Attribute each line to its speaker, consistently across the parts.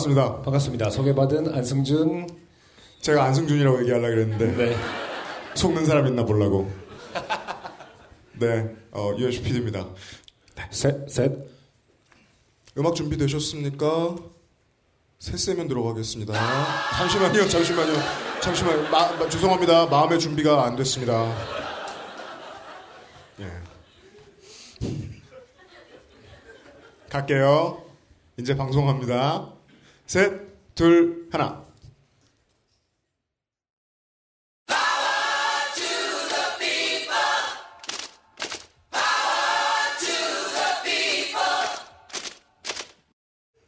Speaker 1: 네.
Speaker 2: 반갑습니다.
Speaker 1: 반갑습니다. 소개받은 안승준.
Speaker 2: 제가 안승준이라고 얘기하려고 그랬는데.
Speaker 1: 네.
Speaker 2: 속는 사람 있나 보려고. 네. 어, UMC PD입니다.
Speaker 1: 네. 셋, 셋.
Speaker 2: 음악 준비되셨습니까? 셋세면 들어가겠습니다. 잠시만요, 잠시만요. 잠시만요. 마, 마, 죄송합니다. 마음의 준비가 안 됐습니다. 예. 갈게요. 이제 방송합니다. 셋, 둘, 하나.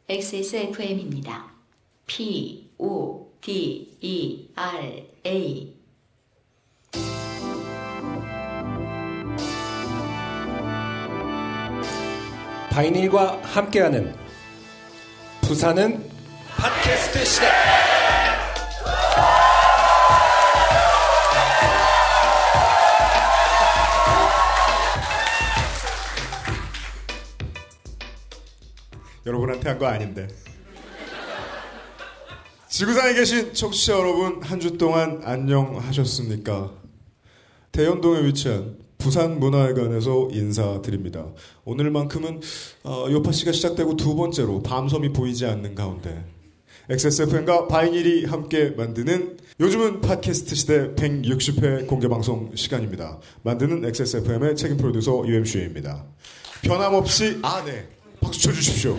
Speaker 3: XSFM입니다. P, O, D, E, R, A.
Speaker 1: 바이닐과 함께하는 부산은 팟캐스트 시대.
Speaker 2: 여러분한테 한 거 아닌데. 지구상에 계신 청취자 여러분, 한 주 동안 안녕하셨습니까? 대연동에 위치한 부산문화회관에서 인사드립니다. 오늘만큼은 어, 요파 씨가 시작되고 두 번째로 밤섬이 보이지 않는 가운데 XSFM과 바이닐이 함께 만드는 요즘은 팟캐스트 시대 160회 공개방송 시간입니다. 만드는 XSFM의 책임 프로듀서 UMC입니다. 변함없이 아 네. 박수 쳐주십시오.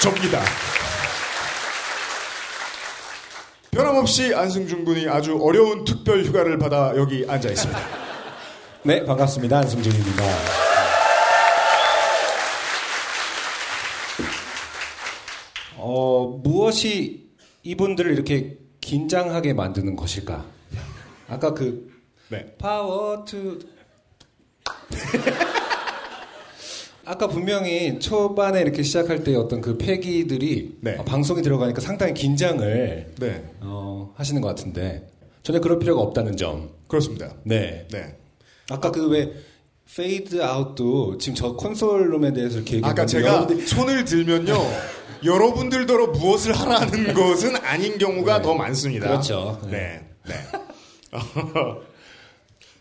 Speaker 2: 접니다. 변함없이 안승준 군이 아주 어려운 특별 휴가를 받아 여기 앉아 있습니다.
Speaker 1: 네, 반갑습니다. 안승준입니다. 어, 무엇이 이분들을 이렇게 긴장하게 만드는 것일까? 아까 그
Speaker 2: 네.
Speaker 1: 파워 투 아까 분명히 초반에 이렇게 시작할 때 어떤 그 패기들이
Speaker 2: 네.
Speaker 1: 어, 방송이 들어가니까 상당히 긴장을
Speaker 2: 네.
Speaker 1: 어, 하시는 것 같은데 전혀 그럴 필요가 없다는 점.
Speaker 2: 그렇습니다.
Speaker 1: 네.
Speaker 2: 네.
Speaker 1: 아까 그 왜 페이드 아웃도 지금 저 console room에 대해서 이렇게
Speaker 2: 아까
Speaker 1: 얘기했는데
Speaker 2: 제가
Speaker 1: 여러분들이-
Speaker 2: 손을 들면요. 여러분들더러 무엇을 하라는 것은 아닌 경우가
Speaker 1: 네.
Speaker 2: 더 많습니다.
Speaker 1: 그렇죠.
Speaker 2: 네. 네.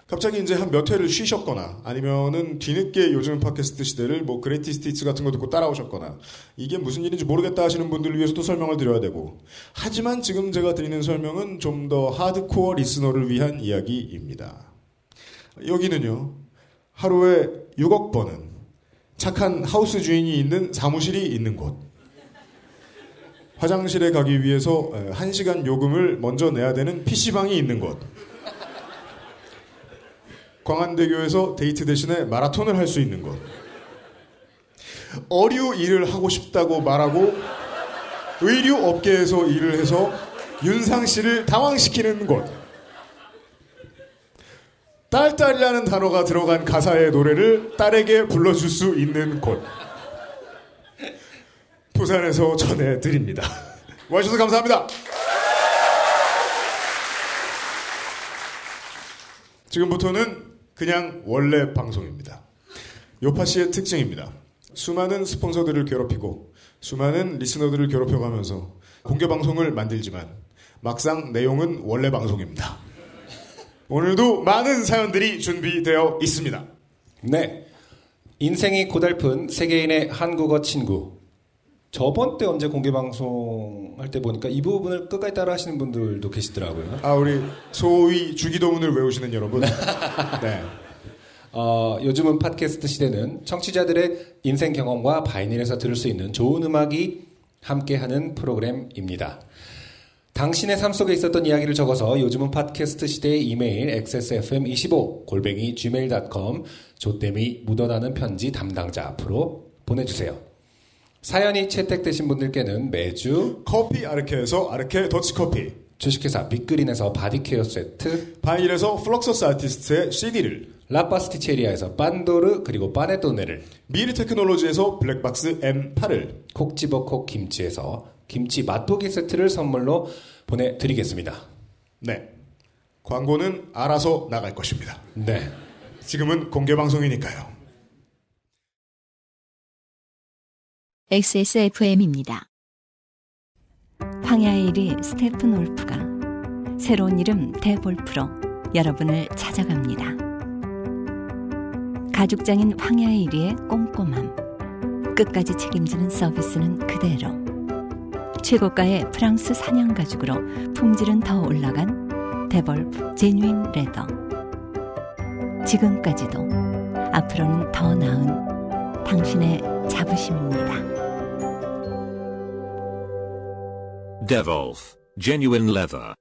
Speaker 2: 갑자기 이제 한 몇 회를 쉬셨거나 아니면은 뒤늦게 요즘 팟캐스트 시대를 뭐 greatest hits 같은 거 듣고 따라오셨거나 이게 무슨 일인지 모르겠다 하시는 분들을 위해서도 설명을 드려야 되고 하지만 지금 제가 드리는 설명은 좀 더 하드코어 리스너를 위한 이야기입니다. 여기는요. 하루에 6억 번은 착한 하우스 주인이 있는 사무실이 있는 곳. 화장실에 가기 위해서 1시간 요금을 먼저 내야 되는 PC방이 있는 곳. 광안대교에서 데이트 대신에 마라톤을 할 수 있는 곳. 어류 일을 하고 싶다고 말하고 의류 업계에서 일을 해서 윤상 씨를 당황시키는 곳. 딸딸이라는 단어가 들어간 가사의 노래를 딸에게 불러줄 수 있는 곳. 부산에서 전해드립니다. 와주셔서 감사합니다. 지금부터는 그냥 원래 방송입니다. 요파 씨의 특징입니다. 수많은 스폰서들을 괴롭히고 수많은 리스너들을 괴롭혀가면서 공개 방송을 만들지만 막상 내용은 원래 방송입니다. 오늘도 많은 사연들이 준비되어 있습니다.
Speaker 1: 네. 인생이 고달픈 세계인의 한국어 친구. 저번 때 언제 공개 방송 할 때 보니까 이 부분을 끝까지 따라 하시는 분들도 계시더라고요.
Speaker 2: 아 우리 소위 주기도문을 외우시는 여러분. 네.
Speaker 1: 어, 요즘은 팟캐스트 시대는 청취자들의 인생 경험과 바이닐에서 들을 수 있는 좋은 음악이 함께하는 프로그램입니다. 당신의 삶 속에 있었던 이야기를 적어서 요즘은 팟캐스트 시대의 이메일 xsfm25 골뱅이 gmail.com 조땜이 묻어나는 편지 담당자 앞으로 보내주세요. 사연이 채택되신 분들께는 매주
Speaker 2: 커피 아르케에서 아르케 더치커피
Speaker 1: 주식회사 빅그린에서 body care 세트
Speaker 2: 바이닐에서 플럭서스 아티스트의 CD를
Speaker 1: 라파스티체리아에서 pandoro 그리고 panettone를
Speaker 2: 미르 테크놀로지에서 블랙박스 M8을
Speaker 1: 콕 집어 콕 김치에서 김치 맛보기 세트를 선물로 보내드리겠습니다.
Speaker 2: 네 광고는 알아서 나갈 것입니다.
Speaker 1: 네.
Speaker 2: 지금은 공개 방송이니까요.
Speaker 4: XSFM입니다. 황야의 이리 스테픈울프가 새로운 이름 데볼프로 여러분을 찾아갑니다. 가죽장인 황야의 이리의 꼼꼼함, 끝까지 책임지는 서비스는 그대로 최고가의 프랑스 사냥 가죽으로 품질은 더 올라간 데볼프 genuine leather 지금까지도 앞으로는 더 나은 당신의 자부심입니다.
Speaker 5: Devolf Genuine Leather.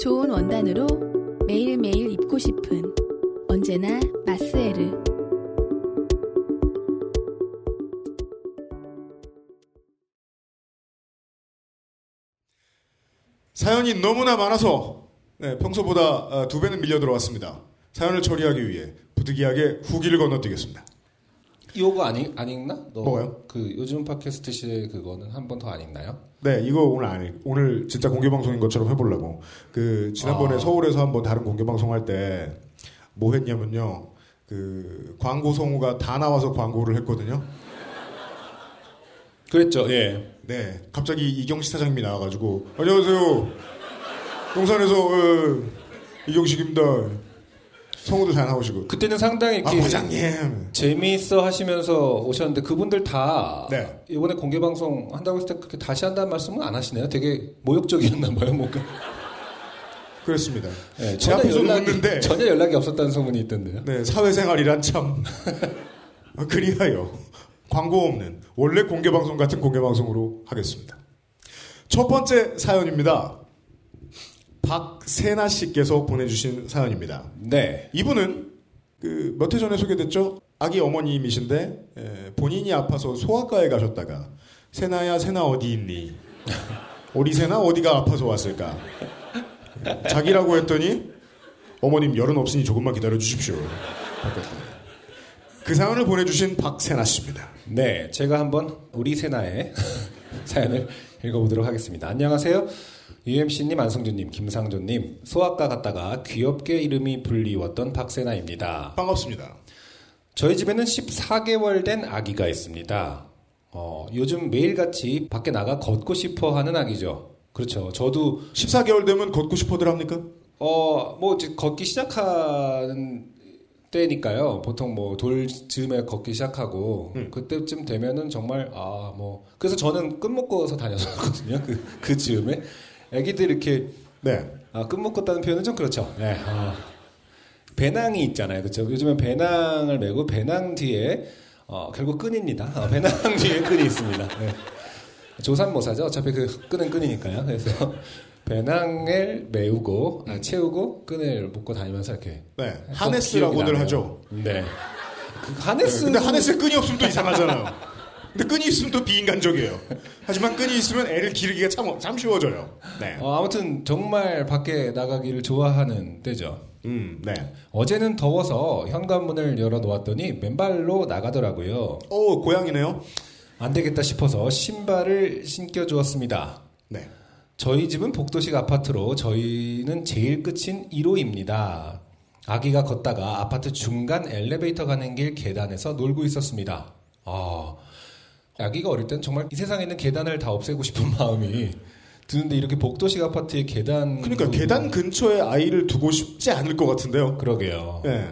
Speaker 6: 좋은 원단으로 매일매일 입고 싶은 언제나 마스에르.
Speaker 2: 사연이 너무나 많아서 네, 평소보다 어, 두 배는 밀려 들어왔습니다. 사연을 처리하기 위해 부득이하게 후기를 건너뛰겠습니다.
Speaker 1: 이거 안, 읽, 안 읽나? 너
Speaker 2: 뭐가요?
Speaker 1: 그 요즘 팟캐스트 시대 그거는 한 번 더 안 읽나요?
Speaker 2: 네, 이거 오늘 안 읽, 오늘 진짜 공개 방송인 것처럼 해보려고. 그 지난번에
Speaker 1: 아.
Speaker 2: 서울에서 한번 다른 공개 방송 할 때 뭐 했냐면요. 그 광고 성우가 다 나와서 광고를 했거든요.
Speaker 1: 그랬죠. 예.
Speaker 2: 네, 갑자기 이경식 사장님이 나와가지고 안녕하세요. 용산에서 어, 이경식입니다. 성우들 다 나오시고.
Speaker 1: 그때는 상당히
Speaker 2: 아
Speaker 1: 이렇게
Speaker 2: 부장님.
Speaker 1: 재미있어 하시면서 오셨는데 그분들 다
Speaker 2: 네.
Speaker 1: 이번에 공개 방송 한다고 했을 때 그렇게 다시 한다는 말씀은 안 하시네요. 되게 모욕적이었나 봐요. 뭔가.
Speaker 2: 그렇습니다.
Speaker 1: 예,
Speaker 2: 제 앞에서 웃는데
Speaker 1: 전혀 연락이 없었다는 소문이 있던데요.
Speaker 2: 네, 사회생활이란 참 어, 그리하여 광고 없는 원래 공개 방송 같은 공개 방송으로 하겠습니다. 첫 번째 사연입니다. 박세나 씨께서 보내주신 사연입니다.
Speaker 1: 네.
Speaker 2: 이분은 그 몇 해 전에 소개됐죠. 아기 어머님이신데 에, 본인이 아파서 소아과에 가셨다가 세나야 세나 어디 있니? 우리 세나 어디가 아파서 왔을까? 자기라고 했더니 어머님 열은 없으니 조금만 기다려 주십시오. 그 사연을 보내주신 박세나 씨입니다.
Speaker 1: 네, 제가 한번 우리 세나의 사연을 읽어보도록 하겠습니다. 안녕하세요. UMC님, 안성준님, 김상조님, 소아과 갔다가 귀엽게 이름이 불리웠던 박세나입니다.
Speaker 2: 반갑습니다.
Speaker 1: 저희 집에는 14개월 된 아기가 있습니다. 어, 요즘 매일같이 밖에 나가 걷고 싶어 하는 아기죠. 그렇죠. 저도
Speaker 2: 14개월 되면 걷고 싶어들 합니까?
Speaker 1: 어, 뭐, 걷기 시작하는 때니까요. 보통 뭐, 돌 즈음에 걷기 시작하고,
Speaker 2: 음.
Speaker 1: 그때쯤 되면은 정말, 아, 뭐, 그래서 저는 끈 묶어서 다녔었거든요. 그, 그 즈음에. 애기들 이렇게,
Speaker 2: 네.
Speaker 1: 아, 끈 묶었다는 표현은 좀 그렇죠. 네. 아, 배낭이 있잖아요. 그렇죠. 요즘엔 배낭을 메고 배낭 뒤에, 어, 결국 끈입니다. 어, 배낭 뒤에 끈이 있습니다. 네. 조산모사죠. 어차피 그 끈은 끈이니까요. 그래서 배낭을 메우고 아, 채우고 끈을 묶고 다니면서 이렇게
Speaker 2: 네. 하네스라고들. 하죠.
Speaker 1: 네. 그
Speaker 2: 네,
Speaker 1: 하네스
Speaker 2: 근데 하네스에 끈이 없으면 또 이상하잖아요. 근데 끈이 있으면 또 비인간적이에요. 하지만 끈이 있으면 애를 기르기가 참, 참 쉬워져요. 네.
Speaker 1: 어, 아무튼 정말 밖에 나가기를 좋아하는 때죠.
Speaker 2: 음, 네.
Speaker 1: 어제는 더워서 현관문을 열어 놓았더니 맨발로 나가더라고요.
Speaker 2: 오, 고양이네요.
Speaker 1: 안 되겠다 싶어서 신발을 신겨 주었습니다.
Speaker 2: 네.
Speaker 1: 저희 집은 복도식 아파트로 저희는 제일 끝인 1호입니다. 아기가 걷다가 아파트 중간 엘리베이터 가는 길 계단에서 놀고 있었습니다. 아, 아기가 어릴 땐 정말 이 세상에 있는 계단을 다 없애고 싶은 마음이 드는데 이렇게 복도식 아파트의 계단
Speaker 2: 그러니까 계단 근처에 아이를 두고 싶지 않을 것 같은데요.
Speaker 1: 그러게요.
Speaker 2: 네.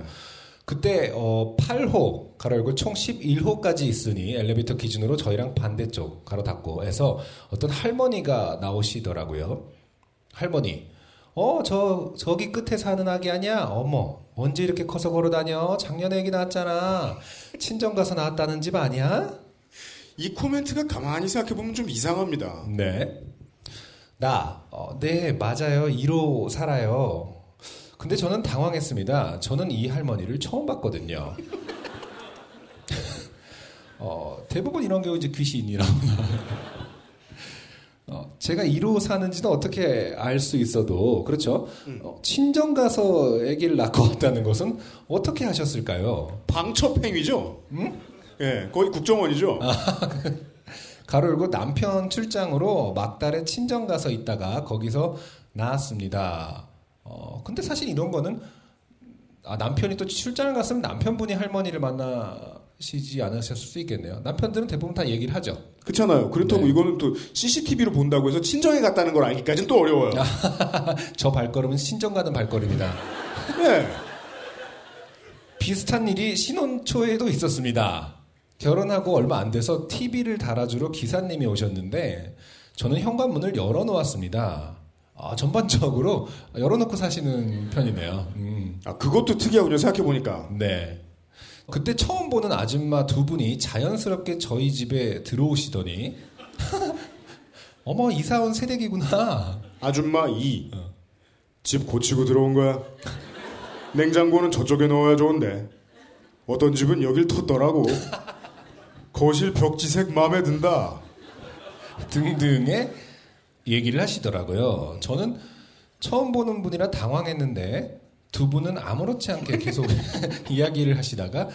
Speaker 1: 그때 어 8호 가로 열고 총 11호까지 있으니 엘리베이터 기준으로 저희랑 반대쪽 가로 닫고 해서 어떤 할머니가 나오시더라고요. 할머니. 어, 저, 저기 끝에 사는 아기 아니야? 어머, 언제 이렇게 커서 걸어 다녀? 작년에 애기 낳았잖아. 친정 가서 낳았다는 집 아니야?
Speaker 2: 이 코멘트가 가만히 생각해보면 좀 이상합니다.
Speaker 1: 네. 나, 어, 네, 맞아요. 1호 살아요. 근데 저는 당황했습니다. 저는 이 할머니를 처음 봤거든요. 어, 대부분 이런 경우 이제 귀신이라고. 어, 제가 1호 사는지는 어떻게 알 수 있어도, 그렇죠. 어, 친정 가서 아기를 낳고 왔다는 것은 어떻게 하셨을까요?
Speaker 2: 방첩행위죠? 예, 거의 국정원이죠?
Speaker 1: 가로 열고 남편 출장으로 막달에 친정 가서 있다가 거기서 나왔습니다. 어, 근데 사실 이런 거는 아, 남편이 또 출장을 갔으면 남편분이 할머니를 만나 시지 않으셨을 수 있겠네요. 남편들은 대부분 다 얘기를 하죠.
Speaker 2: 그렇잖아요. 그렇다고
Speaker 1: 네.
Speaker 2: 이거는 또 CCTV로 본다고 해서 친정에 갔다는 걸 알기까지는 또 어려워요.
Speaker 1: 저 발걸음은 신정 가는 발걸음이다.
Speaker 2: 네.
Speaker 1: 비슷한 일이 신혼 초에도 있었습니다. 결혼하고 얼마 안 돼서 TV를 달아주러 기사님이 오셨는데 저는 현관문을 열어놓았습니다. 아, 전반적으로 열어놓고 사시는 편이네요. 음,
Speaker 2: 아, 그것도 특이하군요. 생각해보니까.
Speaker 1: 네. 그때 처음 보는 아줌마 두 분이 자연스럽게 저희 집에 들어오시더니 어머 이사 온 새댁이구나.
Speaker 2: 아줌마 2. 집 고치고 들어온 거야. 냉장고는 저쪽에 넣어야 좋은데. 어떤 집은 여길 텄더라고. 거실 벽지색 마음에 든다.
Speaker 1: 등등의 얘기를 하시더라고요. 저는 처음 보는 분이라 당황했는데 두 분은 아무렇지 않게 계속 이야기를 하시다가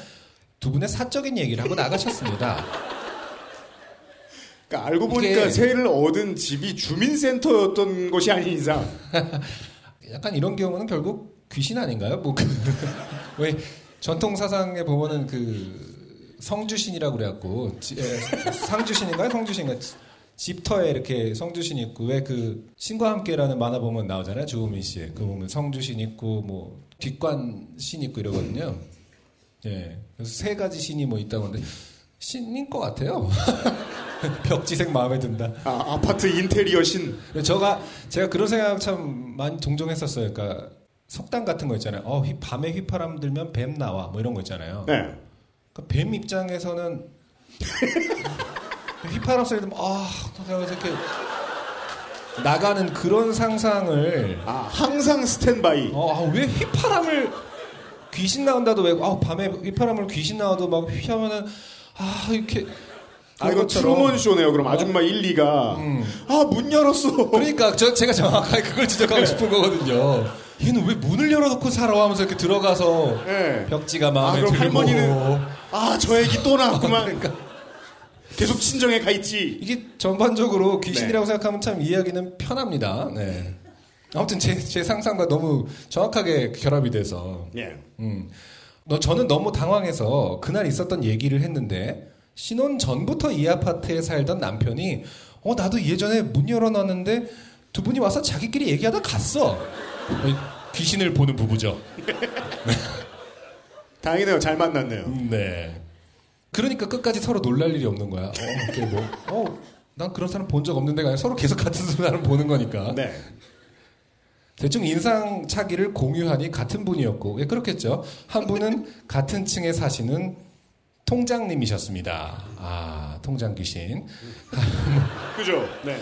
Speaker 1: 두 분의 사적인 얘기를 하고 나가셨습니다.
Speaker 2: 그러니까 알고 보니까 새를 얻은 집이 주민센터였던 것이 아닌 이상.
Speaker 1: 약간 이런 경우는 결국 귀신 아닌가요? 뭐 그, 왜 전통 사상에 보면은 그 성주신이라고 그래갖고 상주신인가요? 성주신인가? 지- 집터에 이렇게 성주신 있고 왜 그 신과 함께라는 만화 보면 나오잖아요 주호민 씨의 그 보면 성주신 있고 뭐 뒷관 신 있고 이러거든요. 예, 그래서 세 가지 신이 뭐 있다고 하는데 신인 것 같아요. 벽지색 마음에 든다.
Speaker 2: 아, 아파트 인테리어 신.
Speaker 1: 제가 제가 그런 생각 참 많이 종종 했었어요. 그러니까 속담 같은 거 있잖아요. 어, 휘- 밤에 휘파람 들면 뱀 나와. 뭐 이런 거 있잖아요.
Speaker 2: 네.
Speaker 1: 그러니까 뱀 입장에서는 휘파람 소리 들으면 아, 이렇게 나가는 그런 상상을
Speaker 2: 아, 항상 스탠바이.
Speaker 1: 어, 아, 왜 휘파람을 귀신 나온다도 왜 아, 밤에 휘파람을 귀신 나와도 막 휘하면은 아, 이렇게
Speaker 2: 아, 이건 트루먼 쇼네요. 그럼 아줌마 1, 2가.
Speaker 1: 음.
Speaker 2: 아, 문 열었어.
Speaker 1: 그러니까 저 제가 정확하게 그걸 지적하고 싶은 거거든요. 얘는 왜 문을 열어놓고 살아 하면서 이렇게 들어가서
Speaker 2: 네.
Speaker 1: 벽지가
Speaker 2: 아,
Speaker 1: 마음에
Speaker 2: 그럼
Speaker 1: 들고
Speaker 2: 할머니는 아, 저 애기 또 나왔구만.
Speaker 1: 그러니까
Speaker 2: 계속 친정에 가 있지.
Speaker 1: 이게 전반적으로
Speaker 2: 네.
Speaker 1: 귀신이라고 생각하면 참 이해하기는 편합니다. 네. 아무튼 제, 제 상상과 너무 정확하게 결합이 돼서
Speaker 2: 예.
Speaker 1: 음. 너 저는 너무 당황해서 그날 있었던 얘기를 했는데 신혼 전부터 이 아파트에 살던 남편이 어 나도 예전에 문 열어놨는데 두 분이 와서 자기끼리 얘기하다 갔어. 어, 귀신을 보는 부부죠.
Speaker 2: 다행이네요. 잘 만났네요.
Speaker 1: 음, 네. 그러니까 끝까지 서로 놀랄 일이 없는 거야. 어, 이렇게 뭐, 어, 난 그런 사람 본 적 없는데가 아니라 서로 계속 같은 사람 보는 거니까.
Speaker 2: 네.
Speaker 1: 대충 인상 차기를 공유하니 같은 분이었고, 예, 그렇겠죠. 한 분은 같은 층에 사시는 통장님이셨습니다. 아, 통장 귀신.
Speaker 2: 그죠? 네.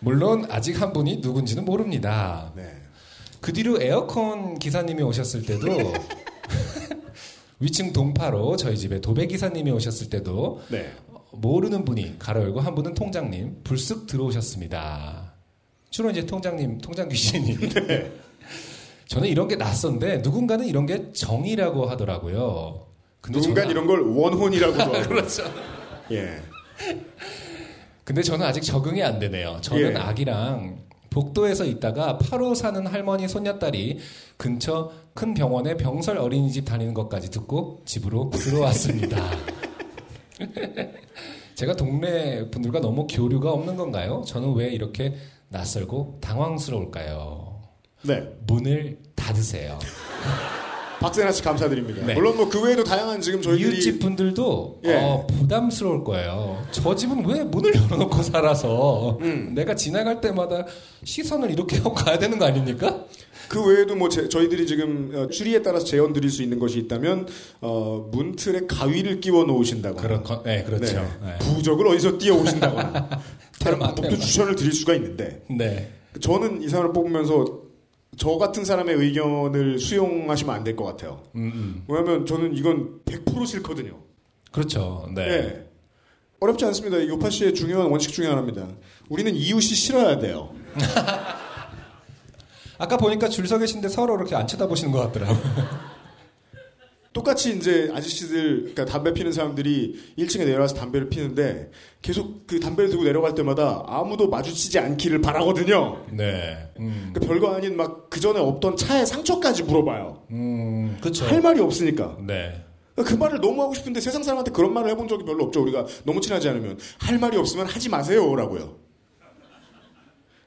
Speaker 1: 물론 아직 한 분이 누군지는 모릅니다.
Speaker 2: 네.
Speaker 1: 그 뒤로 에어컨 기사님이 오셨을 때도 위층 동파로 저희 집에 도배 기사님이 오셨을 때도
Speaker 2: 네.
Speaker 1: 모르는 분이 가로 열고 한 분은 통장님 불쑥 들어오셨습니다. 주로 이제 통장님, 통장 귀신이. 저는 이런 게 낯선데 누군가는 이런 게 정이라고 하더라고요. 근데
Speaker 2: 누군가
Speaker 1: 저는
Speaker 2: 이런 걸 원혼이라고도 하고.
Speaker 1: 그렇죠.
Speaker 2: 예.
Speaker 1: 근데 저는 아직 적응이 안 되네요. 저는
Speaker 2: 예.
Speaker 1: 아기랑 복도에서 있다가 8호 사는 할머니 손녀딸이 근처 큰 병원에 병설 어린이집 다니는 것까지 듣고 집으로 들어왔습니다. 제가 동네 분들과 너무 교류가 없는 건가요? 저는 왜 이렇게 낯설고 당황스러울까요?
Speaker 2: 네.
Speaker 1: 문을 닫으세요.
Speaker 2: 박세나 씨 감사드립니다.
Speaker 1: 네.
Speaker 2: 물론 뭐 그 외에도 다양한 지금 저희들이
Speaker 1: 이웃집 분들도
Speaker 2: 예.
Speaker 1: 어, 부담스러울 거예요. 저 집은 왜 문을 열어놓고 살아서
Speaker 2: 음.
Speaker 1: 내가 지나갈 때마다 시선을 이렇게 하고 가야 되는 거 아닙니까?
Speaker 2: 그 외에도 뭐 제- 저희들이 지금 어, 추리에 따라서 재현 드릴 수 있는 것이 있다면 어, 문틀에 가위를 끼워 놓으신다거나
Speaker 1: 그렇, 네, 그렇죠.
Speaker 2: 네.
Speaker 1: 네.
Speaker 2: 부적을 어디서 띄워 오신다거나 다른
Speaker 1: 테마.
Speaker 2: 추천을 드릴 수가 있는데
Speaker 1: 네.
Speaker 2: 저는 이 사람을 뽑으면서 저 같은 사람의 의견을 수용하시면 안 될 것 같아요.
Speaker 1: 음, 음.
Speaker 2: 왜냐하면 저는 이건 100% 싫거든요.
Speaker 1: 그렇죠. 네.
Speaker 2: 예. 어렵지 않습니다. 요파 씨의 중요한 원칙 중에 하나입니다. 우리는 이웃이 싫어야 돼요.
Speaker 1: 아까 보니까 줄 서 계신데 서로 이렇게 안 쳐다보시는 것 같더라고요.
Speaker 2: 똑같이 이제 아저씨들, 그러니까 담배 피는 사람들이 1층에 내려와서 담배를 피는데 계속 그 담배를 들고 내려갈 때마다 아무도 마주치지 않기를 바라거든요.
Speaker 1: 네. 음,
Speaker 2: 그 별거 아닌 막 그 전에 없던 차의 상처까지 물어봐요.
Speaker 1: 음, 그렇죠.
Speaker 2: 할 말이 없으니까.
Speaker 1: 네.
Speaker 2: 그 말을 너무 하고 싶은데 세상 사람한테 그런 말을 해본 적이 별로 없죠. 우리가 너무 친하지 않으면 할 말이 없으면 하지 마세요라고요.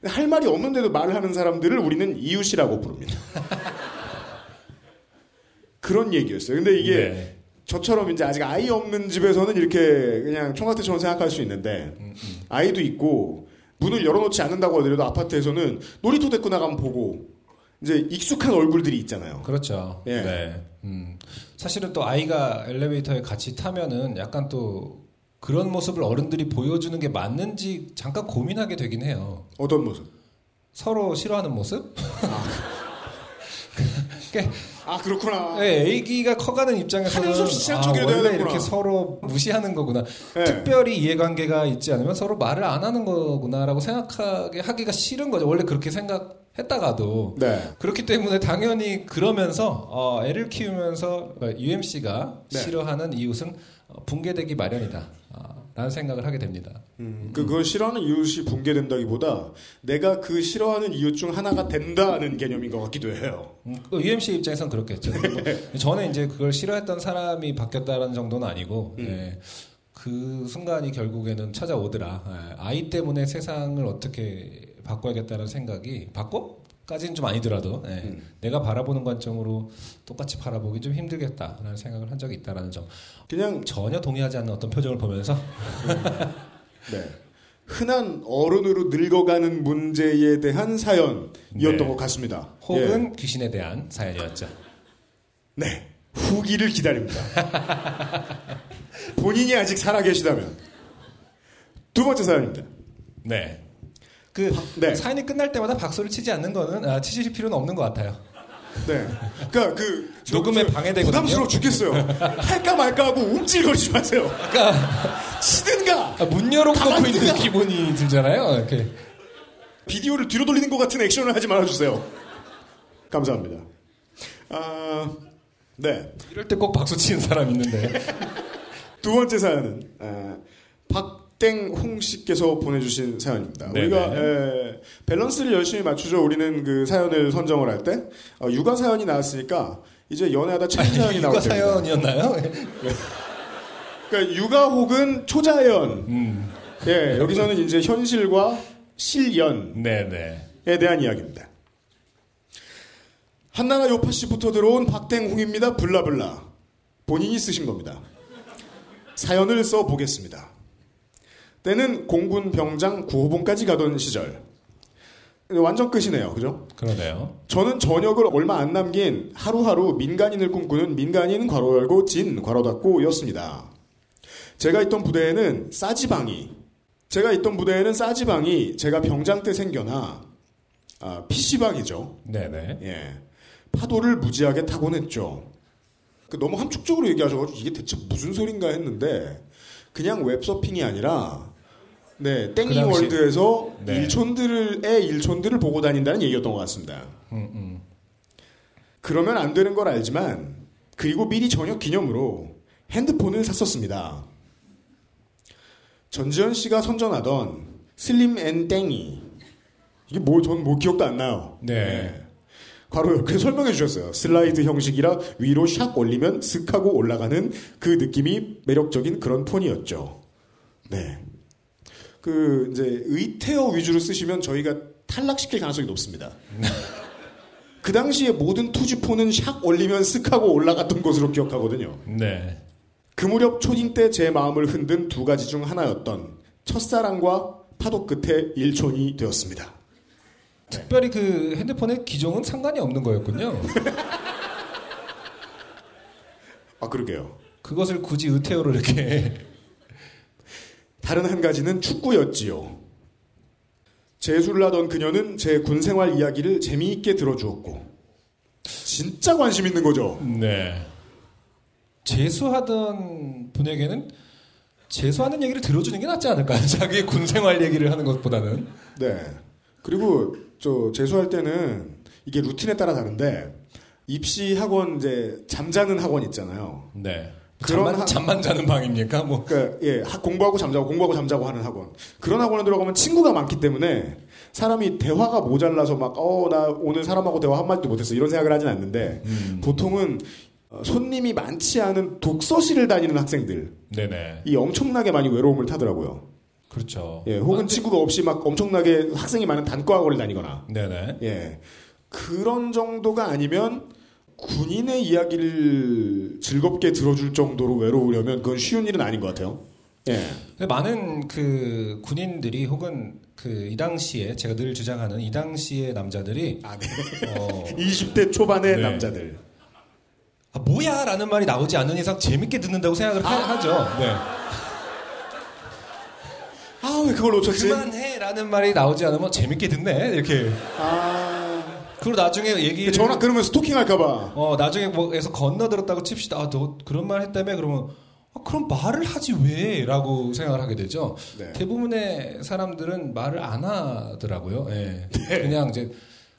Speaker 2: 할 말이 없는데도 말을 하는 사람들을 우리는 이웃이라고 부릅니다. 그런 얘기였어요. 근데 이게
Speaker 1: 네.
Speaker 2: 저처럼 이제 아직 아이 없는 집에서는 이렇게 그냥 총각대처럼 생각할 수 있는데
Speaker 1: 음,
Speaker 2: 아이도 있고 문을 열어놓지 않는다고 하더라도 아파트에서는 놀이터 데리고 나가면 보고 이제 익숙한 얼굴들이 있잖아요.
Speaker 1: 그렇죠.
Speaker 2: 예.
Speaker 1: 네. 음. 사실은 또 아이가 엘리베이터에 같이 타면은 약간 또 그런 모습을 어른들이 보여주는 게 맞는지 잠깐 고민하게 되긴 해요.
Speaker 2: 어떤 모습?
Speaker 1: 서로 싫어하는 모습? 그러니까
Speaker 2: 아 그렇구나.
Speaker 1: 네, 애기가 커가는 입장에서는 아, 원래. 이렇게 서로 무시하는 거구나.
Speaker 2: 네.
Speaker 1: 특별히 이해관계가 있지 않으면 서로 말을 안 하는 거구나라고 생각하게 하기가 싫은 거죠. 원래 그렇게 생각했다가도
Speaker 2: 네.
Speaker 1: 그렇기 때문에 당연히 그러면서 어, 애를 키우면서 UMC가
Speaker 2: 네.
Speaker 1: 싫어하는 이웃은 어, 붕괴되기 마련이다. 아, 라는 생각을 하게 됩니다.
Speaker 2: 음, 그, 그걸 싫어하는 이웃이 붕괴된다기보다 내가 그 싫어하는 이웃 중 하나가 된다는 개념인 것 같기도 해요.
Speaker 1: 음, 그 UMC 입장에선 그렇겠죠. 뭐, 저는 이제 그걸 싫어했던 사람이 바뀌었다는 정도는 아니고,
Speaker 2: 음.
Speaker 1: 예, 그 순간이 결국에는 찾아오더라. 예, 아이 때문에 세상을 어떻게 바꿔야겠다는 생각이, 바꿔? 까지는 좀 아니더라도, 예,
Speaker 2: 음.
Speaker 1: 내가 바라보는 관점으로 똑같이 바라보기 좀 힘들겠다라는 생각을 한 적이 있다라는 점.
Speaker 2: 그냥
Speaker 1: 전혀 동의하지 않는 어떤 표정을 보면서,
Speaker 2: 네. 흔한 어른으로 늙어가는 문제에 대한 사연이었던
Speaker 1: 네.
Speaker 2: 것 같습니다.
Speaker 1: 혹은 귀신에 대한 사연이었죠.
Speaker 2: 예. 네. 후기를 기다립니다. 본인이 아직 살아계시다면. 두 번째 사연입니다.
Speaker 1: 네. 그,
Speaker 2: 네.
Speaker 1: 사연이 끝날 때마다 박수를 치지 않는 거는, 아, 치실 필요는 없는 것 같아요.
Speaker 2: 네. 그니까 그. 저-
Speaker 1: 녹음에
Speaker 2: 저
Speaker 1: 방해되거든요.
Speaker 2: 부담스러워 죽겠어요. 할까 말까 하고 움찔거리지 마세요.
Speaker 1: 그러니까
Speaker 2: 치든가!
Speaker 1: 아, 문 열어놓고 있는. 기분이 들잖아요. 이렇게.
Speaker 2: 비디오를 뒤로 돌리는 것 같은 액션을 하지 말아주세요. 감사합니다. 아, 네.
Speaker 1: 이럴 때 꼭 박수 치는 사람 있는데.
Speaker 2: 두 번째 사연은 아, 박 땡홍 씨께서 보내주신 사연입니다.
Speaker 1: 네네.
Speaker 2: 우리가 에, 밸런스를 열심히 맞추죠. 우리는 그 사연을 선정을 할때 어, 육아 사연이 나왔으니까 이제 연애하다 책임 사연이 나올
Speaker 1: 육아
Speaker 2: 때입니다.
Speaker 1: 사연이었나요?
Speaker 2: 그러니까 육아 혹은 초자연에
Speaker 1: 음.
Speaker 2: 여기서는 이제 현실과 실연에
Speaker 1: 네네.
Speaker 2: 대한 이야기입니다. 한나라 요파 씨부터 들어온 박땡홍입니다. 블라블라 본인이 쓰신 겁니다. 사연을 써 보겠습니다. 때는 공군 병장 9호봉까지 가던 시절. 완전 끝이네요. 그죠?
Speaker 1: 그러네요.
Speaker 2: 저는 저녁을 얼마 안 남긴 하루하루 민간인을 꿈꾸는 민간인 괄호 열고 진 괄호 닫고 였습니다. 제가 있던 부대에는 싸지방이 제가 있던 부대에는 싸지방이 제가 병장 때 생겨나 아, PC방이죠.
Speaker 1: 네네.
Speaker 2: 예. 파도를 무지하게 타곤 했죠. 그 너무 함축적으로 얘기하셔가지고 이게 대체 무슨 소린가 했는데 그냥 웹서핑이 아니라
Speaker 1: 네그
Speaker 2: 땡이
Speaker 1: 당시-
Speaker 2: 월드에서
Speaker 1: 네.
Speaker 2: 일촌들의 일촌들을 보고 다닌다는 얘기였던 것 같습니다.
Speaker 1: 음, 음.
Speaker 2: 그러면 안 되는 걸 알지만 그리고 미리 전역 기념으로 핸드폰을 샀었습니다. 전지현 씨가 선전하던 slim and 땡이 이게 뭐 전 뭐 기억도 안 나요.
Speaker 1: 네.
Speaker 2: 바로 이렇게 설명해 주셨어요. 슬라이드 형식이라 위로 샥 올리면 슥 하고 올라가는 그 느낌이 매력적인 그런 폰이었죠. 네. 그 이제 의태어 위주로 쓰시면 저희가 탈락시킬 가능성이 높습니다. 그 당시에 모든 투지폰은 샥 올리면 슥 하고 올라갔던 것으로 기억하거든요.
Speaker 1: 네.
Speaker 2: 그 무렵 초딩 때 제 마음을 흔든 두 가지 중 하나였던 첫사랑과 파도 끝에 일촌이 되었습니다.
Speaker 1: 특별히 그 핸드폰의 기종은 상관이 없는 거였군요.
Speaker 2: 아 그러게요.
Speaker 1: 그것을 굳이 의태어로 이렇게.
Speaker 2: 다른 한 가지는 축구였지요. 재수를 하던 그녀는 제 군 생활 이야기를 재미있게 들어주었고 진짜 관심 있는 거죠.
Speaker 1: 네. 재수하던 분에게는 재수하는 얘기를 들어주는 게 낫지 않을까요? 자기의 군 생활 얘기를 하는 것보다는.
Speaker 2: 네. 그리고 저 재수할 때는 이게 루틴에 따라 다른데 입시 학원 이제 잠자는 학원 있잖아요.
Speaker 1: 네.
Speaker 2: 그런
Speaker 1: 잠만,
Speaker 2: 학-
Speaker 1: 잠만 자는 방입니까? 뭐.
Speaker 2: 그러니까 예 학- 공부하고 잠자고 공부하고 잠자고 하는 학원 그런 학원에 들어가면 친구가 많기 때문에 사람이 대화가 모자라서 막 어 나 오늘 사람하고 대화 한 마디도 못했어 이런 생각을 하진 않는데
Speaker 1: 음.
Speaker 2: 보통은 어, 손님이 많지 않은 독서실을 다니는 학생들
Speaker 1: 네네.
Speaker 2: 이 엄청나게 많이 외로움을 타더라고요.
Speaker 1: 그렇죠.
Speaker 2: 예, 혹은
Speaker 1: 아, 근데-
Speaker 2: 친구가 없이 막 엄청나게 학생이 많은 단과학원을 다니거나
Speaker 1: 네네.
Speaker 2: 예 그런 정도가 아니면 군인의 이야기를 즐겁게 들어줄 정도로 외로우려면 그건 쉬운 일은 아닌 것 같아요. 예.
Speaker 1: 많은 그 군인들이 혹은 그 이 당시에 제가 늘 주장하는 이 당시의 남자들이
Speaker 2: 아, 네.
Speaker 1: 어,
Speaker 2: 20대 초반의
Speaker 1: 네.
Speaker 2: 남자들.
Speaker 1: 아, 뭐야라는 말이 나오지 않는 이상 재밌게 듣는다고 생각을 하, 죠 네.
Speaker 2: 아, 왜 그걸 놓쳤지?
Speaker 1: 그만해라는 말이 나오지 않으면 재밌게 듣네 이렇게.
Speaker 2: 아.
Speaker 1: 그리고 나중에 얘기
Speaker 2: 전화 끊으면 스토킹 할까봐.
Speaker 1: 어 나중에 뭐에서 건너들었다고 칩시다. 아, 너 그런 말 했다며 그러면 아, 그럼 말을 하지 왜라고 생각을 하게 되죠.
Speaker 2: 네.
Speaker 1: 대부분의 사람들은 말을 안 하더라고요. 예. 그냥 이제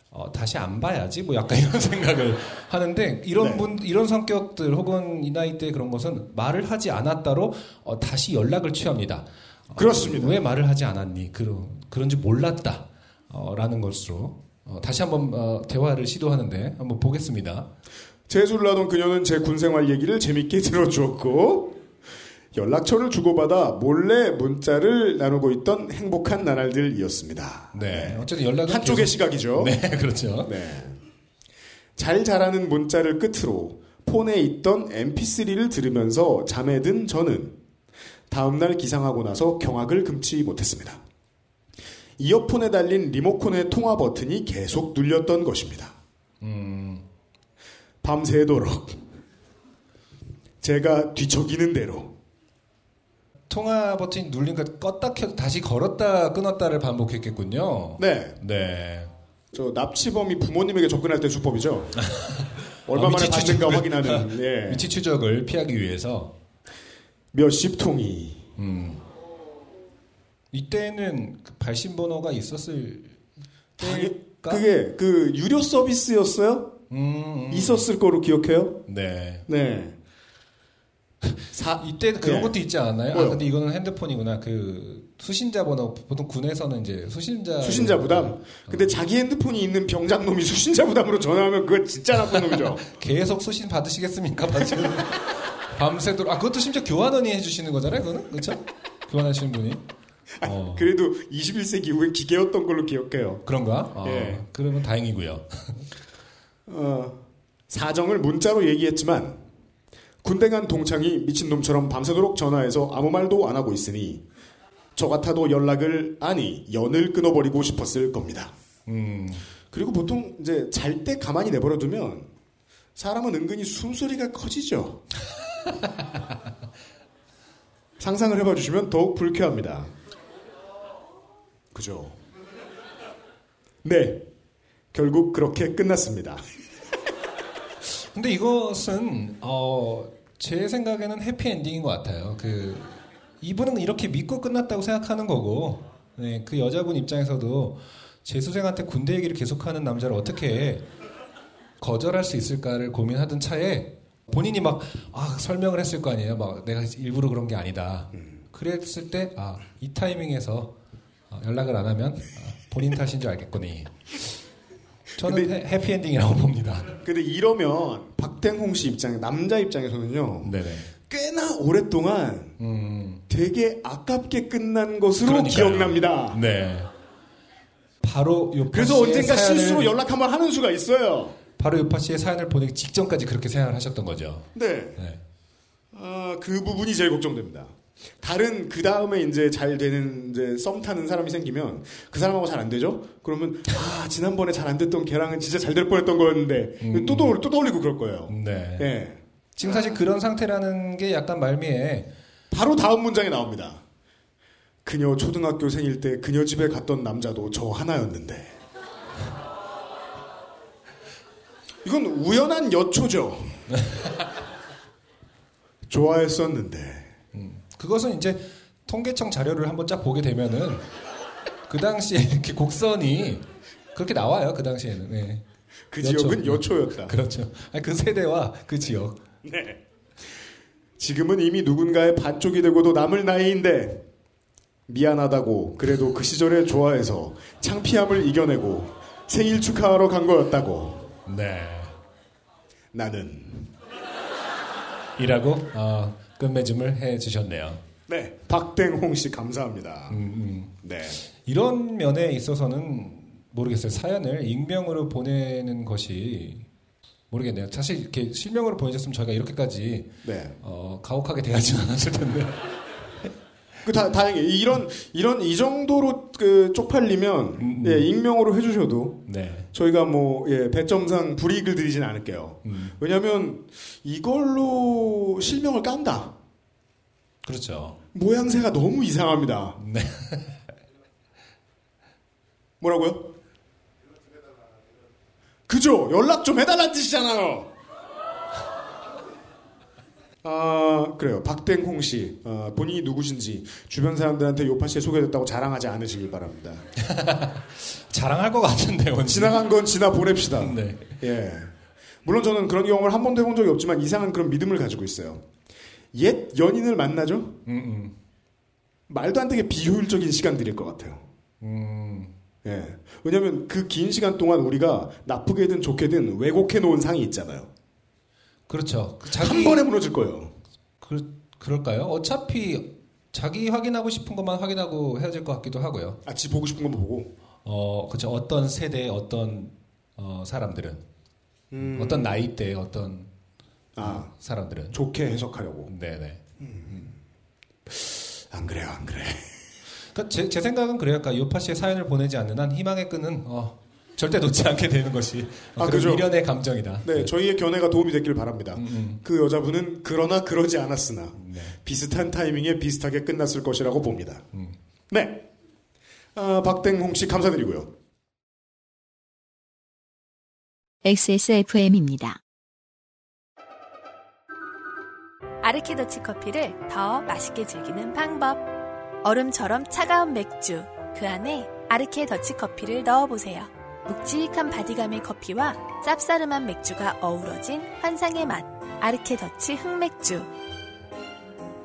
Speaker 1: 어, 다시 안 봐야지 뭐 약간 이런 생각을 하는데 이런
Speaker 2: 네.
Speaker 1: 분 이런 성격들 혹은 이 나이 때 그런 것은 말을 하지 않았다로 어, 다시 연락을 취합니다. 어,
Speaker 2: 그렇습니다.
Speaker 1: 왜 말을 하지 않았니? 그런 그런지 몰랐다. 어, 라는 것으로 어, 다시 한번 어, 대화를 시도하는데 한번 보겠습니다.
Speaker 2: 재수를 하던 그녀는 제 군생활 얘기를 재밌게 들어주었고 연락처를 주고받아 몰래 문자를 나누고 있던 행복한 나날들이었습니다.
Speaker 1: 네. 어쨌든 연락은
Speaker 2: 한쪽의
Speaker 1: 계속-
Speaker 2: 시각이죠.
Speaker 1: 네, 그렇죠.
Speaker 2: 네. 잘 자라는 문자를 끝으로 폰에 있던 mp3를 들으면서 잠에 든 저는 다음날 기상하고 나서 경악을 금치 못했습니다. 이어폰에 달린 리모컨의 통화 버튼이 계속 눌렸던 것입니다.
Speaker 1: 음,
Speaker 2: 밤새도록 제가 뒤척이는 대로
Speaker 1: 통화 버튼이 눌리니까 껐다 켜도 다시 걸었다 끊었다를 반복했겠군요.
Speaker 2: 네,
Speaker 1: 네.
Speaker 2: 저 납치범이 부모님에게 접근할 때 수법이죠. 얼마
Speaker 1: 어,
Speaker 2: 만에 받는가 확인하는 예.
Speaker 1: 위치 추적을 피하기 위해서
Speaker 2: 몇십 통이
Speaker 1: 음. 이때는 그 발신 번호가 있었을 때일까?
Speaker 2: 그게 그 유료 서비스였어요?
Speaker 1: 음, 음.
Speaker 2: 있었을 거로 기억해요?
Speaker 1: 네.
Speaker 2: 네. 사,
Speaker 1: 이때 그런
Speaker 2: 네.
Speaker 1: 것도 있지 않았나요?
Speaker 2: 뭐요?
Speaker 1: 아, 근데 이거는 핸드폰이구나. 그 수신자 번호 보통 군에서는 이제 수신자
Speaker 2: 수신자 부담. 근데 자기 핸드폰이 있는 병장 놈이 수신자 부담으로 전화하면 그거 진짜 나쁜 놈이죠.
Speaker 1: 계속 수신 받으시겠습니까? 밤새도록 아 그것도 심지어 교환원이 해주시는 거잖아요, 그거는 그렇죠? 교환하시는 분이 어,
Speaker 2: 그래도 21세기 이후엔 기계였던 걸로 기억해요.
Speaker 1: 그런가? 어,
Speaker 2: 예.
Speaker 1: 그러면 다행이고요.
Speaker 2: 어, 사정을 문자로 얘기했지만 군대 간 동창이 미친놈처럼 밤새도록 전화해서 아무 말도 안 하고 있으니 저 같아도 연락을 아니 연을 끊어버리고 싶었을 겁니다.
Speaker 1: 음,
Speaker 2: 그리고 보통 이제 잘 때 가만히 내버려두면 사람은 은근히 숨소리가 커지죠. 상상을 해봐 주시면 더욱 불쾌합니다. 그죠? 네. 결국 그렇게 끝났습니다.
Speaker 1: 근데 이것은 어, 제 생각에는 해피 엔딩인 것 같아요. 그 이분은 이렇게 믿고 끝났다고 생각하는 거고, 네, 그 여자분 입장에서도 재수생한테 군대 얘기를 계속하는 남자를 어떻게 거절할 수 있을까를 고민하던 차에 본인이 막 아, 설명을 했을 거 아니에요. 막 내가 일부러 그런 게 아니다. 그랬을 때 아, 이 타이밍에서 어, 연락을 안 하면 아, 본인 탓인 줄 알겠거니. 저는
Speaker 2: 근데-
Speaker 1: 해, 해피엔딩이라고 봅니다.
Speaker 2: 근데 이러면 박땡홍 씨 입장에 남자 입장에서는요.
Speaker 1: 네네.
Speaker 2: 꽤나 오랫동안
Speaker 1: 음,
Speaker 2: 되게 아깝게 끝난 것으로
Speaker 1: 그러니까요.
Speaker 2: 기억납니다.
Speaker 1: 네. 바로
Speaker 2: 그래서 언젠가 실수로 연락 한번 하는 수가 있어요.
Speaker 1: 바로 요파 씨의 사연을 보내기 직전까지 그렇게 생각을 하셨던 거죠.
Speaker 2: 네.
Speaker 1: 네.
Speaker 2: 아, 그 부분이 제일 걱정됩니다. 다른 그 다음에 이제 잘 되는 이제 썸 타는 사람이 생기면 그 사람하고 잘 안 되죠? 그러면 아 지난번에 잘 안 됐던 걔랑은 진짜 잘 될 뻔했던 거였는데
Speaker 1: 음.
Speaker 2: 또, 떠올, 또 떠올리고 그럴 거예요.
Speaker 1: 네.
Speaker 2: 예.
Speaker 1: 지금 사실 그런 상태라는 게 약간 말미에
Speaker 2: 바로 다음 문장에 나옵니다. 그녀 초등학교 생일 때 그녀 집에 갔던 남자도 저 하나였는데. 이건 우연한 여초죠. 좋아했었는데.
Speaker 1: 그것은 이제 통계청 자료를 한번 쫙 보게 되면은 그 당시에 이렇게 곡선이 그렇게 나와요. 그 당시에는. 네.
Speaker 2: 그
Speaker 1: 여초.
Speaker 2: 지역은 여초였다.
Speaker 1: 그렇죠. 아니, 그 세대와 그 지역.
Speaker 2: 네. 지금은 이미 누군가의 반쪽이 되고도 남을 나이인데 미안하다고 그래도 그 시절에 좋아해서 창피함을 이겨내고 생일 축하하러 간 거였다고
Speaker 1: 네.
Speaker 2: 나는
Speaker 1: 이라고 어, 끝맺음을 해 주셨네요.
Speaker 2: 네, 박땡홍 씨 감사합니다.
Speaker 1: 음, 음.
Speaker 2: 네,
Speaker 1: 이런 면에 있어서는 모르겠어요. 사연을 익명으로 보내는 것이 모르겠네요. 사실 이렇게 실명으로 보내줬으면 저희가 이렇게까지
Speaker 2: 네.
Speaker 1: 어, 가혹하게 대하지 않았을 텐데.
Speaker 2: 그 다, 다행히 이런 이런 이 정도로 그 쪽팔리면
Speaker 1: 음, 음.
Speaker 2: 예, 익명으로 해주셔도
Speaker 1: 네.
Speaker 2: 저희가 뭐 예, 배점상 불이익을 드리진 않을게요.
Speaker 1: 음,
Speaker 2: 왜냐하면 이걸로 실명을 깐다.
Speaker 1: 그렇죠.
Speaker 2: 모양새가 너무 이상합니다.
Speaker 1: 네.
Speaker 2: 뭐라고요? 그죠? 연락 좀 해달라는 뜻이잖아요. 아 그래요. 박땡홍 씨 아, 본인이 누구신지 주변 사람들한테 요파 씨에 소개됐다고 자랑하지 않으시길 바랍니다.
Speaker 1: 자랑할 것 같은데 요
Speaker 2: 지나간 건 지나 보냅시다.
Speaker 1: 네.
Speaker 2: 예. 물론 저는 그런 경험을 한 번도 해본 적이 없지만 이상한 그런 믿음을 가지고 있어요. 옛 연인을 만나죠?
Speaker 1: 음, 음,
Speaker 2: 말도 안 되게 비효율적인 시간들일 것 같아요.
Speaker 1: 음,
Speaker 2: 예. 왜냐하면 그긴 시간 동안 우리가 나쁘게든 좋게든 왜곡해 놓은 상이 있잖아요.
Speaker 1: 그렇죠. 그 자기
Speaker 2: 한 번에 무너질 거예요.
Speaker 1: 그, 그럴까요? 어차피 자기 확인하고 싶은 것만 확인하고 헤어질 것 같기도 하고요.
Speaker 2: 아, 지 보고 싶은 것만 보고.
Speaker 1: 어, 그렇죠. 어떤 세대, 어떤 어, 사람들은
Speaker 2: 음,
Speaker 1: 어떤 나이대, 어떤
Speaker 2: 아,
Speaker 1: 사람들은
Speaker 2: 좋게 해석하려고.
Speaker 1: 네네.
Speaker 2: 안 그래요, 안 그래.
Speaker 1: 그러니까 제, 제 생각은 그래요. 그러니까 요파 씨의 사연을 보내지 않는 한 희망의 끈은 어, 절대 놓지 않게 되는 것이 어,
Speaker 2: 아, 그죠.
Speaker 1: 미련의 감정이다.
Speaker 2: 네, 저희의 견해가 도움이 됐길 바랍니다.
Speaker 1: 음, 음.
Speaker 2: 그 여자분은 그러나 그러지 않았으나
Speaker 1: 네.
Speaker 2: 비슷한 타이밍에 비슷하게 끝났을 것이라고 봅니다.
Speaker 1: 음.
Speaker 2: 네. 아, 박땡홍 씨 감사드리고요.
Speaker 4: XSFM입니다.
Speaker 6: 아르케더치 커피를 더 맛있게 즐기는 방법. 얼음처럼 차가운 맥주. 그 안에 아르케 더치 커피를 넣어보세요. 묵직한 body감의 커피와 쌉싸름한 맥주가 어우러진 환상의 맛. 아르케 더치 흑맥주.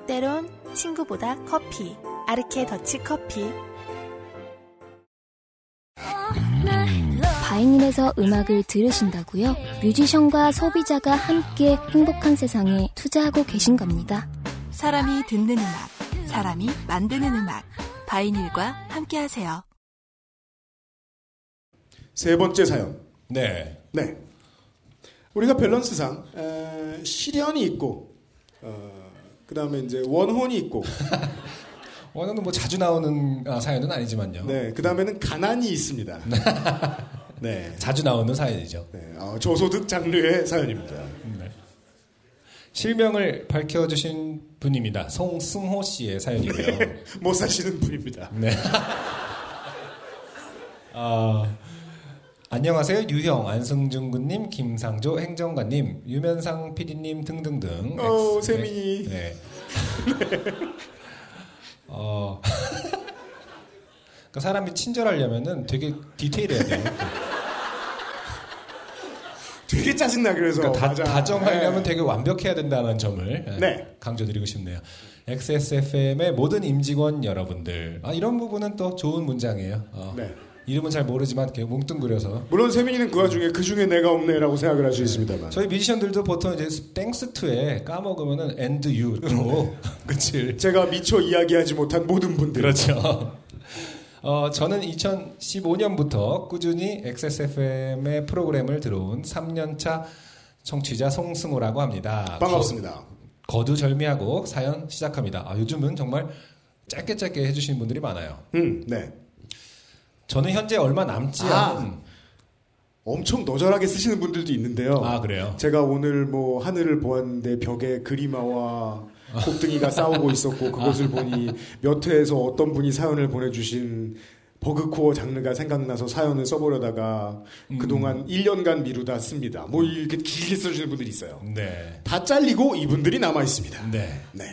Speaker 6: 때론 친구보다 커피. 아르케 더치 커피.
Speaker 5: 바이닐에서 음악을 들으신다고요? 뮤지션과 소비자가 함께 행복한 세상에 투자하고 계신 겁니다.
Speaker 6: 사람이 듣는 음악. 사람이 만드는 음악. 바이닐과 함께하세요.
Speaker 2: 세 번째 사연.
Speaker 1: 네.
Speaker 2: 네. 우리가 밸런스상 에, 시련이 있고 그 다음에 이제 원혼이 있고
Speaker 1: 원어는 뭐 자주 나오는 아, 사연은 아니지만요.
Speaker 2: 네, 그 다음에는 가난이 있습니다. 네.
Speaker 1: 자주 나오는 사연이죠.
Speaker 2: 네, 어, 저소득 장르의 사연입니다.
Speaker 1: 실명을 밝혀주신 분입니다. 송승호 씨의 사연이고요.
Speaker 2: 못 사시는 분입니다.
Speaker 1: 네. 아, 안녕하세요. 유형, 안승준 군님, 김상조 행정관님, 유면상 PD님 등등등.
Speaker 2: 어, 세민이.
Speaker 1: 네. 어. 그러니까 사람이 친절하려면은 되게 디테일해야 돼요.
Speaker 2: 되게 짜증나 그래서
Speaker 1: 그러니까 다. 다정하려면
Speaker 2: 네.
Speaker 1: 되게 완벽해야 된다는 점을 예,
Speaker 2: 네.
Speaker 1: 강조드리고 싶네요. XSFM의 모든 임직원 여러분들. 아, 이런 부분은 또 좋은 문장이에요. 어,
Speaker 2: 네.
Speaker 1: 이름은 잘 모르지만 이렇게 뭉뚱그려서.
Speaker 2: 물론 세민이는 그 와중에 그 중에 내가 없네라고 생각을 할 수 있습니다만.
Speaker 1: 저희 뮤지션들도 보통 이제 thanks to에 까먹으면은 and you로 그치.
Speaker 2: 제가 미처 이야기하지 못한 모든 분들.
Speaker 1: 그렇죠. 어, 저는 2015년부터 꾸준히 XSFM의 프로그램을 들어온 3년차 청취자 송승호라고 합니다.
Speaker 2: 반갑습니다.
Speaker 1: 거, 두절미하고 사연 시작합니다. 아, 요즘은 정말 짧게 짧게 해주시는 분들이 많아요.
Speaker 2: 음, 네.
Speaker 1: 저는 현재 얼마 남지
Speaker 2: 아.
Speaker 1: 않은
Speaker 2: 엄청 너절하게 쓰시는 분들도 있는데요.
Speaker 1: 아 그래요.
Speaker 2: 제가 오늘 뭐 하늘을 보았는데 벽에 그리마와 곱등이가 싸우고 있었고 그것을 보니 몇 회에서 어떤 분이 사연을 보내주신 버그코어 장르가 생각나서 사연을 써보려다가
Speaker 1: 음.
Speaker 2: 그동안 1년간 미루다 씁니다. 뭐 이렇게 길게 써주시는 분들이 있어요.
Speaker 1: 네.
Speaker 2: 다 잘리고 이분들이 남아 있습니다.
Speaker 1: 네.
Speaker 2: 네.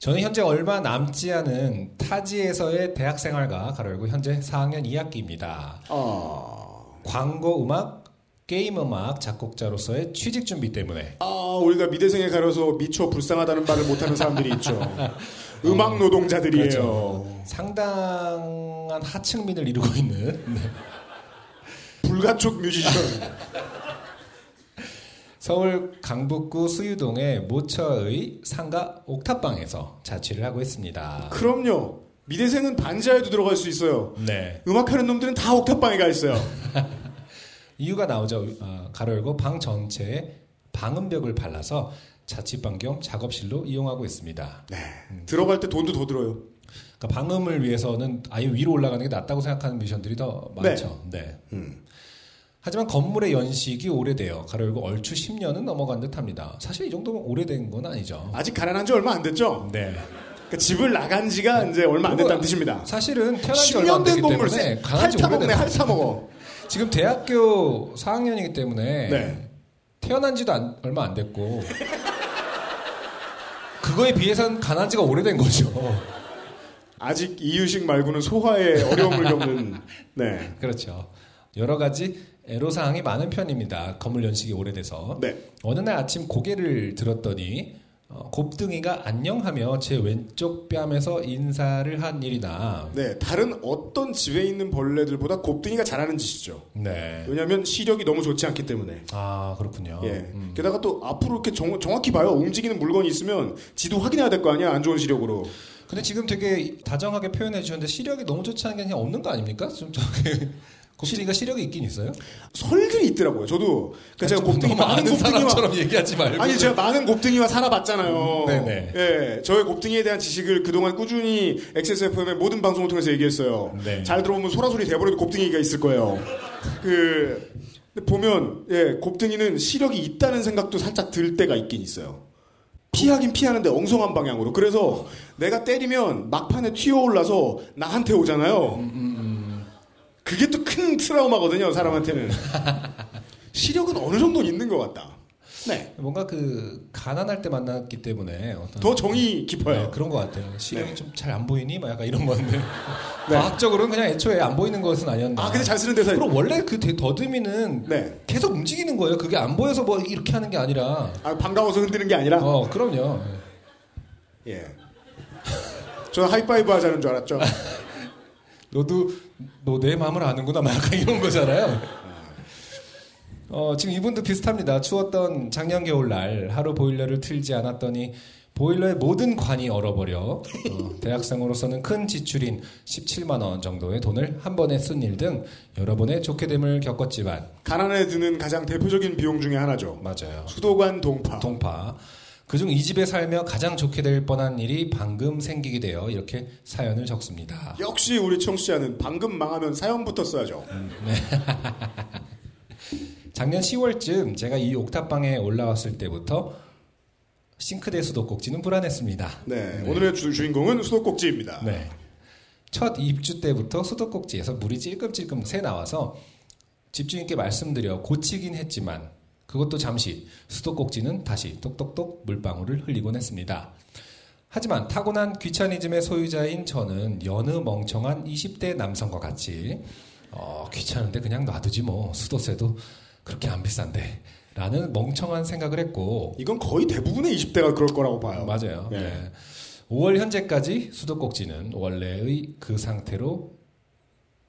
Speaker 1: 저는 현재 얼마 남지 않은 타지에서의 대학생활과 가로열고 현재 4학년 2학기입니다.
Speaker 2: 아,
Speaker 1: 광고 음악, 게임 음악 작곡자로서의 취직 준비 때문에
Speaker 2: 아 우리가 미대생에 가려서 미처 불쌍하다는 말을 못하는 사람들이 있죠. 음악 노동자들이에요.
Speaker 1: 그렇죠. 상당한 하층민을 이루고 있는 네.
Speaker 2: 불가촉 뮤지션.
Speaker 1: 서울 강북구 수유동의 모처의 상가 옥탑방에서 자취를 하고 있습니다.
Speaker 2: 그럼요. 미대생은 반지하에도 들어갈 수 있어요.
Speaker 1: 네.
Speaker 2: 음악하는 놈들은 다 옥탑방에 가 있어요.
Speaker 1: 이유가 나오죠. 어, 가로 열고 방 전체에 방음벽을 발라서 자취방 겸 작업실로 이용하고 있습니다.
Speaker 2: 네. 들어갈 때 돈도 더 들어요.
Speaker 1: 그러니까 방음을 위해서는 아예 위로 올라가는 게 낫다고 생각하는 뮤지션들이 더 많죠. 네.
Speaker 2: 음.
Speaker 1: 하지만 건물의 연식이 오래돼요. 가로 열고 얼추 10년은 넘어간 듯합니다. 사실 이 정도면 오래된 건 아니죠.
Speaker 2: 아직 가난한 지 얼마 안 됐죠?
Speaker 1: 네.
Speaker 2: 그러니까 집을 나간 지가 이제 얼마 안 됐다는 뜻입니다.
Speaker 1: 사실은 태어난 지 얼마 안
Speaker 2: 10년
Speaker 1: 됐기
Speaker 2: 된 건물
Speaker 1: 때문에
Speaker 2: 세-
Speaker 1: 강아지
Speaker 2: 핥아먹네,
Speaker 1: 오래된
Speaker 2: 핥아먹어.
Speaker 1: 지금 대학교 4학년이기 때문에
Speaker 2: 네.
Speaker 1: 태어난 지도 안- 얼마 안 됐고 그거에 비해서는 가난 지가 오래된 거죠.
Speaker 2: 아직 이유식 말고는 소화에 어려움을 겪는, 네.
Speaker 1: 그렇죠. 여러 가지 애로사항이 많은 편입니다. 건물 연식이 오래돼서.
Speaker 2: 네.
Speaker 1: 어느 날 아침 고개를 들었더니 어, 곱등이가 안녕하며 제 왼쪽 뺨에서 인사를 한 일이나
Speaker 2: 네. 다른 어떤 집에 있는 벌레들보다 곱등이가 잘하는 짓이죠.
Speaker 1: 네.
Speaker 2: 왜냐하면 시력이 너무 좋지 않기 때문에.
Speaker 1: 아 그렇군요.
Speaker 2: 예.
Speaker 1: 음.
Speaker 2: 게다가 또 앞으로 이렇게 정, 정확히 봐요. 움직이는 물건이 있으면 지도 확인해야 될 거 아니야. 안 좋은 시력으로.
Speaker 1: 근데 지금 되게 다정하게 표현해 주셨는데 시력이 너무 좋지 않은 게 그냥 없는 거 아닙니까? 좀 저기 곱등이가 시력이 있긴 있어요?
Speaker 2: 설들이 있더라고요. 저도. 그러니까 제가
Speaker 1: 좀
Speaker 2: 곱등이 많은
Speaker 1: 사람처럼 얘기하지 말고.
Speaker 2: 아니 제가 많은 곱등이와 살아봤잖아요.
Speaker 1: 네네.
Speaker 2: 예, 저의 곱등이에 대한 지식을 그동안 꾸준히 XSFM의 모든 방송을 통해서 얘기했어요.
Speaker 1: 네.
Speaker 2: 잘 들어보면 소라소리 대버려도 곱등이가 있을 거예요. 그 보면 예, 곱등이는 시력이 있다는 생각도 살짝 들 때가 있긴 있어요. 피하긴 피하는데 엉성한 방향으로. 그래서 내가 때리면 막판에 튀어올라서 나한테 오잖아요. 그게 또 큰 트라우마거든요, 사람한테는. 시력은 어느 정도 있는 것 같다. 네.
Speaker 1: 뭔가 그 가난할 때 만났기 때문에
Speaker 2: 더 정이 깊어요.
Speaker 1: 네, 그런 것 같아요. 시력이
Speaker 2: 네.
Speaker 1: 좀잘 안 보이니? 막 약간 이런 건데 과학적으로는 그냥 애초에 안 보이는 것은 아니었나.
Speaker 2: 아, 근데 잘 쓰는 대사.
Speaker 1: 그럼 원래 그 대- 더듬이는
Speaker 2: 네.
Speaker 1: 계속 움직이는 거예요. 그게 안 보여서 뭐 이렇게 하는 게 아니라.
Speaker 2: 아, 반가워서 흔드는 게 아니라.
Speaker 1: 어, 그럼요.
Speaker 2: 예. 저는 하이파이브 하자는 줄 알았죠.
Speaker 1: 너도 너 내 마음을 아는구나. 막 이런 거잖아요. 어, 지금 이분도 비슷합니다. 추웠던 작년 겨울날 하루 보일러를 틀지 않았더니 보일러의 모든 관이 얼어버려 어, 대학생으로서는 큰 지출인 17만 원 정도의 돈을 한 번에 쓴 일 등 여러 번의 좋게 됨을 겪었지만
Speaker 2: 가난에 드는 가장 대표적인 비용 중에 하나죠.
Speaker 1: 맞아요.
Speaker 2: 수도관 동파.
Speaker 1: 동파. 그중 이 집에 살며 가장 좋게 될 뻔한 일이 방금 생기게 되어 이렇게 사연을 적습니다.
Speaker 2: 역시 우리 청취자는 방금 망하면 사연부터 써야죠.
Speaker 1: 작년 10월쯤 제가 이 옥탑방에 올라왔을 때부터 싱크대 수도꼭지는 불안했습니다.
Speaker 2: 네. 오늘의 주, 주인공은 수도꼭지입니다.
Speaker 1: 네. 첫 입주 때부터 수도꼭지에서 물이 찔끔찔끔 새 나와서 집주인께 말씀드려 고치긴 했지만 그것도 잠시 수도꼭지는 다시 똑똑똑 물방울을 흘리곤 했습니다. 하지만 타고난 귀차니즘의 소유자인 저는 여느 멍청한 20대 남성과 같이 어, 귀찮은데 그냥 놔두지 뭐 수도세도 그렇게 안 비싼데 라는 멍청한 생각을 했고
Speaker 2: 이건 거의 대부분의 20대가 그럴 거라고 봐요.
Speaker 1: 맞아요.
Speaker 2: 네.
Speaker 1: 네. 5월 현재까지 수도꼭지는 원래의 그 상태로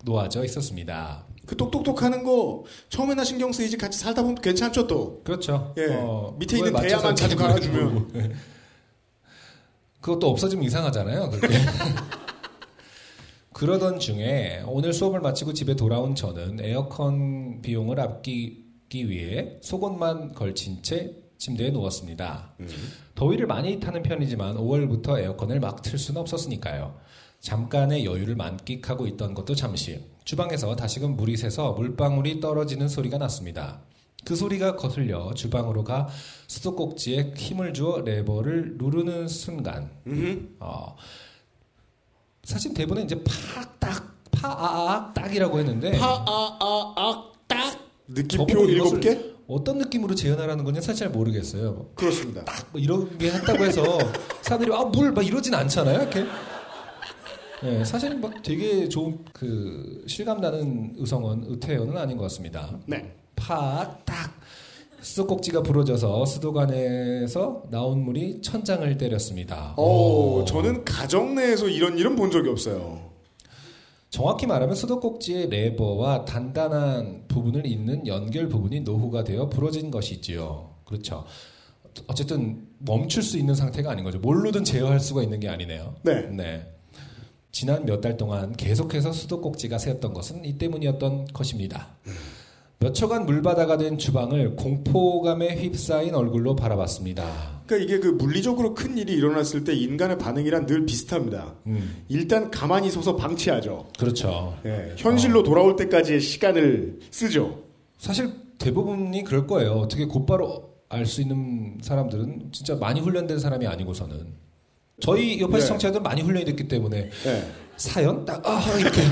Speaker 1: 놓아져 있었습니다.
Speaker 2: 그 똑똑똑하는 거 처음에나 신경 쓰이지 같이 살다 보면 괜찮죠 또.
Speaker 1: 그렇죠.
Speaker 2: 예.
Speaker 1: 어,
Speaker 2: 밑에 있는 대야만 자주 갈아주면.
Speaker 1: 보고. 그것도 없어지면 이상하잖아요. 그렇게. 그러던 중에 오늘 수업을 마치고 집에 돌아온 저는 에어컨 비용을 아끼기 위해 속옷만 걸친 채 침대에 누웠습니다. 더위를 많이 타는 편이지만 5월부터 에어컨을 막 틀 수는 없었으니까요. 잠깐의 여유를 만끽하고 있던 것도 잠시 주방에서 다시금 물이 새서 물방울이 떨어지는 소리가 났습니다. 그 소리가 거슬려 주방으로 가 수도꼭지에 힘을 주어 레버를 누르는 순간 어, 사실 대본에 이제 팍딱 파아악 딱이라고 했는데
Speaker 2: 파아아악 느낌표
Speaker 1: 저분은
Speaker 2: 일곱
Speaker 1: 이것을
Speaker 2: 개?
Speaker 1: 어떤 느낌으로 재현하라는 건지 사실 잘 모르겠어요. 뭐
Speaker 2: 그렇습니다.
Speaker 1: 뭐 이런 게 했다고 해서 사람들이 아물막 이러진 않잖아요. 이렇게. 네, 사실 막 되게 좋은 그 실감 나는 의성은 의태어는 아닌 것 같습니다.
Speaker 2: 네.
Speaker 1: 팍딱 수도꼭지가 부러져서 수도관에서 나온 물이 천장을 때렸습니다.
Speaker 2: 어, 저는 가정 내에서 이런 일은 본 적이 없어요.
Speaker 1: 정확히 말하면 수도꼭지의 레버와 단단한 부분을 잇는 연결 부분이 노후가 되어 부러진 것이지요. 그렇죠. 어쨌든 멈출 수 있는 상태가 아닌 거죠. 뭘로든 제어할 수가 있는 게 아니네요.
Speaker 2: 네.
Speaker 1: 지난 몇 달 동안 계속해서 수도꼭지가 새었던 것은 이 때문이었던 것입니다. 몇 초간 물바다가 된 주방을 공포감에 휩싸인 얼굴로 바라봤습니다.
Speaker 2: 그러니까 이게 그 물리적으로 큰 일이 일어났을 때 인간의 반응이란 늘 비슷합니다.
Speaker 1: 음,
Speaker 2: 일단 가만히 서서 방치하죠.
Speaker 1: 그렇죠.
Speaker 2: 예, 현실로 돌아올 때까지의 시간을 쓰죠.
Speaker 1: 사실 대부분이 그럴 거예요. 어떻게 곧바로 알 수 있는 사람들은 진짜 많이 훈련된 사람이 아니고서는 저희 옆에
Speaker 2: 네.
Speaker 1: 시청자들 많이 훈련이 됐기 때문에
Speaker 2: 예.
Speaker 1: 사연 딱 아, 이렇게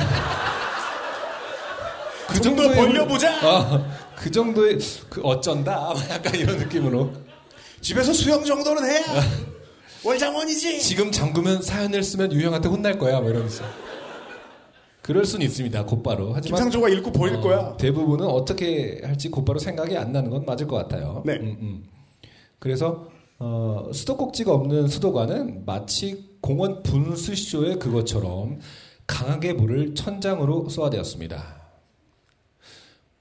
Speaker 1: 그 정도의
Speaker 2: 벌려보자!
Speaker 1: 아, 그 정도의 그 어쩐다 약간 이런 느낌으로
Speaker 2: 집에서 수영 정도는 해야 월장원이지.
Speaker 1: 지금 잠그면 사연을 쓰면 유형한테 혼날 거야 뭐 이러면서 그럴 수는 있습니다 곧바로 하지만
Speaker 2: 김상조가 읽고 버릴
Speaker 1: 어,
Speaker 2: 거야.
Speaker 1: 대부분은 어떻게 할지 곧바로 생각이 안 나는 건 맞을 것 같아요.
Speaker 2: 네.
Speaker 1: 음, 음. 그래서 어, 수도꼭지가 없는 수도관은 마치 공원 분수쇼의 그것처럼 강하게 물을 천장으로 쏘아대었습니다.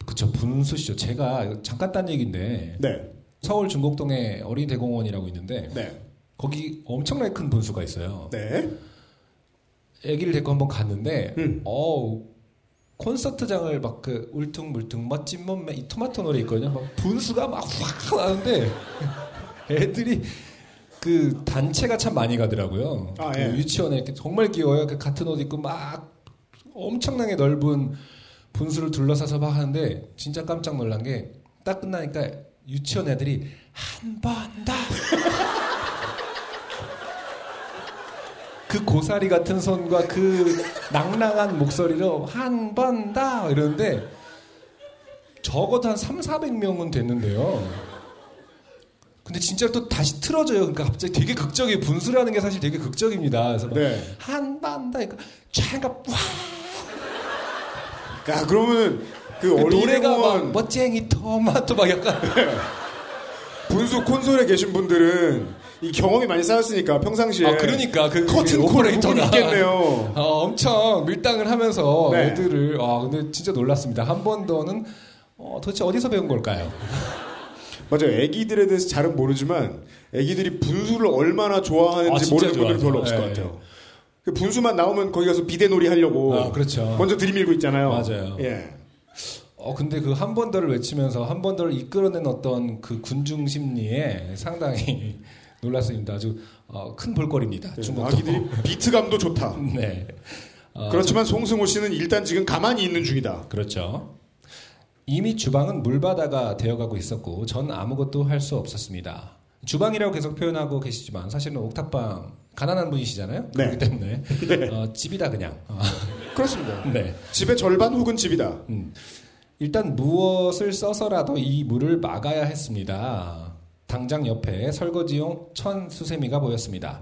Speaker 1: 그쵸 분수쇼 제가 잠깐 딴 얘기인데
Speaker 2: 네.
Speaker 1: 서울 중곡동에 어린이 대공원이라고 있는데
Speaker 2: 네.
Speaker 1: 거기 엄청나게 큰 분수가 있어요.
Speaker 2: 네.
Speaker 1: 아기를 데리고 한번 갔는데
Speaker 2: 음.
Speaker 1: 어우 콘서트장을 막 그 울퉁불퉁 멋진 몸매 이 토마토 노래 있거든요. 막 분수가 막 확 나는데 애들이 그 단체가 참 많이 가더라고요.
Speaker 2: 아,
Speaker 1: 그
Speaker 2: 예.
Speaker 1: 유치원에 이렇게 정말 귀여워요. 그 같은 옷 입고 막 엄청나게 넓은 분수를 둘러싸서 막 하는데 진짜 깜짝 놀란 게 딱 끝나니까 유치원 애들이 한 번 더. 그 고사리 같은 손과 그 낭낭한 목소리로 한 번 더 이러는데 적어도 한 3, 400명은 됐는데요. 근데 진짜 또 다시 틀어져요. 그러니까 갑자기 되게 극적이에요. 분수라는 게 사실 되게 극적입니다. 그래서
Speaker 2: 네.
Speaker 1: 더, 그러니까 촤가 와
Speaker 2: 야, 그러면 그
Speaker 1: 노래가 막
Speaker 2: 어린이대공원
Speaker 1: 멋쟁이 토마토 막 약간
Speaker 2: 분수 콘솔에 계신 분들은 이 경험이 많이 쌓였으니까 평상시에
Speaker 1: 아 그러니까 그
Speaker 2: 커튼 부분이 있겠네요.
Speaker 1: 어, 엄청 밀당을 하면서
Speaker 2: 네.
Speaker 1: 애들을 아 근데 진짜 놀랐습니다. 한 번 더는 어, 도대체 어디서 배운 걸까요?
Speaker 2: 맞아요. 애기들에 대해서 잘은 모르지만 애기들이 분수를 얼마나
Speaker 1: 아,
Speaker 2: 좋아하는지
Speaker 1: 진짜
Speaker 2: 모르는 분들
Speaker 1: 좋아하죠.
Speaker 2: 별로 없을 것
Speaker 1: 네.
Speaker 2: 같아요. 그 분수만 나오면 거기 가서 비대놀이 하려고
Speaker 1: 아, 그렇죠.
Speaker 2: 먼저 들이밀고 있잖아요.
Speaker 1: 맞아요.
Speaker 2: 예.
Speaker 1: 어 근데 그 한 번 더를 외치면서 한 번 더를 이끌어낸 어떤 그 군중 심리에 상당히 놀랐습니다. 아주 어, 큰 볼거리입니다.
Speaker 2: 예,
Speaker 1: 중국도.
Speaker 2: 아기들이 비트감도 좋다.
Speaker 1: 네. 어,
Speaker 2: 그렇지만 송승호 씨는 일단 지금 가만히 있는 중이다.
Speaker 1: 그렇죠. 이미 주방은 물바다가 되어가고 있었고 전 아무것도 할 수 없었습니다. 주방이라고 계속 표현하고 계시지만 사실은 옥탑방 가난한 분이시잖아요.
Speaker 2: 네.
Speaker 1: 그렇기 때문에 어, 집이다 그냥. 어,
Speaker 2: 그렇습니다.
Speaker 1: 네.
Speaker 2: 집의 절반 혹은 집이다.
Speaker 1: 음. 일단 무엇을 써서라도 이 물을 막아야 했습니다. 당장 옆에 설거지용 천 수세미가 보였습니다.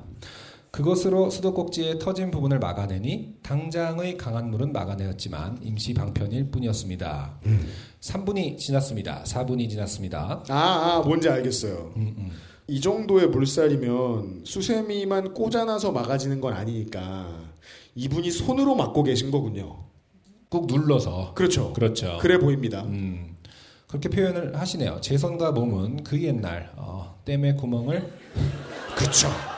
Speaker 1: 그것으로 수도꼭지의 터진 부분을 막아내니 당장의 강한 물은 막아내었지만 임시 방편일 뿐이었습니다. 3분이 지났습니다. 4분이 지났습니다.
Speaker 2: 아, 아 뭔지 알겠어요.
Speaker 1: 음, 음.
Speaker 2: 이 정도의 물살이면 수세미만 꽂아놔서 막아지는 건 아니니까 이분이 손으로 막고 계신 거군요.
Speaker 1: 꾹 눌러서.
Speaker 2: 그렇죠.
Speaker 1: 그렇죠.
Speaker 2: 그래 보입니다.
Speaker 1: 음, 그렇게 표현을 하시네요. 제 손과 몸은 그 옛날 어, 댐의 구멍을
Speaker 2: 그렇죠.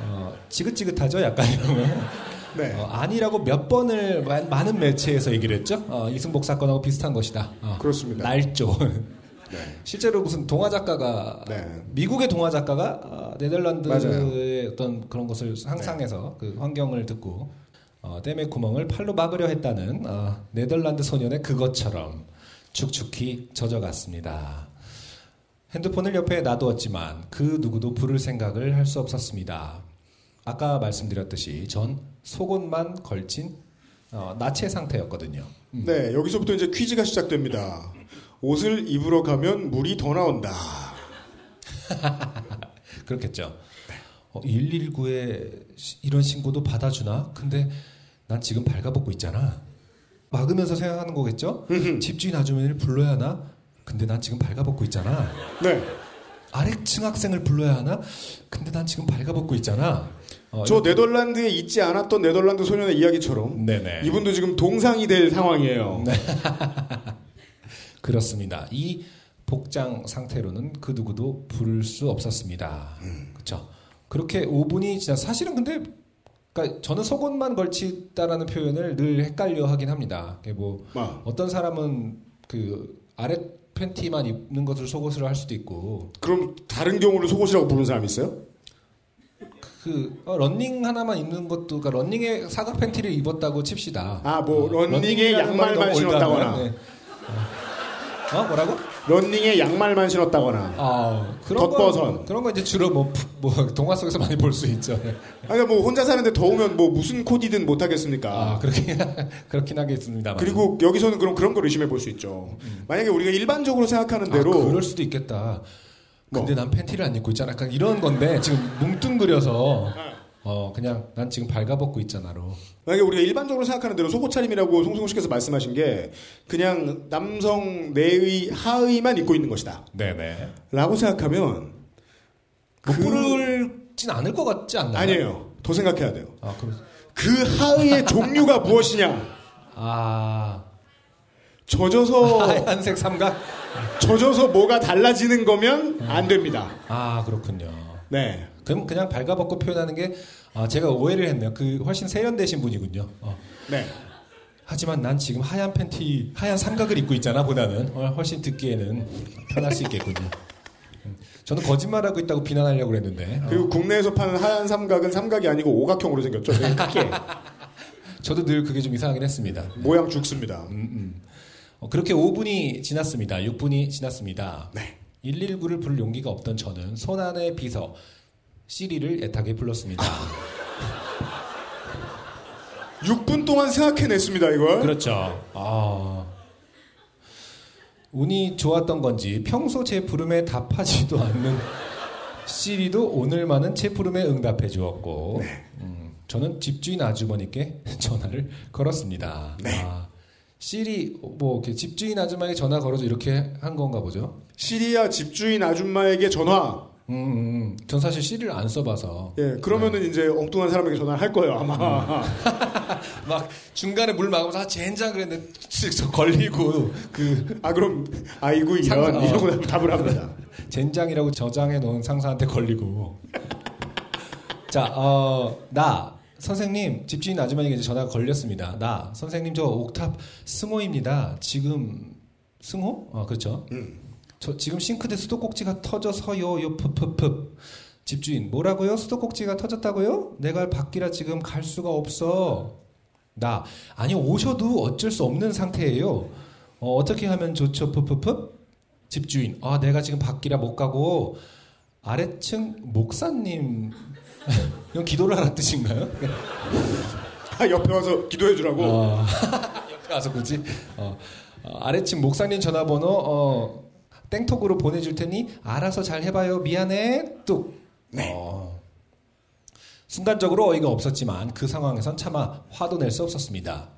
Speaker 1: 어, 지긋지긋하죠, 약간 이러면.
Speaker 2: 네.
Speaker 1: 어, 아니라고 몇 번을 마- 많은 매체에서 얘기를 했죠. 어, 이승복 사건하고 비슷한 것이다. 어,
Speaker 2: 그렇습니다.
Speaker 1: 날조. 실제로 무슨 동화 작가가
Speaker 2: 네.
Speaker 1: 미국의 동화 작가가 어, 네덜란드의. 어떤 그런 것을 상상해서 그 환경을 듣고 어, 댐의 구멍을 팔로 막으려 했다는 어, 네덜란드 소년의 그것처럼 축축히 젖어갔습니다. 핸드폰을 옆에 놔두었지만 그 누구도 부를 생각을 할 수 없었습니다. 아까 말씀드렸듯이 전 속옷만 걸친 어, 나체 상태였거든요. 음.
Speaker 2: 네, 여기서부터 이제 퀴즈가 시작됩니다. 옷을 입으러 가면 물이 더 나온다.
Speaker 1: 그렇겠죠. 어, 119에 이런 신고도 받아주나? 근데 난 지금 발가벗고 있잖아. 막으면서 생각하는 거겠죠? 집주인 아주머니를 불러야 하나? 근데 난 지금 발가벗고 있잖아.
Speaker 2: 네.
Speaker 1: 아래층 학생을 불러야 하나? 근데 난 지금 발가벗고 있잖아. 어,
Speaker 2: 저 네덜란드에 있지 않았던 네덜란드 소년의 이야기처럼
Speaker 1: 네네.
Speaker 2: 이분도 지금 동상이 될 상황이에요.
Speaker 1: 그렇습니다. 이 복장 상태로는 그 누구도 부를 수 없었습니다. 그렇죠. 그렇게 5분이 지나 사실은 근데 그러니까 저는 속옷만 걸치다라는 표현을 늘 헷갈려 하긴 합니다. 뭐
Speaker 2: 아,
Speaker 1: 어떤 사람은 그 아래 팬티만 입는 것을 속옷으로 할 수도 있고
Speaker 2: 그럼 다른 경우를 속옷이라고 부르는 사람 있어요?
Speaker 1: 그 어, 런닝 하나만 입는 것도 그러니까 런닝에 사각 팬티를 입었다고 칩시다.
Speaker 2: 아, 뭐
Speaker 1: 어,
Speaker 2: 런닝에 양말만 신었다거나.
Speaker 1: 네. 어? 어? 뭐라고?
Speaker 2: 런닝에 양말만 신었다거나.
Speaker 1: 아 그런
Speaker 2: 덧버선.
Speaker 1: 거 그런 거 이제 주로 뭐, 푸- 뭐 동화 속에서 많이 볼 수 있죠. 네.
Speaker 2: 아니 뭐 혼자 사는데 더우면 뭐 무슨 코디든 못 하겠습니까?
Speaker 1: 아 그렇긴 그렇긴 하겠습니다.
Speaker 2: 그리고 여기서는 그럼 그런 걸 의심해 볼 수 있죠. 만약에 우리가 일반적으로 생각하는 대로
Speaker 1: 아, 그럴 수도 있겠다. 근데
Speaker 2: 뭐?
Speaker 1: 난 팬티를 안 입고 있잖아. 약간 이런 건데 지금 뭉뚱그려서 어 그냥 난 지금 발가벗고 있잖아로.
Speaker 2: 만약에 우리가 일반적으로 생각하는 대로 속옷 차림이라고 송승호 씨께서 말씀하신 게 그냥 남성 내의 하의만 입고 있는 것이다.
Speaker 1: 네네.
Speaker 2: 라고 생각하면
Speaker 1: 못
Speaker 2: 그-
Speaker 1: 부르진 않을 것 같지 않나요?
Speaker 2: 아니에요. 더 생각해야 돼요.
Speaker 1: 아 그럼
Speaker 2: 그 하의의 종류가 무엇이냐?
Speaker 1: 아
Speaker 2: 젖어서
Speaker 1: 하얀색 삼각.
Speaker 2: 젖어서 뭐가 달라지는 거면 안 됩니다.
Speaker 1: 아 그렇군요.
Speaker 2: 네.
Speaker 1: 그럼 그냥 발가벗고 표현하는 게 아, 제가 오해를 했네요. 그 훨씬 세련되신 분이군요. 어.
Speaker 2: 네.
Speaker 1: 하지만 난 지금 하얀 팬티, 하얀 삼각을 입고 있잖아 보다는 어, 훨씬 듣기에는 편할 수 있겠군요. 음. 저는 거짓말하고 있다고 비난하려고 그랬는데 어,
Speaker 2: 그리고 국내에서 파는 하얀 삼각은 삼각이 아니고 오각형으로 생겼죠. 크게.
Speaker 1: 저도 늘 그게 좀 이상하긴 했습니다.
Speaker 2: 모양 죽습니다.
Speaker 1: 어, 그렇게 5분이 지났습니다. 6분이 지났습니다.
Speaker 2: 네.
Speaker 1: 119를 부를 용기가 없던 저는 손안의 비서 시리를 애타게 불렀습니다.
Speaker 2: 6분 동안 생각해냈습니다, 이걸.
Speaker 1: 그렇죠. 아. 운이 좋았던 건지 평소 제 부름에 답하지도 않는 시리도 오늘만은 제 부름에 응답해 주었고 음, 저는 집주인 아주머니께 전화를 걸었습니다. 아, 시리 뭐 이렇게 집주인 아줌마에게 전화 걸어서 이렇게 한 건가 보죠.
Speaker 2: 시리아 집주인 아줌마에게 전화.
Speaker 1: 음, 음, 음. 전 사실 시리를 안 써봐서
Speaker 2: 예, 그러면은 이제 엉뚱한 사람에게 전화를 할 거예요, 아마.
Speaker 1: 막 중간에 물 막으면서 아 젠장 그랬는데 저 걸리고 그
Speaker 2: 아, 그럼, 아이고, 이런,
Speaker 1: 상상- 어.
Speaker 2: 이러고 답을 합니다.
Speaker 1: 젠장이라고 저장해 놓은 상사한테 걸리고. 자, 어, 나, 선생님, 집주인 아주머니에게 이제 전화가 걸렸습니다. 나, 선생님, 저 옥탑 승호입니다. 지금, 승호? 아, 그렇죠. 저 지금 싱크대 수도꼭지가 터져서요, 요, 푸푸푸. 집주인, 뭐라고요? 수도꼭지가 터졌다고요? 내가 밖이라 지금 갈 수가 없어. 나, 아니, 오셔도 어쩔 수 없는 상태예요. 어, 어떻게 하면 좋죠, 푸푸푸? 집주인, 아, 내가 지금 밖이라 못 가고, 아래층 목사님, 이건 기도를 하라 뜻인가요?
Speaker 2: 아, 옆에 와서 기도해 주라고.
Speaker 1: 어, 옆에 와서 굳이, 어, 어, 아래층 목사님 전화번호, 어, 땡톡으로 보내줄 테니, 알아서 잘 해봐요. 미안해. 뚝. 어, 순간적으로 어이가 없었지만, 그 상황에선 차마 화도 낼 수 없었습니다.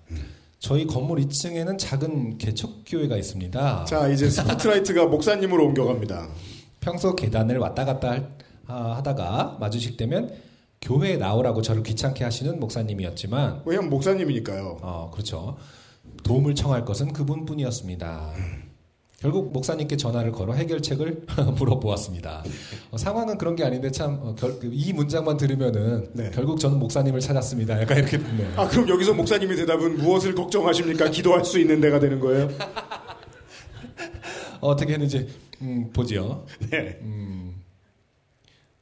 Speaker 1: 저희 건물 2층에는 작은 개척교회가 있습니다.
Speaker 2: 자, 이제 스포트라이트가 목사님으로 옮겨갑니다.
Speaker 1: 평소 계단을 왔다 갔다 할- 아, 하다가 마주칠 때면 교회에 나오라고 저를 귀찮게 하시는 목사님이었지만
Speaker 2: 왜냐면 목사님이니까요.
Speaker 1: 어, 그렇죠. 도움을 청할 것은 그분뿐이었습니다. 결국 목사님께 전화를 걸어 해결책을 물어보았습니다. 어, 상황은 그런 게 아닌데 참이 문장만 들으면은
Speaker 2: 네.
Speaker 1: 결국 저는 목사님을 찾았습니다. 약간 이렇게 듣네요.
Speaker 2: 아, 그럼 여기서 목사님의 대답은 무엇을 걱정하십니까? 기도할 수 있는 데가 되는 거예요?
Speaker 1: 어떻게 했는지 음, 보지요.
Speaker 2: 네.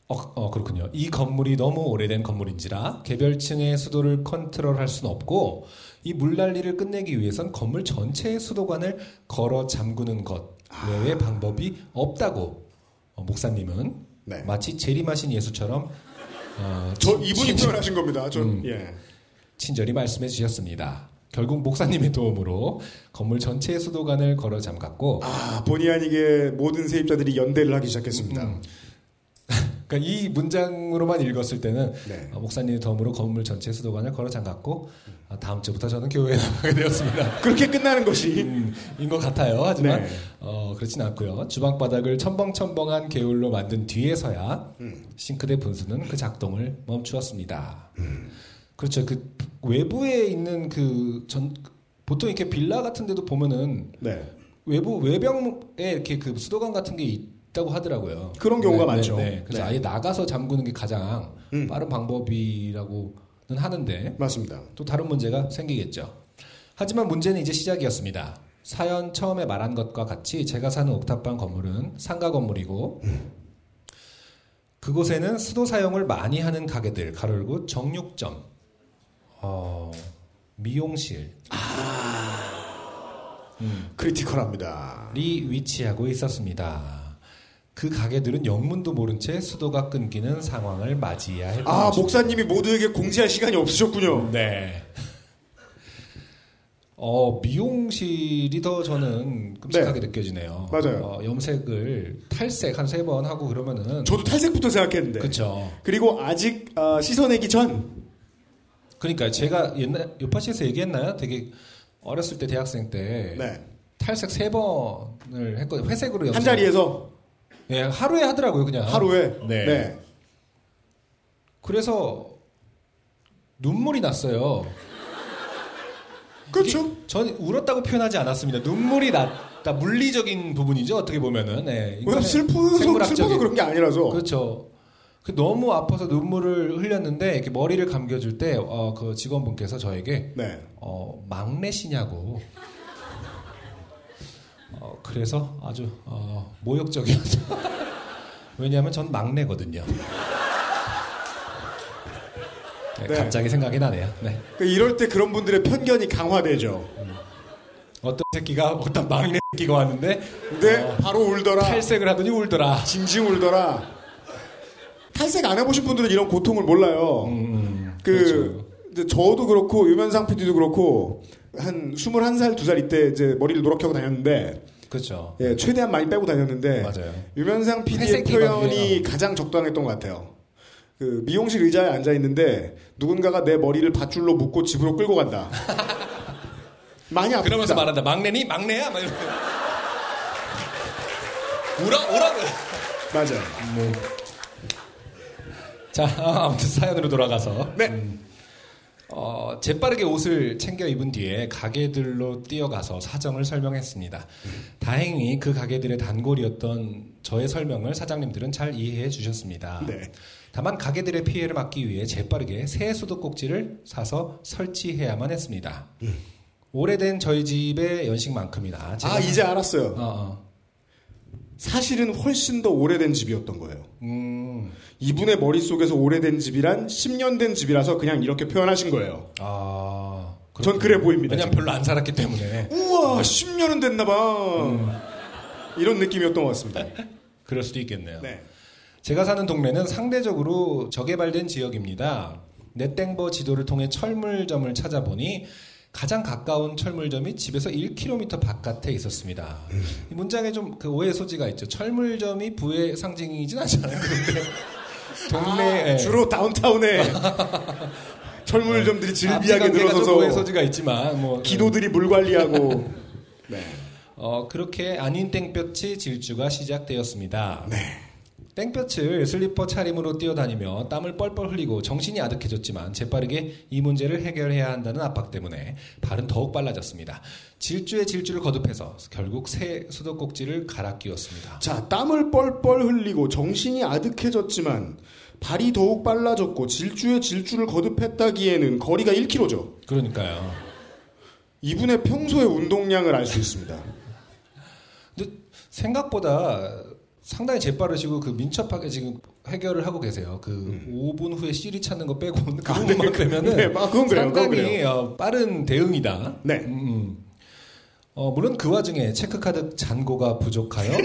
Speaker 1: 어, 어, 그렇군요. 이 건물이 너무 오래된 건물인지라 개별층의 수도를 컨트롤할 수는 없고 이 물난리를 끝내기 위해선 건물 전체의 수도관을 걸어 잠그는 것 외에 방법이 없다고 어, 목사님은
Speaker 2: 네.
Speaker 1: 마치 재림하신 예수처럼 어,
Speaker 2: 저
Speaker 1: 친-
Speaker 2: 이분이
Speaker 1: 친절-
Speaker 2: 표현하신 겁니다. 전
Speaker 1: 음.
Speaker 2: 예.
Speaker 1: 친절히 말씀해 주셨습니다. 결국 목사님의 도움으로 건물 전체의 수도관을 걸어 잠갔고
Speaker 2: 아, 본의 아니게 모든 세입자들이 연대를 하기 시작했습니다.
Speaker 1: 음. 그러니까 이 문장으로만 읽었을 때는
Speaker 2: 네.
Speaker 1: 어, 목사님의 도움으로 건물 전체 수도관을 걸어 잠갔고 아, 다음 주부터 저는 교회에 나가게 되었습니다.
Speaker 2: 그렇게 끝나는 것이
Speaker 1: 음, 인것 같아요. 하지만
Speaker 2: 네.
Speaker 1: 어, 그렇진 않고요. 주방 바닥을 첨벙첨벙한 개울로 만든 뒤에서야
Speaker 2: 음.
Speaker 1: 싱크대 분수는 그 작동을 멈추었습니다. 그렇죠. 그 외부에 있는 그 전 보통 이렇게 빌라 같은 데도 보면은
Speaker 2: 네.
Speaker 1: 외부 외벽에 이렇게 그 수도관 같은 게 있 다고 하더라고요.
Speaker 2: 그런 경우가
Speaker 1: 네,
Speaker 2: 많죠.
Speaker 1: 네, 네. 그래서
Speaker 2: 네.
Speaker 1: 아예 나가서 잠그는 게 가장
Speaker 2: 음.
Speaker 1: 빠른 방법이라고는 하는데
Speaker 2: 맞습니다.
Speaker 1: 또 다른 문제가 생기겠죠. 하지만 문제는 이제 시작이었습니다. 사연 처음에 말한 것과 같이 제가 사는 옥탑방 건물은 상가 건물이고 그곳에는 수도 사용을 많이 하는 가게들 가로열고 정육점, 어, 미용실,
Speaker 2: 크리티컬합니다.
Speaker 1: 리 위치하고 있었습니다. 그 가게들은 영문도 모른 채 수도가 끊기는 상황을 맞이해야 했던
Speaker 2: 아. 목사님이 모두에게 공지할 시간이 없으셨군요.
Speaker 1: 네. 어, 미용실이 더 저는 끔찍하게 느껴지네요.
Speaker 2: 맞아요.
Speaker 1: 어, 염색을 탈색 한 세 번 하고 그러면은.
Speaker 2: 저도 탈색부터 생각했는데.
Speaker 1: 그쵸.
Speaker 2: 그리고 아직 아, 씻어내기 전
Speaker 1: 그러니까 제가 옛날, 요파시에서 얘기했나요? 되게 어렸을 때 대학생 때.
Speaker 2: 네.
Speaker 1: 탈색 세 번을 했거든요. 회색으로 염색.
Speaker 2: 한 자리에서
Speaker 1: 예, 하루에 하더라고요, 그냥.
Speaker 2: 하루에
Speaker 1: 네.
Speaker 2: 네.
Speaker 1: 그래서 눈물이 났어요.
Speaker 2: 그렇죠.
Speaker 1: 전 울었다고 표현하지 않았습니다. 눈물이 났다. 물리적인 부분이죠. 어떻게 보면은. 네.
Speaker 2: 왜냐면
Speaker 1: 이거는
Speaker 2: 슬프서 슬퍼서 그런 게 아니라서.
Speaker 1: 그렇죠. 그 너무 아파서 눈물을 흘렸는데 이렇게 머리를 감겨줄 때 어, 그 직원분께서 저에게
Speaker 2: 네.
Speaker 1: 어, 막내시냐고. 어, 그래서 아주 어, 모욕적이었죠. 왜냐하면 전 막내거든요. 네,
Speaker 2: 네.
Speaker 1: 갑자기 생각이 나네요. 네.
Speaker 2: 그 이럴 때 그런 분들의 편견이 강화되죠.
Speaker 1: 어떤 새끼가 어떤 막내 새끼가 왔는데
Speaker 2: 근데
Speaker 1: 어,
Speaker 2: 바로 울더라.
Speaker 1: 탈색을 하더니 울더라.
Speaker 2: 징징 울더라. 탈색 안 해보신 분들은 이런 고통을 몰라요.
Speaker 1: 음,
Speaker 2: 그
Speaker 1: 그렇죠.
Speaker 2: 저도 그렇고 유면상 PD도 그렇고 한 21살, 2살 이때 이제 머리를 노랗게 하고 다녔는데
Speaker 1: 그렇죠.
Speaker 2: 예, 최대한 많이 빼고 다녔는데
Speaker 1: 맞아요.
Speaker 2: 유면상 PD의
Speaker 1: 회색
Speaker 2: 표현이. 가장 적당했던 것 같아요. 그 미용실 의자에 앉아 있는데 누군가가 내 머리를 밧줄로 묶고 집으로 끌고 간다. 많이 아프다.
Speaker 1: 그러면서 말한다. 막내니 막내야. 막 이러면서. 울어 울어.
Speaker 2: 맞아요.
Speaker 1: 자 아무튼 사연으로 돌아가서
Speaker 2: 네.
Speaker 1: 음, 어, 재빠르게 옷을 챙겨 입은 뒤에 가게들로 뛰어가서 사정을 설명했습니다. 다행히 그 가게들의 단골이었던 저의 설명을 사장님들은 잘 이해해 주셨습니다.
Speaker 2: 네.
Speaker 1: 다만 가게들의 피해를 막기 위해 재빠르게 새 수도꼭지를 사서 설치해야만 했습니다. 오래된 저희 집의 연식만큼이나
Speaker 2: 아 이제 알았어요.
Speaker 1: 어, 어.
Speaker 2: 사실은 훨씬 더 오래된 집이었던 거예요.
Speaker 1: 음,
Speaker 2: 이분의 머릿속에서 오래된 집이란 10년 된 집이라서 그냥 이렇게 표현하신 거예요.
Speaker 1: 아,
Speaker 2: 전 그래 보입니다.
Speaker 1: 왜냐면. 별로 안 살았기 때문에
Speaker 2: 우와 10년은 됐나봐. 이런 느낌이었던 것 같습니다.
Speaker 1: 그럴 수도 있겠네요.
Speaker 2: 네.
Speaker 1: 제가 사는 동네는 상대적으로 저개발된 지역입니다. 넷땡버 지도를 통해 철물점을 찾아보니 가장 가까운 철물점이 집에서 1km 바깥에 있었습니다. 이 문장에 좀 그 오해 소지가 있죠. 철물점이 부의 상징이진 않잖아요. 근데 동네 에
Speaker 2: 주로 다운타운에 철물점들이 질비하게 늘어서서
Speaker 1: 오해 소지가 있지만 뭐
Speaker 2: 기도들이 물 관리하고 네.
Speaker 1: 어, 그렇게 아닌 땡볕이 질주가 시작되었습니다.
Speaker 2: 네.
Speaker 1: 땡볕을 슬리퍼 차림으로 뛰어다니며 땀을 뻘뻘 흘리고 정신이 아득해졌지만 재빠르게 이 문제를 해결해야 한다는 압박 때문에 발은 더욱 빨라졌습니다. 질주에 질주를 거듭해서 결국 새 수도꼭지를 갈아 끼웠습니다.
Speaker 2: 자, 땀을 뻘뻘 흘리고 정신이 아득해졌지만 발이 더욱 빨라졌고 질주에 질주를 거듭했다기에는 거리가 1km죠.
Speaker 1: 그러니까요.
Speaker 2: 이분의 평소의 운동량을 알 수 있습니다.
Speaker 1: 근데 생각보다 상당히 재빠르시고 그 민첩하게 지금 해결을 하고 계세요. 그 5분 후에 시리 찾는 거 빼고는 그
Speaker 2: 아, 네.
Speaker 1: 부분만 빼면은
Speaker 2: 네, 아, 그건 그래요. 그건
Speaker 1: 상당히
Speaker 2: 그래요.
Speaker 1: 어, 빠른 대응이다.
Speaker 2: 네.
Speaker 1: 음, 음. 어, 물론 그 와중에 체크카드 잔고가 부족하여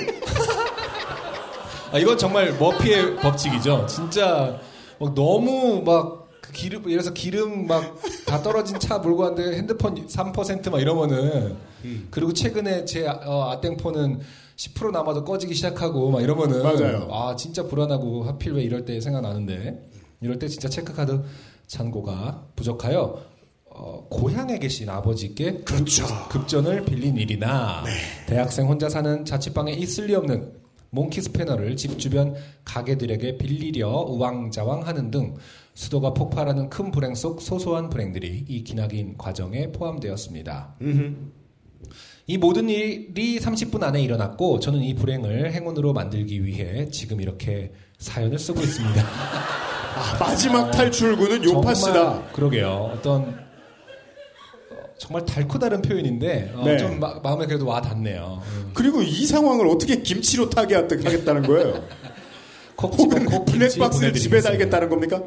Speaker 1: 아, 이건 정말 머피의 법칙이죠. 진짜 막 너무 막그 기름 예를 들어서 기름 막 다 떨어진 차 몰고 왔는데 핸드폰 3%막 이러면은
Speaker 2: 음.
Speaker 1: 그리고 최근에 제 아, 어, 아땡폰은 10% 남아도 꺼지기 시작하고 막 이러면은
Speaker 2: 맞아요.
Speaker 1: 아 진짜 불안하고 하필 왜 이럴 때 생각나는데 이럴 때 진짜 체크카드 잔고가 부족하여 어, 고향에 계신 아버지께
Speaker 2: 그렇죠.
Speaker 1: 급전을 빌린 일이나 대학생 혼자 사는 자취방에 있을 리 없는 몽키 스패너를 집 주변 가게들에게 빌리려 우왕좌왕 하는 등 수도가 폭발하는 큰 불행 속 소소한 불행들이 이 기나긴 과정에 포함되었습니다.
Speaker 2: 음흠.
Speaker 1: 이 모든 일이 30분 안에 일어났고 저는 이 불행을 행운으로 만들기 위해 지금 이렇게 사연을 쓰고 있습니다.
Speaker 2: 아, 마지막 탈출구는 요파 씨다.
Speaker 1: 정말 그러게요. 어떤 어, 정말 달고 다른 표현인데 어,
Speaker 2: 네.
Speaker 1: 좀 마, 음에 그래도 와 닿네요. 음.
Speaker 2: 그리고 이 상황을 어떻게 김치로 타게 하- 하겠다는 거예요? 혹은 블랙박스를 집에. 달겠다는 겁니까?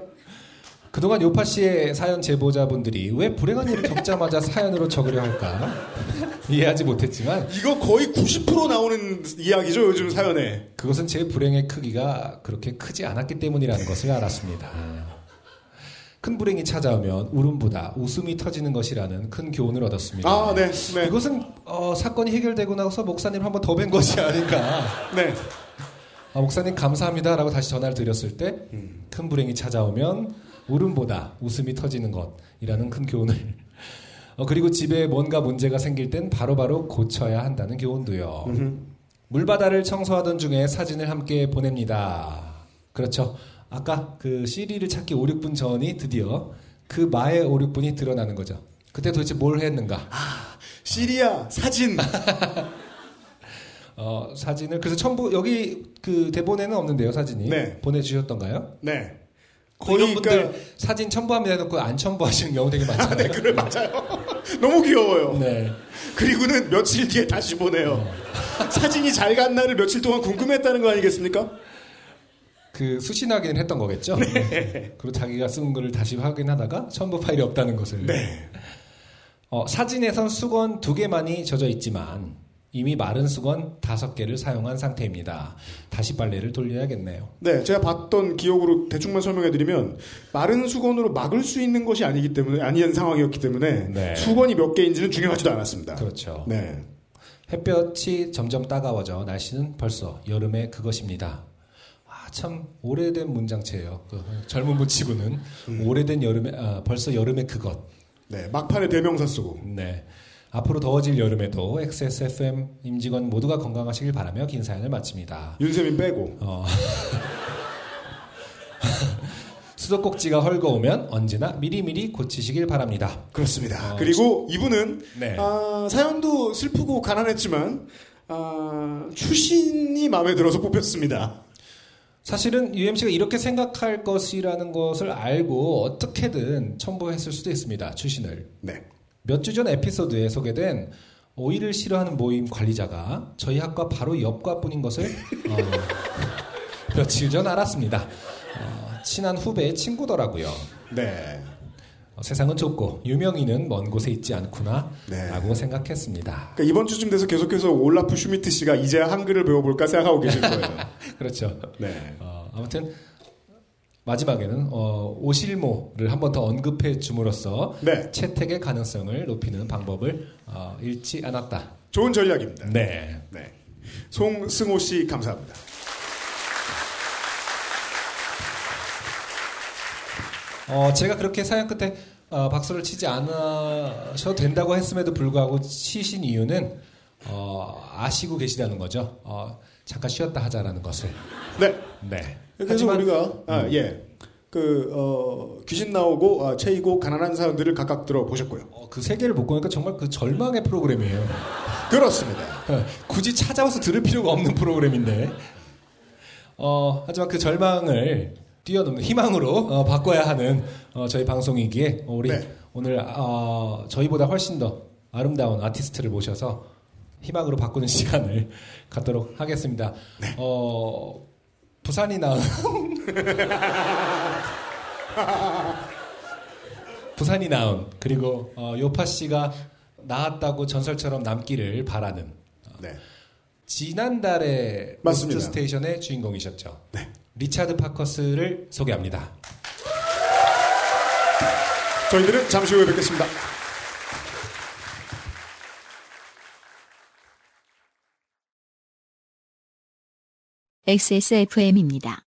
Speaker 1: 그동안 요파 씨의 사연 제보자분들이 왜 불행한 일을 겪자마자 사연으로 적으려 할까 이해하지 못했지만
Speaker 2: 이거 거의 90% 나오는 이야기죠, 요즘 사연에.
Speaker 1: 그것은 제 불행의 크기가 그렇게 크지 않았기 때문이라는 것을 알았습니다. 큰 불행이 찾아오면 울음보다 웃음이 터지는 것이라는 큰 교훈을 얻었습니다.
Speaker 2: 아, 네, 네.
Speaker 1: 이것은 어, 사건이 해결되고 나서 목사님 한번 더 뵌 것이 아닐까.
Speaker 2: 네.
Speaker 1: 아, 목사님 감사합니다라고 다시 전화를 드렸을 때큰 불행이 찾아오면 울음보다 웃음이 터지는 것이라는 큰 교훈을 어, 그리고 집에 뭔가 문제가 생길 땐 바로바로 고쳐야 한다는 교훈도요. 물바다를 청소하던 중에 사진을 함께 보냅니다. 그렇죠. 아까 그 CD를 찾기 5, 6분 전이 드디어 그 마의 5, 6분이 드러나는 거죠. 그때 도대체 뭘 했는가?
Speaker 2: 시리아 사진.
Speaker 1: 어, 사진을 그래서 첨부 여기 그 대본에는 없는데요 사진이
Speaker 2: 네.
Speaker 1: 보내 주셨던가요?
Speaker 2: 네.
Speaker 1: 거의
Speaker 2: 거의
Speaker 1: 분들
Speaker 2: 그러니까
Speaker 1: 사진 첨부합니다 해놓고 안 첨부하시는 경우 되게 많잖아요.
Speaker 2: 그래 맞아요. 너무 귀여워요.
Speaker 1: 네.
Speaker 2: 그리고는 며칠 뒤에 다시 보내요. 사진이 잘 갔나를 며칠 동안 궁금했다는 거 아니겠습니까?
Speaker 1: 그 수신하기는 했던 거겠죠.
Speaker 2: 네.
Speaker 1: 그리고 자기가 쓴 거를 다시 확인하다가 첨부 파일이 없다는 것을.
Speaker 2: 네.
Speaker 1: 어, 사진에선 수건 두 개만이 젖어 있지만 이미 마른 수건 다섯 개를 사용한 상태입니다. 다시 빨래를 돌려야겠네요.
Speaker 2: 네, 제가 봤던 기억으로 대충만 설명해드리면 마른 수건으로 막을 수 있는 것이 아니기 때문에 아니한 상황이었기 때문에
Speaker 1: 네.
Speaker 2: 수건이 몇 개인지는 중요하지도 않았습니다.
Speaker 1: 그렇죠.
Speaker 2: 네,
Speaker 1: 햇볕이 점점 따가워져 날씨는 벌써 여름의 그것입니다. 아, 참 오래된 문장체예요. 그 젊은 분치고는 오래된 여름에 아, 벌써 여름의 그것.
Speaker 2: 네, 막판에 대명사 쓰고
Speaker 1: 네. 앞으로 더워질 여름에도 XSFM 임직원 모두가 건강하시길 바라며 긴 사연을 마칩니다.
Speaker 2: 윤세민 빼고
Speaker 1: 어. 수도꼭지가 헐거우면 언제나 미리미리 고치시길 바랍니다.
Speaker 2: 그렇습니다.
Speaker 1: 어,
Speaker 2: 그리고 이분은
Speaker 1: 네.
Speaker 2: 아, 사연도 슬프고 가난했지만 아, 추신이 마음에 들어서 뽑혔습니다.
Speaker 1: 사실은 UMC가 이렇게 생각할 것이라는 것을 알고 어떻게든 첨부했을 수도 있습니다. 추신을.
Speaker 2: 네,
Speaker 1: 몇 주 전 에피소드에 소개된 오이를 싫어하는 모임 관리자가 저희 학과 바로 옆과뿐인 것을 어, 며칠 전 알았습니다. 어, 친한 후배의 친구더라고요.
Speaker 2: 네,
Speaker 1: 어, 세상은 좁고 유명인은 먼 곳에 있지 않구나
Speaker 2: 네.
Speaker 1: 라고 생각했습니다.
Speaker 2: 그러니까 이번 주쯤 돼서 계속해서 올라프 슈미트 씨가 이제야 한글을 배워볼까 생각하고 계실 거예요.
Speaker 1: 그렇죠.
Speaker 2: 네,
Speaker 1: 어, 아무튼 마지막에는 어, 오실모를 한 번 더 언급해 줌으로써
Speaker 2: 네,
Speaker 1: 채택의 가능성을 높이는 방법을 어, 잃지 않았다.
Speaker 2: 좋은 전략입니다.
Speaker 1: 네.
Speaker 2: 네. 송승호 씨 감사합니다.
Speaker 1: 어, 제가 그렇게 사연 끝에 어, 박수를 치지 않으셔도 된다고 했음에도 불구하고 치신 이유는 어, 아시고 계시다는 거죠. 어, 잠깐 쉬었다 하자라는 것을.
Speaker 2: 네.
Speaker 1: 네.
Speaker 2: 그래서
Speaker 1: 하지만
Speaker 2: 우리가 아, 예. 그 어, 귀신 나오고 아, 체이고 가난한 사연들을 각각 들어보셨고요.
Speaker 1: 어, 그 세계를 못 보니까 정말 그 절망의 프로그램이에요.
Speaker 2: 그렇습니다.
Speaker 1: 어, 굳이 찾아와서 들을 필요가 없는 프로그램인데. 어, 하지만 그 절망을 뛰어넘는 희망으로 어, 바꿔야 하는 어, 저희 방송이기에 우리
Speaker 2: 네.
Speaker 1: 오늘 어, 저희보다 훨씬 더 아름다운 아티스트를 모셔서 희망으로 바꾸는 시간을 갖도록 하겠습니다. 어, 부산이 나은 부산이 낳은 그리고 어, 요파 씨가 낳았다고 전설처럼 남기를 바라는
Speaker 2: 네.
Speaker 1: 지난달에
Speaker 2: 맞습니다.
Speaker 1: 로스트 스테이션의 주인공이셨죠.
Speaker 2: 네.
Speaker 1: 리차드 파커스를 소개합니다.
Speaker 2: 저희들은 잠시 후에 뵙겠습니다.
Speaker 4: XSFM입니다.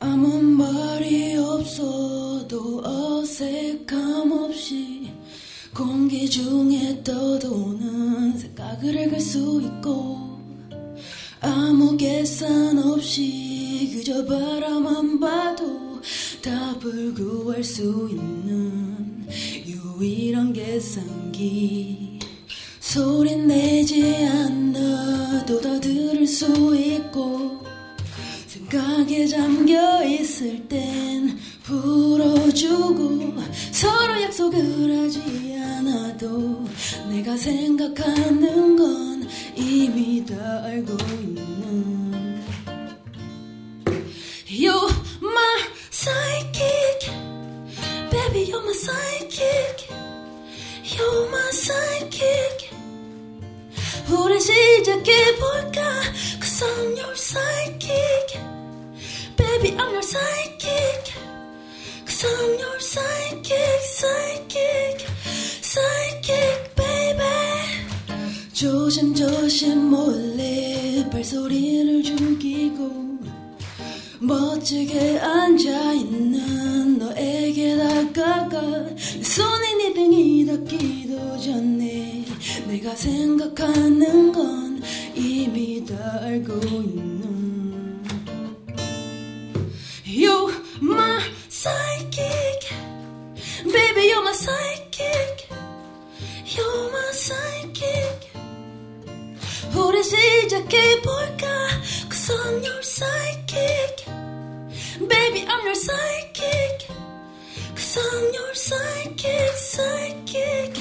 Speaker 7: 아무 말이 없어도 어색함 없이 공기 중에 떠도는 생각을 읽을 수 있고 아무 계산 없이 그저 바라만 봐도 답을 구할 수 있는 유일한 계산기. 소리 내지 않아도 다 들을 수 있고 생각에 잠겨 있을 땐 풀어주고 서로 약속을 하지 않아도 내가 생각하는 건 이미 다 알고 있는 You're my psychic Baby you're my psychic You're my psychic 우리 시작해볼까 Cause I'm your psychic Baby I'm your psychic Cause I'm your psychic Psychic Psychic baby 조심조심 몰래 발소리를 죽이고 멋지게 앉아있는 너에게 다가가 내 손에 네 등이 닿기도 전에 내가 생각하는 건 이미 다 알고 있는 I'm your psychic. Cause I'm your psychic Psychic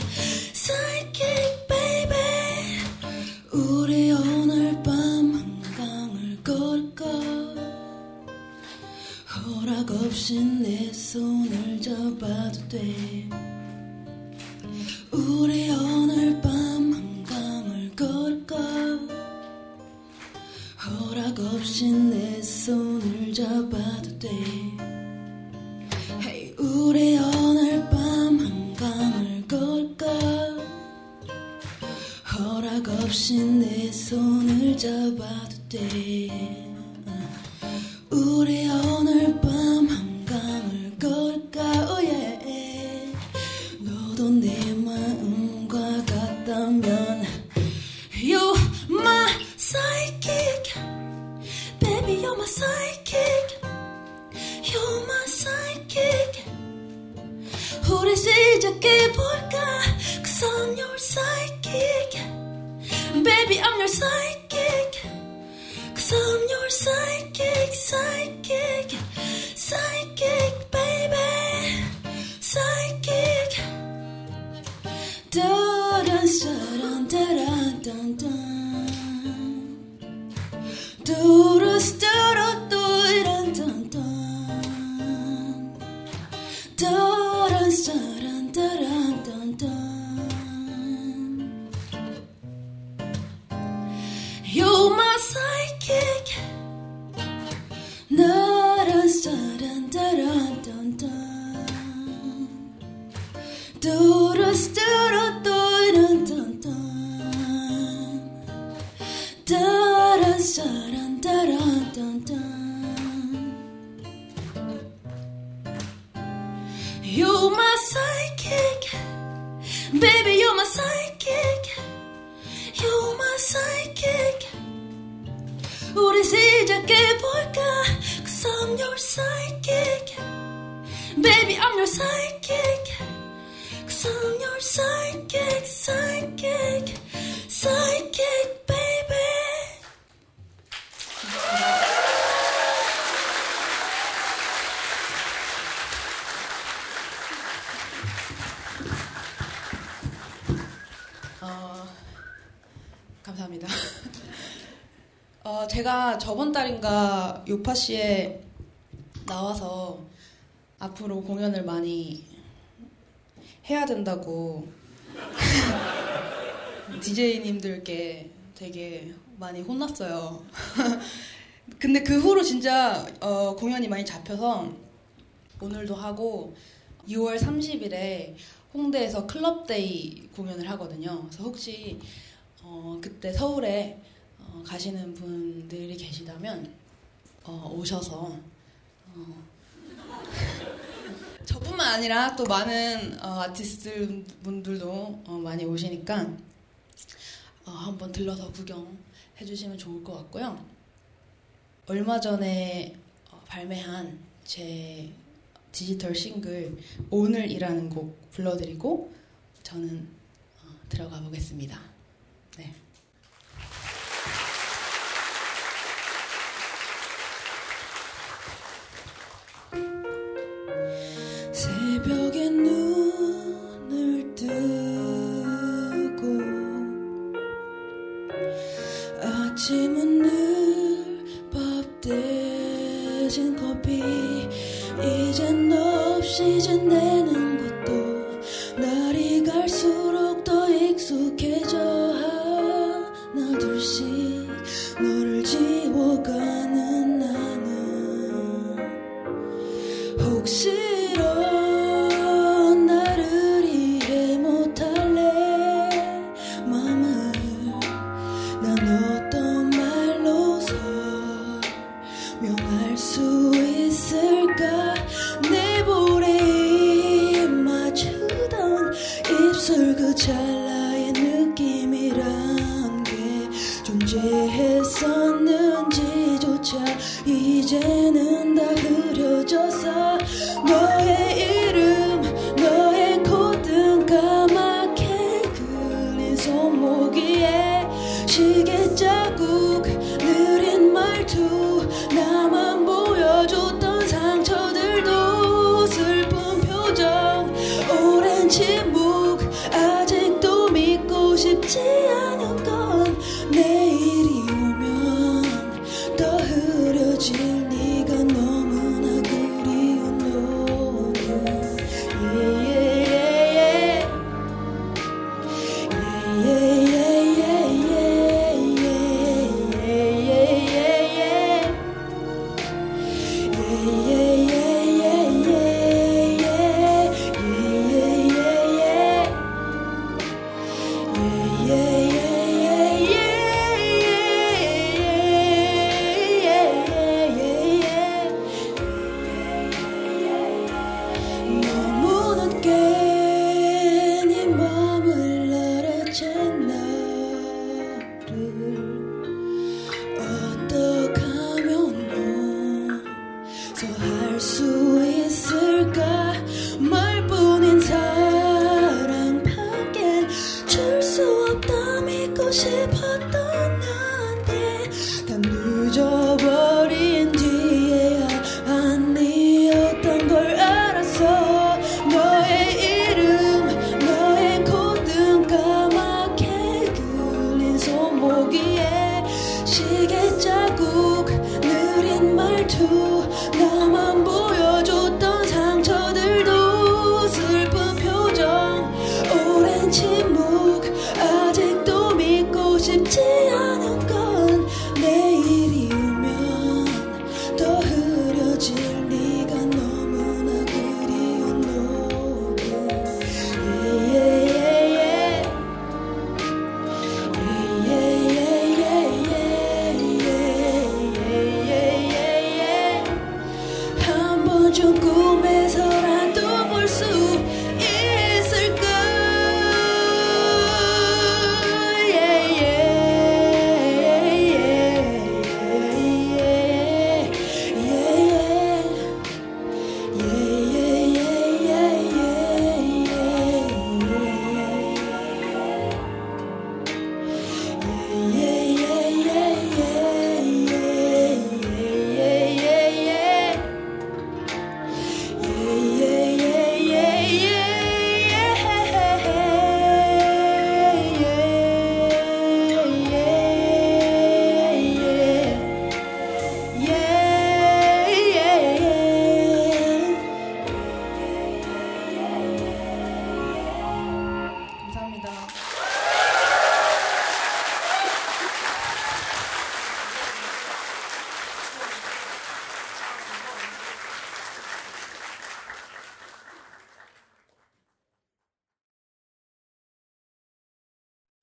Speaker 7: 제가 저번 달인가 요파 씨에 나와서 앞으로 공연을 많이 해야 된다고 DJ님들께 되게 많이 혼났어요. 근데 그 후로 진짜 어, 공연이 많이 잡혀서 오늘도 하고 6월 30일에 홍대에서 클럽데이 공연을 하거든요. 그래서 혹시 어, 그때 서울에 어, 가시는 분들이 계시다면 어, 오셔서 어, 저뿐만 아니라 또 많은 어, 아티스트 분들도 어, 많이 오시니까 어, 한번 들러서 구경해 주시면 좋을 것 같고요. 얼마 전에 어, 발매한 제 디지털 싱글 오늘이라는 곡 불러드리고 저는 어, 들어가 보겠습니다. 네.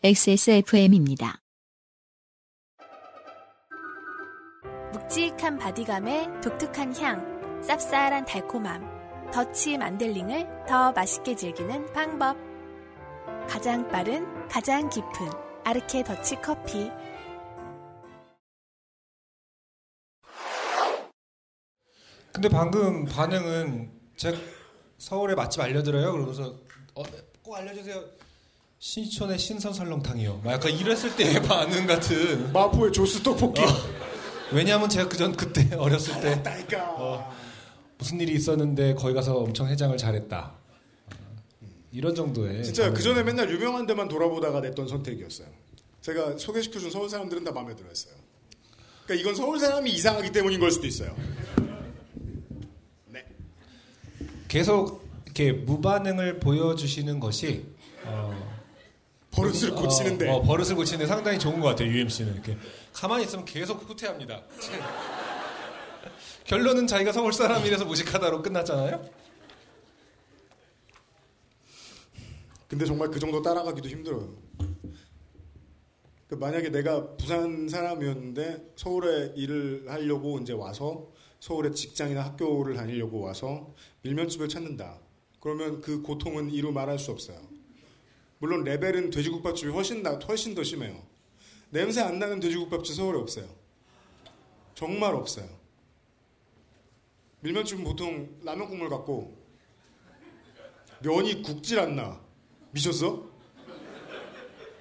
Speaker 4: XSFM입니다.
Speaker 6: 묵직한 body감에 독특한 향, 쌉쌀한 달콤함, 더치 만델링을 더 맛있게 즐기는 방법. 가장 빠른, 가장 깊은 아르케 더치 커피.
Speaker 1: 근데 방금 반응은 제가 서울에 맛집 알려드려요. 그러면서 어, 꼭 알려주세요. 신촌의 신선 설렁탕이요. 막 약간 이랬을 때의 반응 같은.
Speaker 2: 마포의 조스 떡볶이.
Speaker 1: 어. 왜냐하면 제가 그전 그때 어렸을 때 어, 무슨 일이 있었는데 거기 가서 엄청 해장을 잘했다. 이런 정도의.
Speaker 2: 진짜. 그 전에 맨날 유명한 데만 돌아보다가 냈던 선택이었어요. 제가 소개시켜준 서울 사람들은 다 마음에 들어했어요. 그러니까 이건 서울 사람이 이상하기 때문인 걸 수도 있어요.
Speaker 1: 계속 이렇게 무반응을 보여주시는 것이 어,
Speaker 2: 버릇을
Speaker 1: 어,
Speaker 2: 고치는데.
Speaker 1: 어, 버릇을 고치는데 상당히 좋은 것 같아요. UMC는 이렇게 가만히 있으면 계속 후퇴합니다. 결론은 자기가 서울 사람이라서 무식하다로 끝났잖아요.
Speaker 2: 근데 정말 그 정도 따라가기도 힘들어요. 그 만약에 내가 부산 사람이었는데 서울에 일을 하려고 이제 와서 서울에 직장이나 학교를 다니려고 와서 밀면집을 찾는다. 그러면 그 고통은 이루 말할 수 없어요. 물론 레벨은 돼지국밥집이 훨씬 나, 훨씬 더 심해요. 냄새 안 나는 돼지국밥집 서울에 없어요. 정말 없어요. 밀면집은 보통 라면 국물 같고 면이 굵질 않나. 미쳤어?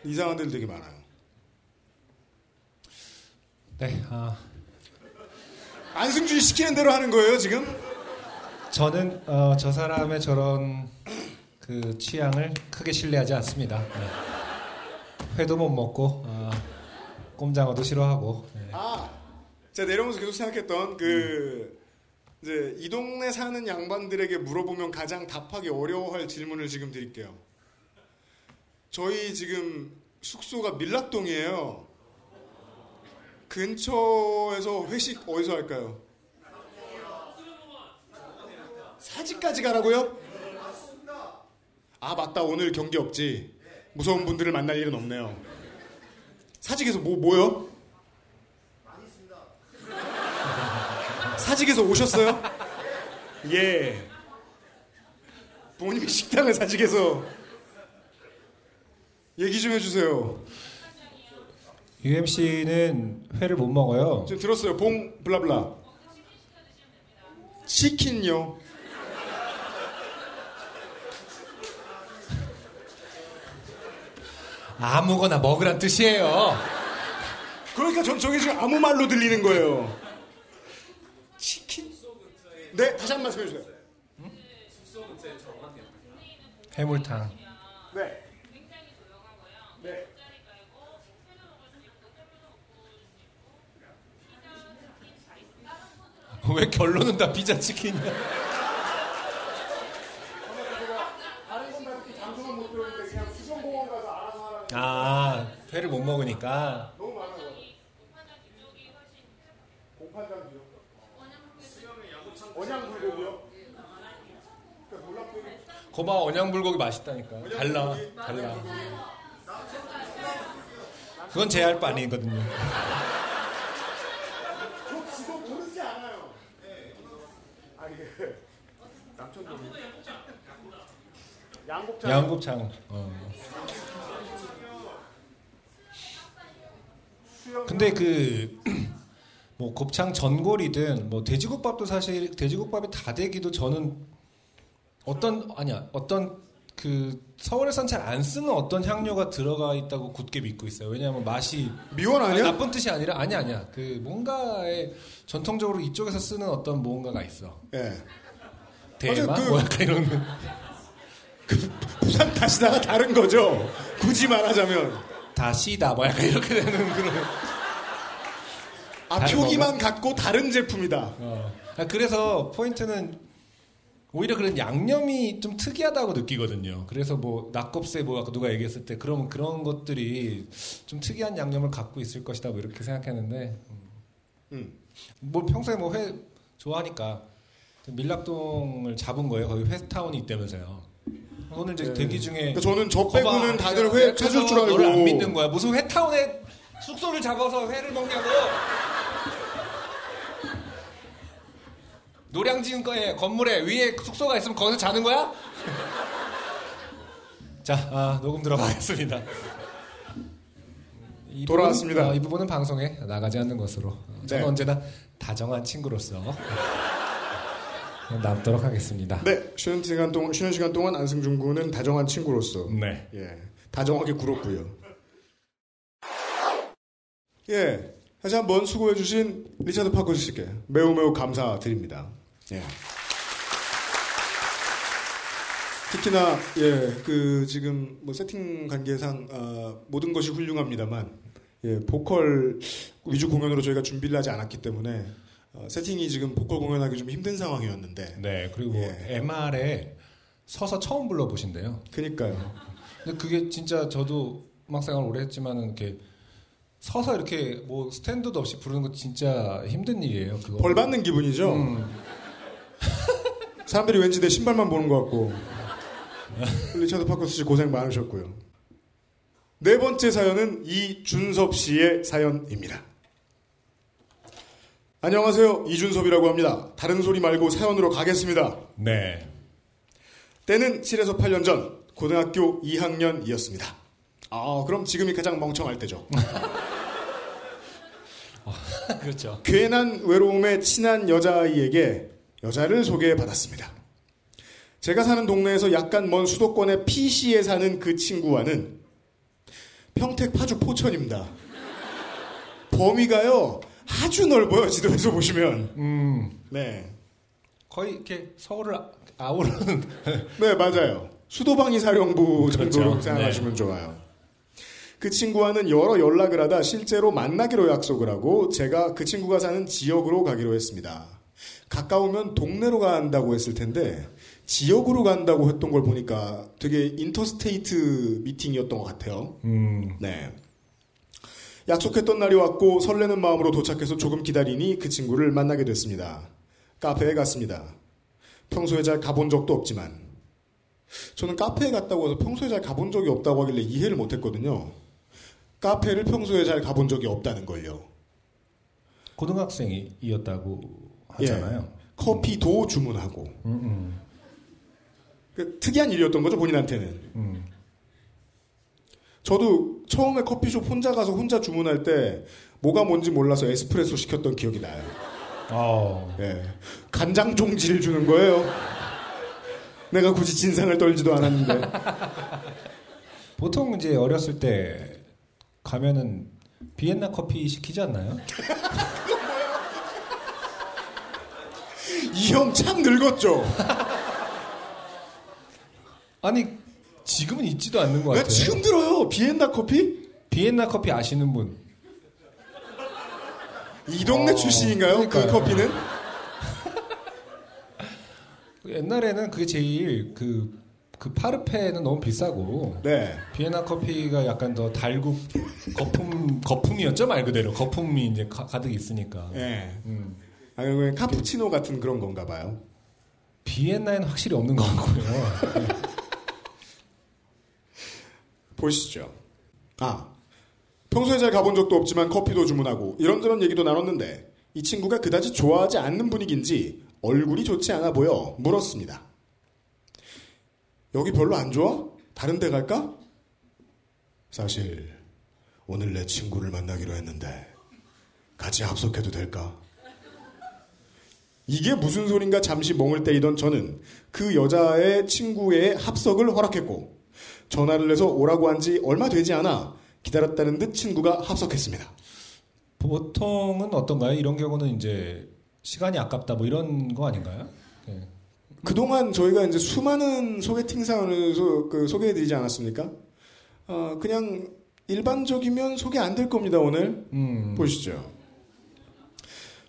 Speaker 2: 이상한 데들 되게 많아요.
Speaker 1: 네, 아,
Speaker 2: 안승준이 시키는 대로 하는 거예요, 지금?
Speaker 1: 저는 어, 저 사람의 저런 그 취향을 크게 신뢰하지 않습니다. 네. 회도 못 먹고 어, 꼼장어도 싫어하고. 네.
Speaker 2: 아, 제가 내려오면서 계속 생각했던 그 이제 이 동네 사는 양반들에게 물어보면 가장 답하기 어려워할 질문을 지금 드릴게요. 저희 지금 숙소가 밀락동이에요. 근처에서 회식 어디서 할까요? 사지까지 가라고요? 아 맞다 오늘 경기 없지. 무서운 분들을 만날 일은 없네요. 사직에서 뭐 뭐요? 사직에서 오셨어요? 예. 부모님이 식당을 사직해서 얘기 좀 해주세요.
Speaker 1: UMC는 회를 못 먹어요.
Speaker 2: 지금 들었어요. 봉 블라블라. 치킨요.
Speaker 1: 아무거나 먹으란 뜻이에요.
Speaker 2: 그러니까 전 저게 지금 아무 말로 들리는 거예요. 치킨? 네, 다시 한 번 말씀해 주세요.
Speaker 1: 해물탕.
Speaker 2: 네. 네.
Speaker 1: 왜 결론은 다 피자 치킨이야?
Speaker 2: 다른 건다 이렇게 장소만 못 들었는데 그냥 수정공원 가서 알 아,
Speaker 1: 회를 못 먹으니까.
Speaker 2: 너무 많아요. 공판장지요. 언양 불고기요. 그러니까 몰락불이
Speaker 1: 거봐 언양 불고기 맛있다니까. 달라, 달라. 그건 제 할 바 아니거든요.
Speaker 2: 저 지도 모르지 않아요. 아니 그 남천동 양곱창
Speaker 1: 양곱창. 어. 근데 그, 뭐, 곱창 전골이든, 뭐, 돼지국밥도 사실, 돼지국밥의 다대기도 저는 어떤, 아니야, 어떤 그, 서울에선 잘 안 쓰는 어떤 향료가 들어가 있다고 굳게 믿고 있어요. 왜냐하면 맛이.
Speaker 2: 미원 아니야?
Speaker 1: 나쁜 뜻이 아니라, 아니, 아니야. 그, 뭔가에, 전통적으로 이쪽에서 쓰는 어떤 뭔가가 있어.
Speaker 2: 예.
Speaker 1: 대마?
Speaker 2: 그-
Speaker 1: 뭐 약간 이런.
Speaker 2: 부산 다시다가 다른 거죠. 굳이 말하자면
Speaker 1: 다시다, 뭐 약간 이렇게 되는 그런.
Speaker 2: 아 표기만 같고 다른 제품이다.
Speaker 1: 어. 아, 그래서 포인트는 오히려 그런 양념이 좀 특이하다고 느끼거든요. 그래서 뭐 낙곱새 뭐 아까 누가 얘기했을 때 그러면 그런 것들이 좀 특이한 양념을 갖고 있을 것이다 뭐 이렇게 생각했는데
Speaker 2: 음.
Speaker 1: 뭐 평소에 뭐 회 좋아하니까 밀락동을 잡은 거예요. 거기 회타운이 있다면서요. 오늘 이제
Speaker 2: 네.
Speaker 1: 대기 중에
Speaker 2: 그러니까 저는 저 빼고는 다들 회 찾을 줄 알고
Speaker 1: 너를 안 믿는 거야. 무슨 회타운에 숙소를 잡아서 회를 먹냐고. 노량진 거에 건물에 위에 숙소가 있으면 거기서 자는 거야? 자, 아, 녹음 들어가겠습니다. 이
Speaker 2: 돌아왔습니다.
Speaker 1: 부분은, 어, 이 부분은 방송에 나가지 않는 것으로 어, 저는
Speaker 2: 네.
Speaker 1: 언제나 다정한 친구로서 남도록 하겠습니다.
Speaker 2: 네, 쉬는 시간 동안 쉬는 시간 동안 안승준 군은 다정한 친구로서
Speaker 1: 네.
Speaker 2: 예, 다정하게 굴었고요. 예, 다시 한번 수고해주신 리차드 파커스 씨께 매우 매우 감사드립니다. 예. 특히나 예, 그 지금 뭐 세팅 관계상 아, 모든 것이 훌륭합니다만 예, 보컬 위주 공연으로 저희가 준비를 하지 않았기 때문에 어, 세팅이 지금 보컬 공연하기 좀 힘든 상황이었는데
Speaker 1: 네, 그리고
Speaker 2: 예.
Speaker 1: MR에 서서 처음 불러보신대요.
Speaker 2: 그니까요.
Speaker 1: 근데 그게 진짜 저도 음악생활 오래 했지만은 이렇게 서서 이렇게 뭐 스탠드도 없이 부르는 거 진짜 힘든 일이에요. 그거.
Speaker 2: 벌 받는 기분이죠.
Speaker 1: 음,
Speaker 2: 사람들이 왠지 내 신발만 보는 것 같고. 리차드 파커스 씨 고생 많으셨고요. 네 번째 사연은 이준섭 씨의 사연입니다. 안녕하세요. 이준섭이라고 합니다. 다른 소리 말고 사연으로 가겠습니다.
Speaker 1: 네.
Speaker 2: 때는 7에서 8년 전 고등학교 2학년이었습니다. 아, 그럼 지금이 가장 멍청할 때죠.
Speaker 1: 그렇죠.
Speaker 2: 괜한 외로움에 친한 여자아이에게 여자를 소개받았습니다. 제가 사는 동네에서 약간 먼 수도권의 PC에 사는 그 친구와는 평택 파주 포천입니다. 범위가요 아주 넓어요 지도에서 보시면.
Speaker 1: 음,
Speaker 2: 네,
Speaker 1: 거의 이렇게 서울을 아- 아우르는.
Speaker 2: 네 맞아요. 수도방위 사령부
Speaker 1: 그렇죠.
Speaker 2: 정도로 생각하시면 좋아요. 그 친구와는 여러 연락을 하다 실제로 만나기로 약속을 하고 제가 그 친구가 사는 지역으로 가기로 했습니다. 가까우면 동네로 간다고 했을 텐데 지역으로 간다고 했던 걸 보니까 되게 인터스테이트 미팅이었던 것 같아요.
Speaker 1: 음,
Speaker 2: 네. 약속했던 날이 왔고 설레는 마음으로 도착해서 조금 기다리니 그 친구를 만나게 됐습니다. 카페에 갔습니다. 평소에 잘 가본 적도 없지만 저는 카페에 갔다고 해서 평소에 잘 가본 적이 없다고 하길래 이해를 못했거든요. 카페를 평소에 잘 가본 적이 없다는 걸요.
Speaker 1: 고등학생이었다고 하잖아요.
Speaker 2: 커피도 주문하고
Speaker 1: 음, 음,
Speaker 2: 그 특이한 일이었던 거죠 본인한테는.
Speaker 1: 음.
Speaker 2: 저도 처음에 커피숍 혼자 가서 혼자 주문할 때 뭐가 뭔지 몰라서 에스프레소 시켰던 기억이 나요.
Speaker 1: 어,
Speaker 2: 예. 간장 종지를 주는 거예요. 내가 굳이 진상을 떨지도 않았는데.
Speaker 1: 보통 이제 어렸을 때 가면은 비엔나 커피 시키지 않나요?
Speaker 2: 이 형 참 늙었죠?
Speaker 1: 아니 지금은 있지도 않는
Speaker 2: 것나
Speaker 1: 같아요.
Speaker 2: 지금 들어요. 비엔나 커피?
Speaker 1: 비엔나 커피 아시는 분?
Speaker 2: 이 동네
Speaker 1: 어,
Speaker 2: 출신인가요? 그
Speaker 1: 그러니까요.
Speaker 2: 커피는?
Speaker 1: 옛날에는 그게 제일 그, 그 파르페는 너무 비싸고
Speaker 2: 네.
Speaker 1: 비엔나 커피가 약간 더 달고 거품 거품이었죠 말 그대로 거품이 이제 가, 득 있으니까.
Speaker 2: 예.
Speaker 1: 음.
Speaker 2: 아, 카푸치노 같은 그런 건가 봐요.
Speaker 1: 비엔나에는 확실히 없는 것 같고요.
Speaker 2: 보시죠. 아, 평소에 잘 가본 적도 없지만 커피도 주문하고 이런저런 얘기도 나눴는데 이 친구가 그다지 좋아하지 않는 분위기인지 얼굴이 좋지 않아 보여 물었습니다. 여기 별로 안 좋아? 다른 데 갈까? 사실 오늘 내 친구를 만나기로 했는데 같이 합석해도 될까? 이게 무슨 소린가 잠시 멍을 때리던 저는 그 여자의 친구의 합석을 허락했고 전화를 해서 오라고 한 지 얼마 되지 않아 기다렸다는 듯 친구가 합석했습니다.
Speaker 1: 보통은 어떤가요? 이런 경우는 이제 시간이 아깝다 뭐 이런 거 아닌가요? 네.
Speaker 2: 그동안 저희가 이제 수많은 소개팅 사연을 소, 그 소개해드리지 않았습니까? 어, 그냥 일반적이면 소개 안 될 겁니다, 오늘.
Speaker 1: 음.
Speaker 2: 보시죠.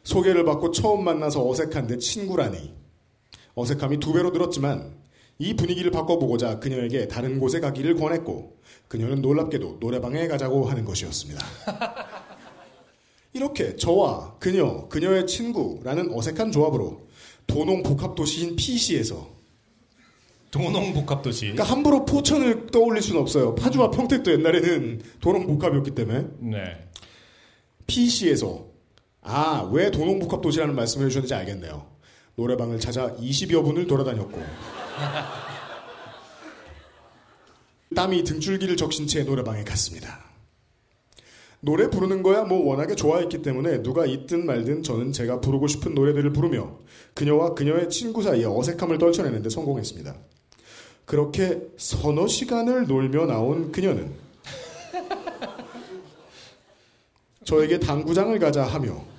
Speaker 2: 소개를 받고 처음 만나서 어색한 내 친구라니. 어색함이 두 배로 늘었지만 이 분위기를 바꿔보고자 그녀에게 다른 곳에 가기를 권했고 그녀는 놀랍게도 노래방에 가자고 하는 것이었습니다. 이렇게 저와 그녀, 그녀의 친구라는 어색한 조합으로 도농 복합 도시인 PC에서
Speaker 1: 도농복합도시.
Speaker 2: 그러니까 함부로 포천을 떠올릴 수는 없어요. 파주와 평택도 옛날에는 도농복합이었기 때문에
Speaker 1: 네.
Speaker 2: PC에서 아 왜 도농복합도시라는 말씀을 해주셨는지 알겠네요. 노래방을 찾아 20여 분을 돌아다녔고 땀이 등줄기를 적신 채 노래방에 갔습니다. 노래 부르는 거야 뭐 워낙에 좋아했기 때문에 누가 있든 말든 저는 제가 부르고 싶은 노래들을 부르며 그녀와 그녀의 친구 사이에 어색함을 떨쳐내는데 성공했습니다. 그렇게 서너 시간을 놀며 나온 그녀는 저에게 당구장을 가자 하며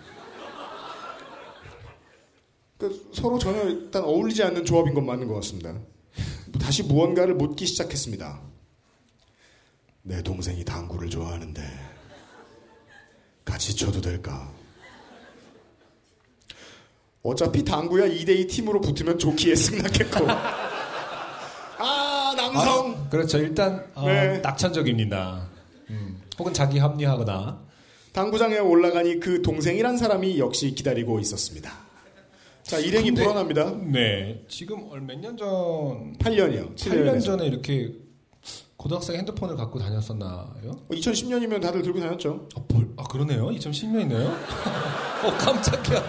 Speaker 2: 그 서로 전혀 일단 어울리지 않는 조합인 건 맞는 것 같습니다. 다시 무언가를 묻기 시작했습니다. 내 동생이 당구를 좋아하는데 같이 쳐도 될까? 어차피 당구야 2대2 팀으로 붙으면 좋기에 승낙했고 아 남성
Speaker 1: 아, 그렇죠. 일단 어,
Speaker 2: 네.
Speaker 1: 낙천적입니다. 음, 혹은 자기 합리하거나
Speaker 2: 당구장에 올라가니 그 동생이란 사람이 역시 기다리고 있었습니다. 자 일행이
Speaker 1: 근데-
Speaker 2: 불어납니다.
Speaker 1: 네. 지금 몇 년 전,
Speaker 2: 8년이요.
Speaker 1: 8년 전에 이렇게 고등학생 핸드폰을 갖고 다녔었나요?
Speaker 2: 2010년이면 다들 들고 다녔죠.
Speaker 1: 아, 뭘, 아 그러네요. 2010년이네요. 어 깜짝이야.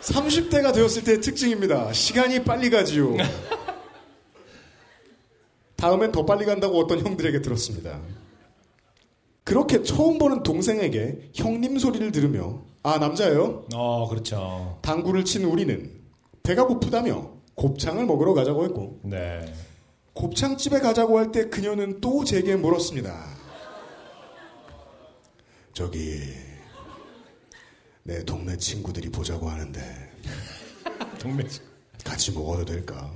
Speaker 2: 30대가 되었을 때의 특징입니다. 시간이 빨리 가지요. 다음엔 더 빨리 간다고 어떤 형들에게 들었습니다. 그렇게 처음 보는 동생에게 형님 소리를 들으며 아 남자예요?
Speaker 1: 어 그렇죠.
Speaker 2: 당구를 친 우리는 배가 고프다며 곱창을 먹으러 가자고 했고
Speaker 1: 네.
Speaker 2: 곱창집에 가자고 할 때 그녀는 또 제게 물었습니다. 저기 내 동네 친구들이 보자고 하는데
Speaker 1: 동네 집.
Speaker 2: 같이 먹어도 될까?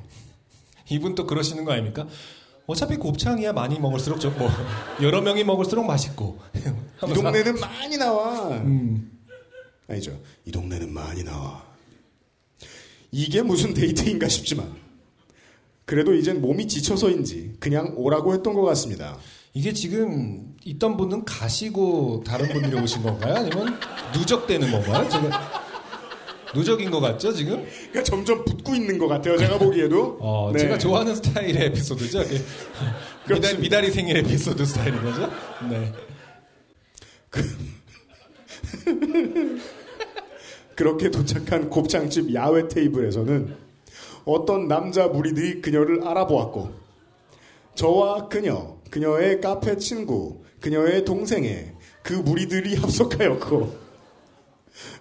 Speaker 1: 이분 또 그러시는 거 아닙니까? 어차피 곱창이야 많이 먹을수록 좀 뭐 여러 명이 먹을수록 맛있고.
Speaker 2: 이 동네는 많이 나와.
Speaker 1: 음.
Speaker 2: 아니죠. 이 동네는 많이 나와. 이게 무슨 데이트인가 싶지만 그래도 이젠 몸이 지쳐서인지 그냥 오라고 했던 것 같습니다.
Speaker 1: 이게 지금 있던 분은 가시고 다른 분들이 오신 건가요? 아니면 누적되는 건가요? 지금 누적인 것 같죠 지금?
Speaker 2: 그러니까 점점 붙고 있는 것 같아요. 제가 보기에도.
Speaker 1: 어,
Speaker 2: 네.
Speaker 1: 제가 좋아하는 스타일의 에피소드죠. 미달. 미다리 생일 에피소드 스타일인 거죠? 네.
Speaker 2: 그 렇게 도착한 곱창집 야외 테이블에서는 어떤 남자 무리들이 그녀를 알아보았고 저와 그녀, 그녀의 카페 친구, 그녀의 동생의 그 무리들이 합석하였고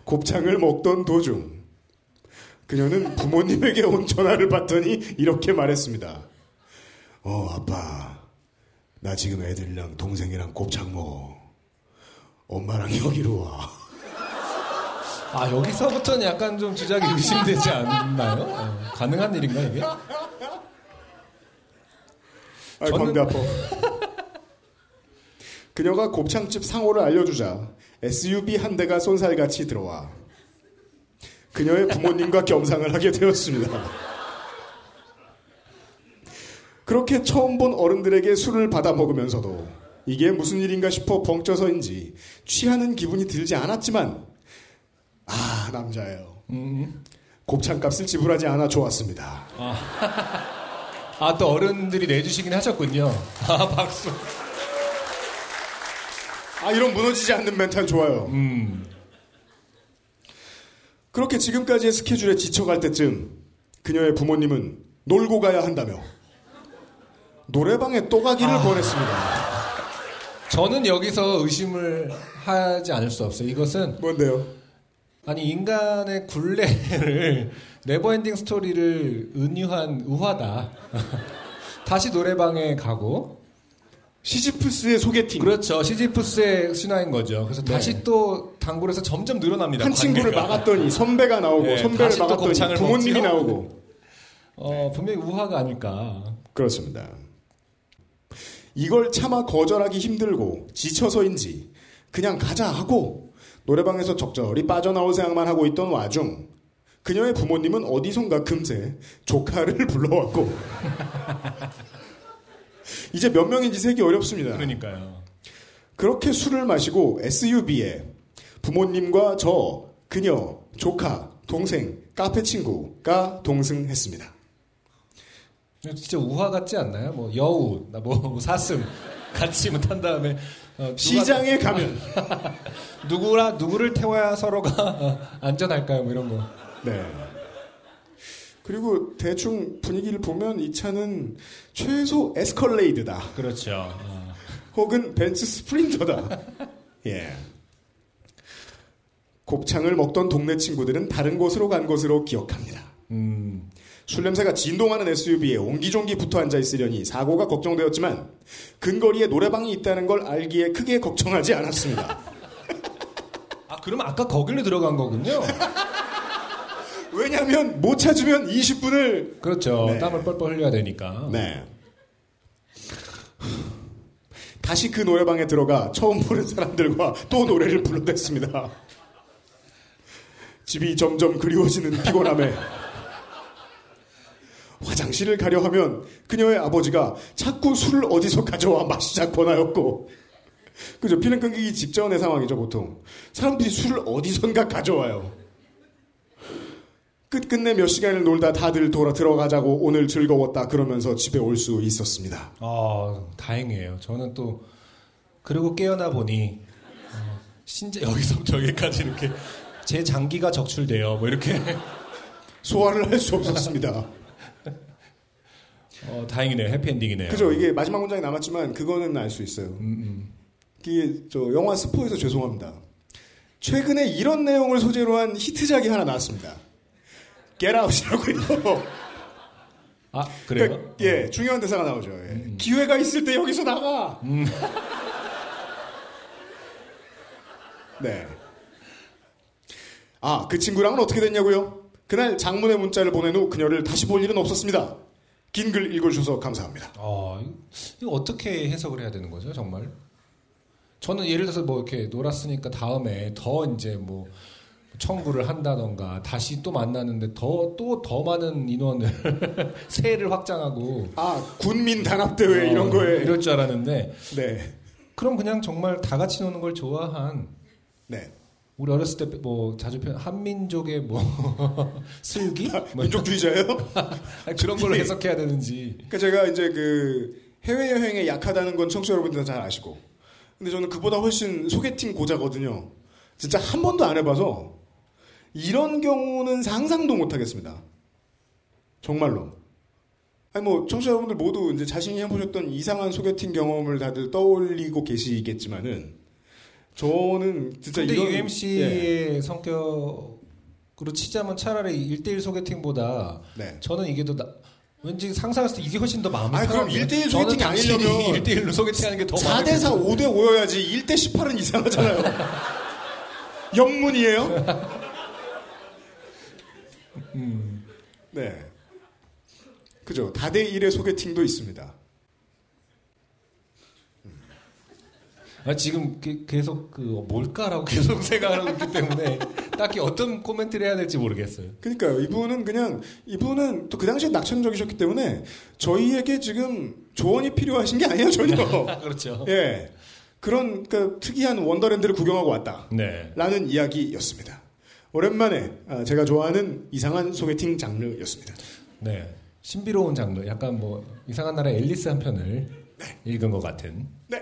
Speaker 2: 곱창을 먹던 도중 그녀는 부모님에게 온 전화를 받더니 이렇게 말했습니다. 어 아빠 나 지금 애들이랑 동생이랑 곱창 먹어. 엄마랑 여기로 와.
Speaker 1: 아 여기서부터는 약간 좀 주작이 의심되지 않나요? 어, 가능한 일인가 이게?
Speaker 2: 아,
Speaker 1: 저는-
Speaker 2: 광대 아파. 그녀가 곱창집 상호를 알려주자 SUV 한 대가 쏜살같이 들어와 그녀의 부모님과 겸상을 하게 되었습니다. 그렇게 처음 본 어른들에게 술을 받아 먹으면서도 이게 무슨 일인가 싶어 벙쪄서인지 취하는 기분이 들지 않았지만 아 남자예요.
Speaker 1: 음.
Speaker 2: 곱창값을 지불하지 않아 좋았습니다.
Speaker 1: 아 또 어른들이 내주시긴 하셨군요. 아 박수.
Speaker 2: 아 이런 무너지지 않는 멘탈 좋아요.
Speaker 1: 음.
Speaker 2: 그렇게 지금까지의 스케줄에 지쳐갈 때쯤 그녀의 부모님은 놀고 가야 한다며 노래방에 또 가기를
Speaker 1: 아.
Speaker 2: 권했습니다.
Speaker 1: 저는 여기서 의심을 하지 않을 수 없어요. 이것은
Speaker 2: 뭔데요?
Speaker 1: 아니 인간의 굴레를 never ending story를 은유한 우화다. 다시 노래방에 가고
Speaker 2: 시지프스의 소개팅.
Speaker 1: 그렇죠. 시지프스의 신화인 거죠. 그래서
Speaker 2: 네.
Speaker 1: 다시 또 단골에서 점점 늘어납니다.
Speaker 2: 한 친구를
Speaker 1: 관계가.
Speaker 2: 막았더니 선배가 나오고
Speaker 1: 네,
Speaker 2: 선배를 막았더니 부모님이. 나오고
Speaker 1: 어, 분명히 우화가 아닐까.
Speaker 2: 그렇습니다. 이걸 차마 거절하기 힘들고 지쳐서인지 그냥 가자 하고 노래방에서 적절히 빠져나올 생각만 하고 있던 와중 그녀의 부모님은 어디선가 금세 조카를 불러왔고 이제 몇 명인지 세기 어렵습니다.
Speaker 1: 그러니까요.
Speaker 2: 그렇게 술을 마시고 SUV에 부모님과 저, 그녀, 조카, 동생, 카페 친구가 동승했습니다.
Speaker 1: 진짜 우화 같지 않나요? 뭐 여우, 나뭐 사슴 같이 뭐탄 다음에 어, 누가-
Speaker 2: 시장에 가면
Speaker 1: 누구라 누구를 태워야 서로가 어, 안전할까요? 뭐 이런 거.
Speaker 2: 네. 그리고 대충 분위기를 보면 이 차는 최소 에스컬레이드다.
Speaker 1: 그렇죠. 어.
Speaker 2: 혹은 벤츠 스프린터다. 예. 곱창을 먹던 동네 친구들은 다른 곳으로 간 것으로 기억합니다.
Speaker 1: 음,
Speaker 2: 술 냄새가 진동하는 SUV에 옹기종기 붙어 앉아 있으려니 사고가 걱정되었지만 근거리에 노래방이 있다는 걸 알기에 크게 걱정하지 않았습니다.
Speaker 1: 아 그럼 아까 거길로 들어간 거군요.
Speaker 2: 왜냐하면 못 찾으면 20분을
Speaker 1: 그렇죠.
Speaker 2: 네.
Speaker 1: 땀을 뻘뻘 흘려야 되니까.
Speaker 2: 네. 다시 그 노래방에 들어가 처음 보는 사람들과 또 노래를 불러댔습니다. 집이 점점 그리워지는 피곤함에 화장실을 가려 하면 그녀의 아버지가 자꾸 술을 어디서 가져와 마시자고 하였고 그죠 피는 끊기기 직전의 상황이죠 보통 사람들이 술을 어디선가 가져와요 끝끝내 몇 시간을 놀다 다들 돌아 들어가자고 오늘 즐거웠다 그러면서 집에 올 수 있었습니다.
Speaker 1: 아 다행이에요. 저는 또 그리고 깨어나 보니 어, 신체 여기서부터 여기까지 이렇게 제 장기가 적출돼요. 뭐 이렇게
Speaker 2: 소화를 할 수 없었습니다.
Speaker 1: 어, 다행이네요. 해피엔딩이네요.
Speaker 2: 그죠? 이게 마지막 문장이 남았지만 그거는 알 수 있어요.
Speaker 1: 음,
Speaker 2: 이게 저 영화 스포에서 죄송합니다. 최근에 이런 내용을 소재로 한 히트작이 하나 나왔습니다. Get Out이라고요.
Speaker 1: 아 그래요? 음.
Speaker 2: 그러니까, 예, 중요한 대사가 나오죠. 예. 기회가 있을 때 여기서 나가. 네. 아, 그 친구랑은 어떻게 됐냐고요? 그날 장문의 문자를 보낸 후 그녀를 다시 볼 일은 없었습니다. 긴 글 읽어주셔서 감사합니다.
Speaker 1: 어, 이거- 어떻게 해석을 해야 되는 거죠, 정말? 저는 예를 들어서 뭐 이렇게 놀았으니까 다음에 더 이제 뭐 청구를 한다던가 다시 또 만나는데 더 또 더 많은 인원을 세를 확장하고
Speaker 2: 아, 군민 단합 대회
Speaker 1: 어,
Speaker 2: 이런 거에.
Speaker 1: 이럴 줄 알았는데
Speaker 2: 네.
Speaker 1: 그럼 그냥 정말 다 같이 노는 걸 좋아한
Speaker 2: 네.
Speaker 1: 우리 어렸을 때 뭐 자주 표현 한민족의 뭐 슬기 뭐
Speaker 2: 민족주의자예요?
Speaker 1: 그런 걸로
Speaker 2: 예.
Speaker 1: 해석해야 되는지
Speaker 2: 그러니까 제가 이제 그 해외 여행에 약하다는 건 청취자 여러분들 잘 아시고. 근데 저는 그보다 훨씬 소개팅 고자거든요. 진짜 한 번도 안 해봐서 이런 경우는 상상도 못 하겠습니다. 정말로. 아니 뭐 청취자 여러분들 모두 이제 자신이 해보셨던 이상한 소개팅 경험을 다들 떠올리고 계시겠지만은 저는 진짜
Speaker 1: 근데
Speaker 2: 이런
Speaker 1: UMC의
Speaker 2: 예.
Speaker 1: 성격으로 치자면 차라리 1대1 소개팅보다
Speaker 2: 네.
Speaker 1: 저는 이게 더 나- 왠지 상상했을 때 이게 훨씬 더 마음이
Speaker 2: 아니, 그럼
Speaker 1: 편한데.
Speaker 2: 1대1
Speaker 1: 저는
Speaker 2: 소개팅이 아니려면
Speaker 1: 1대1로 소개팅하는 게 더 마음이
Speaker 2: 4대4
Speaker 1: 편해요.
Speaker 2: 5대5여야지 1대 18은 이상하잖아요. 영문이에요?
Speaker 1: 음.
Speaker 2: 네. 그죠. 다대 1의 소개팅도 있습니다.
Speaker 1: 아, 지금 그- 계속 그 뭘까라고 계속 생각하고 있기 때문에 딱히 어떤 코멘트를 해야 될지 모르겠어요.
Speaker 2: 그러니까요. 이분은 그냥 이분은 또 그 당시에 낙천적이셨기 때문에 저희에게 지금 조언이 필요하신 게 아니에요 전혀.
Speaker 1: 그렇죠.
Speaker 2: 예. 그런 그 특이한 원더랜드를 구경하고 왔다.
Speaker 1: 네.
Speaker 2: 라는 이야기였습니다. 오랜만에 아, 제가 좋아하는 이상한 소개팅 장르였습니다.
Speaker 1: 네. 신비로운 장르. 약간 뭐 이상한 나라 앨리스 한 편을 읽은 것 같은.
Speaker 2: 네.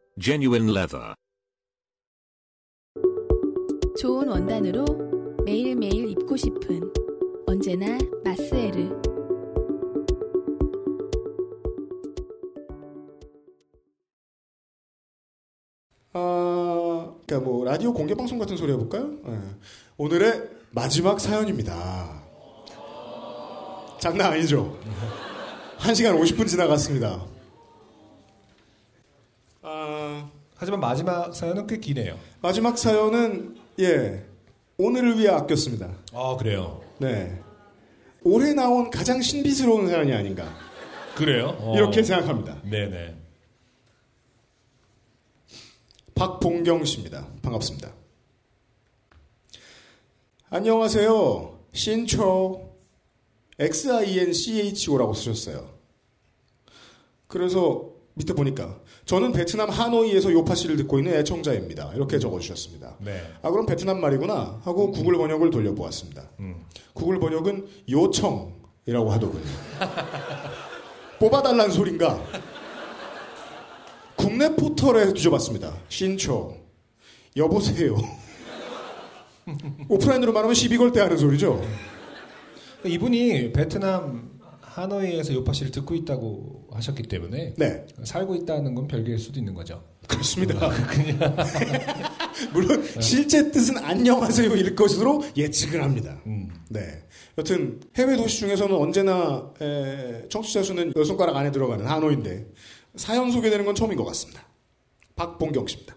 Speaker 8: Genuine Leather.
Speaker 6: 좋은 원단으로 매일매일 입고 싶은 언제나 마스에르.
Speaker 2: 아, 그러니까 뭐 라디오 공개 방송 같은 소리 해볼까요? 예. 오늘의 마지막 사연입니다. 장난 아니죠? 1시간 50분 지나갔습니다. 아,
Speaker 1: 하지만 마지막 사연은 꽤 기네요.
Speaker 2: 마지막 사연은 예 오늘을 위해 아꼈습니다.
Speaker 1: 아 그래요.
Speaker 2: 네. 올해 나온 가장 신비스러운 사연이 아닌가
Speaker 1: 그래요? 어.
Speaker 2: 이렇게 생각합니다.
Speaker 1: 네네.
Speaker 2: 박봉경 씨입니다. 반갑습니다. 안녕하세요. 신초 XINCHO라고 쓰셨어요. 그래서 밑에 보니까 저는 베트남 하노이에서 요파 씨를 듣고 있는 애청자입니다. 이렇게 적어주셨습니다.
Speaker 1: 네.
Speaker 2: 아 그럼 베트남 말이구나 하고 구글 번역을 돌려보았습니다.
Speaker 1: 음.
Speaker 2: 구글 번역은 요청이라고 하더군요. 뽑아달란 소린가? 국내 포털에 뒤져봤습니다. 신초 여보세요. 오프라인으로 말하면 시비 걸 때 하는 소리죠.
Speaker 1: 이분이 베트남 하노이에서 요파 씨를 듣고 있다고 하셨기 때문에
Speaker 2: 네,
Speaker 1: 살고 있다는 건 별개일 수도 있는 거죠.
Speaker 2: 그렇습니다. 물론 실제 뜻은 안녕하세요일 것으로 예측을 합니다.
Speaker 1: 음.
Speaker 2: 네. 여튼 해외 도시 중에서는 언제나 에, 청취자 수는 열 손가락 안에 들어가는 하노이인데 사연 소개되는 건 처음인 것 같습니다. 박봉경 씨입니다.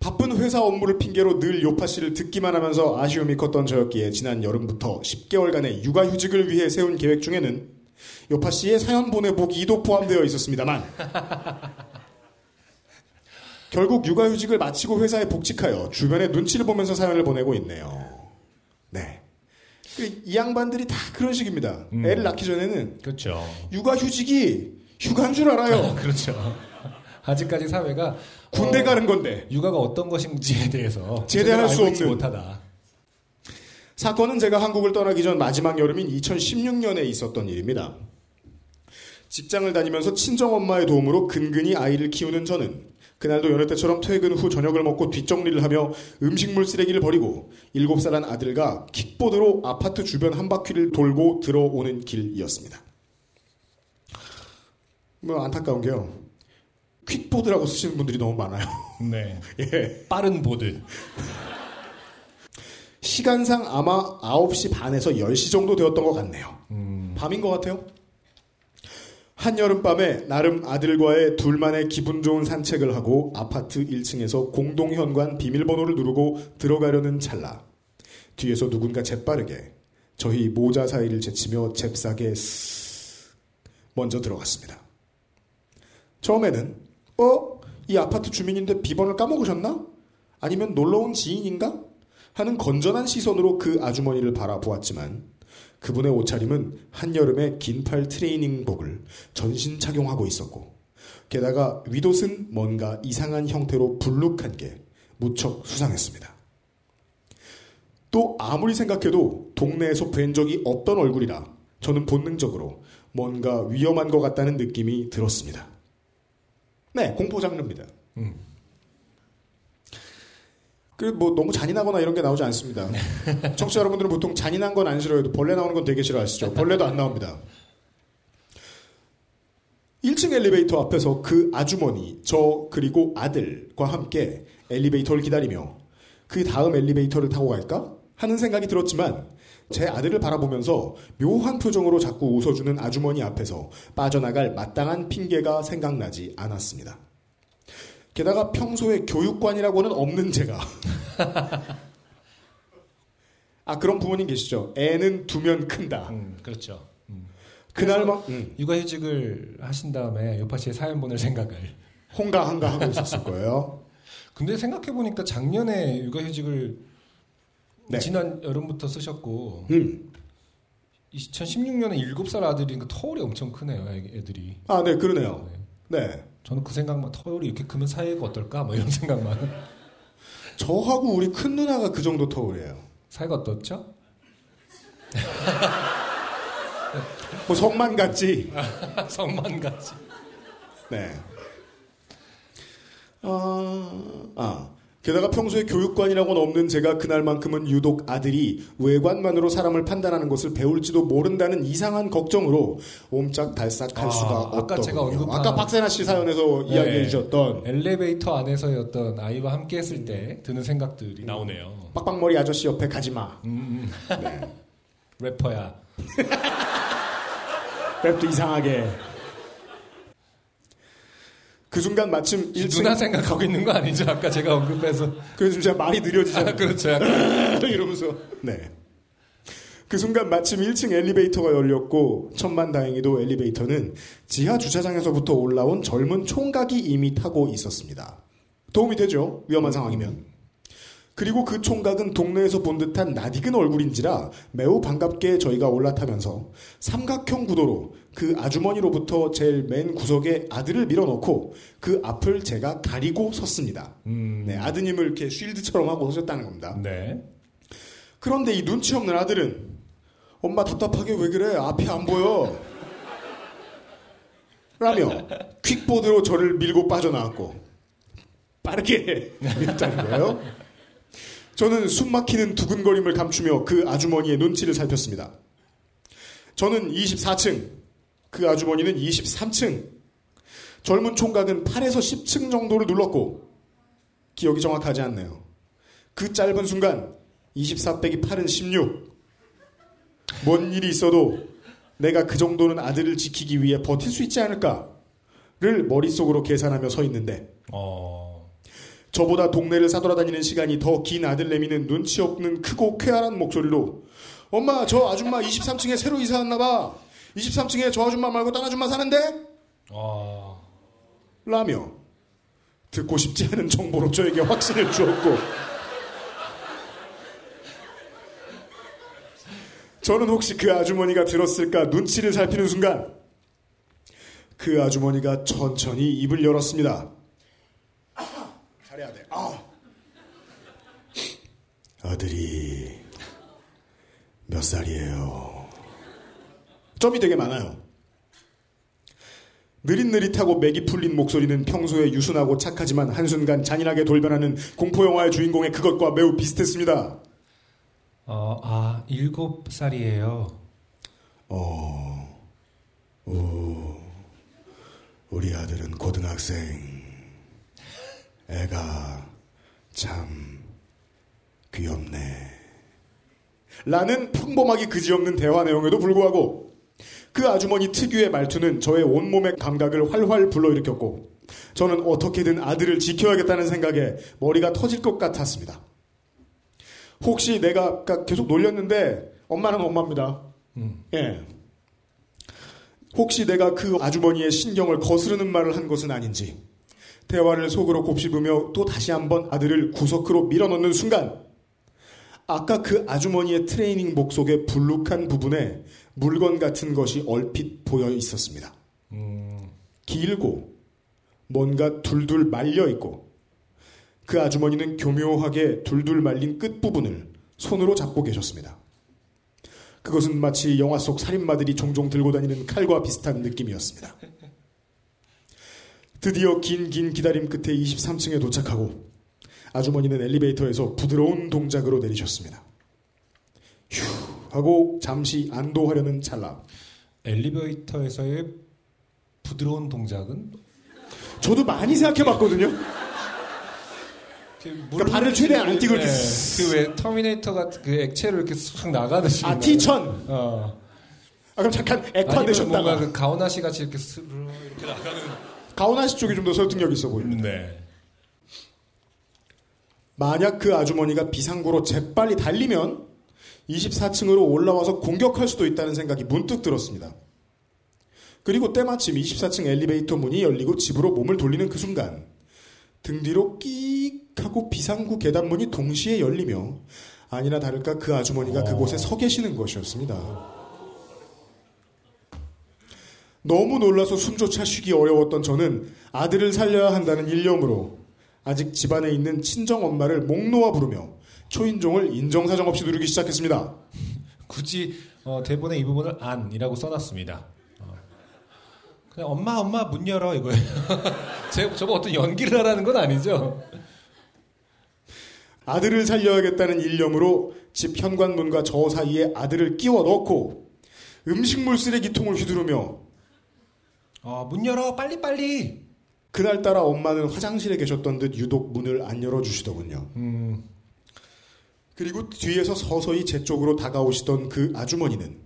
Speaker 2: 바쁜 회사 업무를 핑계로 늘 요파 씨를 듣기만 하면서 아쉬움이 컸던 저였기에 지난 여름부터 10개월간의 육아휴직을 위해 세운 계획 중에는 요파 씨의 사연 보내보기도 포함되어 있었습니다만 결국 육아휴직을 마치고 회사에 복직하여 주변의 눈치를 보면서 사연을 보내고 있네요. 네. 그이 양반들이 다 그런 식입니다.
Speaker 1: 음.
Speaker 2: 애를 낳기 전에는
Speaker 1: 그렇죠.
Speaker 2: 육아휴직이 휴가인 줄 알아요.
Speaker 1: 그렇죠. 아직까지 사회가
Speaker 2: 군대
Speaker 1: 어,
Speaker 2: 가는 건데.
Speaker 1: 육아가 어떤 것인지에 대해서
Speaker 2: 제대할 수 없는.
Speaker 1: 못하다.
Speaker 2: 사건은 제가 한국을 떠나기 전 마지막 여름인 2016년에 있었던 일입니다. 직장을 다니면서 친정 엄마의 도움으로 근근히 아이를 키우는 저는 그날도 여느 때처럼 퇴근 후 저녁을 먹고 뒷정리를 하며 음식물 쓰레기를 버리고 7살한 아들과 킥보드로 아파트 주변 한 바퀴를 돌고 들어오는 길이었습니다. 뭐 안타까운 게요. 퀵보드라고 쓰시는 분들이 너무 많아요.
Speaker 1: 네.
Speaker 2: 예.
Speaker 1: 빠른 보드.
Speaker 2: 시간상 아마 9시 반에서 10시 정도 되었던 것 같네요.
Speaker 1: 음.
Speaker 2: 밤인 것 같아요. 한여름밤에 나름 아들과의 둘만의 기분 좋은 산책을 하고 아파트 1층에서 공동현관 비밀번호를 누르고 들어가려는 찰나 뒤에서 누군가 재빠르게 저희 모자 사이를 제치며 잽싸게 스 먼저 들어갔습니다. 처음에는 어? 이 아파트 주민인데 비번을 까먹으셨나? 아니면 놀러온 지인인가? 하는 건전한 시선으로 그 아주머니를 바라보았지만 그분의 옷차림은 한여름의 긴팔 트레이닝복을 전신 착용하고 있었고 게다가 윗옷은 뭔가 이상한 형태로 불룩한 게 무척 수상했습니다. 또 아무리 생각해도 동네에서 뵌 적이 없던 얼굴이라 저는 본능적으로 뭔가 위험한 것 같다는 느낌이 들었습니다. 네, 공포 장르입니다.
Speaker 1: 음.
Speaker 2: 그뭐 너무 잔인하거나 이런 게 나오지 않습니다. 청취자 여러분들은 보통 잔인한 건 안 싫어해도 벌레 나오는 건 되게 싫어하시죠. 벌레도 안 나옵니다. 1층 엘리베이터 앞에서 그 아주머니, 저 그리고 아들과 함께 엘리베이터를 기다리며 그 다음 엘리베이터를 타고 갈까 하는 생각이 들었지만 제 아들을 바라보면서 묘한 표정으로 자꾸 웃어주는 아주머니 앞에서 빠져나갈 마땅한 핑계가 생각나지 않았습니다. 게다가 평소에 교육관이라고는 없는 제가 아 그런 부모님 계시죠. 애는 두면 큰다.
Speaker 1: 음, 그렇죠. 음.
Speaker 2: 그날만 음,
Speaker 1: 육아휴직을 하신 다음에 요파 씨의 사연 보낼 생각을.
Speaker 2: 홍가한가 하고 있었을 거예요.
Speaker 1: 근데 생각해 보니까 작년에 육아휴직을
Speaker 2: 네.
Speaker 1: 지난 여름부터 쓰셨고
Speaker 2: 음.
Speaker 1: 2016년에 7살 아들이니까 터울이 엄청 크네요, 애- 애들이.
Speaker 2: 아, 네, 그러네요.
Speaker 1: 네.
Speaker 2: 네.
Speaker 1: 저는 그 생각만 터울이 이렇게 크면 사회가 어떨까? 뭐 이런 생각만.
Speaker 2: 저하고 우리 큰 누나가 그 정도 터울이에요.
Speaker 1: 사회가 어떻죠?
Speaker 2: 뭐 성만 같지.
Speaker 1: 성만 같이.
Speaker 2: 네. 아, 아. 게다가 평소에 교육관이라고는 없는 제가 그날만큼은 유독 아들이 외관만으로 사람을 판단하는 것을 배울지도 모른다는 이상한 걱정으로 옴짝달싹할
Speaker 1: 아,
Speaker 2: 수가
Speaker 1: 아까
Speaker 2: 없더군요.
Speaker 1: 제가 언급한-
Speaker 2: 아까 박세나 씨 사연에서
Speaker 1: 네.
Speaker 2: 이야기해 주셨던
Speaker 1: 엘리베이터 안에서의 어떤 아이와 함께 했을 때 드는 생각들이 나오네요.
Speaker 2: 빡빡머리 아저씨 옆에 가지 마.
Speaker 1: 음, 음.
Speaker 2: 네.
Speaker 1: 래퍼야.
Speaker 2: 랩도 이상하게. 그 순간 마침 1층
Speaker 1: 누나 생각하고 있는 거 아니죠? 아까 제가 언급해서.
Speaker 2: 그래서 제가 말이 느려지잖아요.
Speaker 1: 아, 그렇죠.
Speaker 2: 이러면서 네. 그 순간 마침 1층 엘리베이터가 열렸고 천만 다행히도 엘리베이터는 지하 주차장에서부터 올라온 젊은 총각이 이미 타고 있었습니다. 도움이 되죠. 위험한 상황이면. 그리고 그 총각은 동네에서 본 듯한 낯익은 얼굴인지라 매우 반갑게 저희가 올라타면서 삼각형 구도로 그 아주머니로부터 제일 맨 구석에 아들을 밀어넣고 그 앞을 제가 가리고 섰습니다. 네, 아드님을 이렇게 쉴드처럼 하고 서셨다는 겁니다.
Speaker 1: 네.
Speaker 2: 그런데 이 눈치 없는 아들은 엄마 답답하게 왜 그래? 앞이 안 보여. 라며 퀵보드로 저를 밀고 빠져나왔고 빠르게 밀었다는 거예요. 저는 숨막히는 두근거림을 감추며 그 아주머니의 눈치를 살폈습니다. 저는 24층, 그 아주머니는 23층. 젊은 총각은 8에서 10층 정도를 눌렀고 기억이 정확하지 않네요. 그 짧은 순간 24 빼기 8은 16. 뭔 일이 있어도 내가 그 정도는 아들을 지키기 위해 버틸 수 있지 않을까를 머릿속으로 계산하며 서 있는데
Speaker 1: 어.
Speaker 2: 저보다 동네를 사돌아다니는 시간이 더 긴 아들 내미는 눈치 없는 크고 쾌활한 목소리로 엄마 저 아줌마 23층에 새로 이사 왔나 봐 23층에 저 아줌마 말고 딴 아줌마 사는데?
Speaker 1: 어.
Speaker 2: 라며 듣고 싶지 않은 정보로 저에게 확신을 주었고 저는 혹시 그 아주머니가 들었을까 눈치를 살피는 순간 그 아주머니가 천천히 입을 열었습니다. 잘해야 돼. 아. 아들이 몇 살이에요? 점이 되게 많아요. 느릿느릿하고 맥이 풀린 목소리는 평소에 유순하고 착하지만 한순간 잔인하게 돌변하는 공포영화의 주인공의 그것과 매우 비슷했습니다.
Speaker 1: 어, 아, 일곱 살이에요.
Speaker 2: 어, 오, 우리 아들은 고등학생. 애가 참 귀엽네. 라는 평범하기 그지없는 대화 내용에도 불구하고 그 아주머니 특유의 말투는 저의 온몸의 감각을 활활 불러일으켰고 저는 어떻게든 아들을 지켜야겠다는 생각에 머리가 터질 것 같았습니다. 혹시 내가 계속 놀렸는데 엄마는 엄마입니다. 예. 혹시 내가 그 아주머니의 신경을 거스르는 말을 한 것은 아닌지 대화를 속으로 곱씹으며 또 다시 한번 아들을 구석으로 밀어넣는 순간 아까 그 아주머니의 트레이닝복 속의 불룩한 부분에 물건 같은 것이 얼핏 보여 있었습니다. 길고 뭔가 둘둘 말려 있고 그 아주머니는 교묘하게 둘둘 말린 끝 부분을 손으로 잡고 계셨습니다. 그것은 마치 영화 속 살인마들이 종종 들고 다니는 칼과 비슷한 느낌이었습니다. 드디어 긴 긴 기다림 끝에 23층에 도착하고 아주머니는 엘리베이터에서 부드러운 동작으로 내리셨습니다. 휴 하고 잠시 안도하려는 찰나
Speaker 1: 엘리베이터에서의 부드러운 동작은
Speaker 2: 저도 많이 생각해봤거든요. 그러니까 발을 최대한 안 띄고 이렇게
Speaker 1: 그왜 터미네이터 같은 그 액체로 이렇게 싹 나가듯이
Speaker 2: 아 티천
Speaker 1: 어.
Speaker 2: 아 그럼 잠깐 액화 되셨다가
Speaker 1: 뭔가 그 가오나 씨 같이 이렇게 스르르 이렇게 나가는
Speaker 2: 가오나 씨 쪽이 좀 더 설득력 있어 보입니다.
Speaker 1: 네.
Speaker 2: 만약 그 아주머니가 비상구로 재빨리 달리면 24층으로 올라와서 공격할 수도 있다는 생각이 문득 들었습니다. 그리고 때마침 24층 엘리베이터 문이 열리고 집으로 몸을 돌리는 그 순간 등 뒤로 끼익 하고 비상구 계단 문이 동시에 열리며 아니나 다를까 그 아주머니가 그곳에 서 계시는 것이었습니다. 너무 놀라서 숨조차 쉬기 어려웠던 저는 아들을 살려야 한다는 일념으로 아직 집안에 있는 친정 엄마를 목 놓아 부르며 초인종을 인정사정 없이 누르기 시작했습니다.
Speaker 1: 굳이 어, 대본에 이 부분을 안이라고 써놨습니다. 어. 그냥 엄마 엄마 문 열어 이거예요. 제, 저거 어떤 연기를 하라는 건 아니죠.
Speaker 2: 아들을 살려야겠다는 일념으로 집 현관문과 저 사이에 아들을 끼워 넣고 음식물 쓰레기통을 휘두르며
Speaker 1: 어, 문 열어 빨리 빨리.
Speaker 2: 그날따라 엄마는 화장실에 계셨던 듯 유독 문을 안 열어주시더군요.
Speaker 1: 음,
Speaker 2: 그리고 뒤에서 서서히 제 쪽으로 다가오시던 그 아주머니는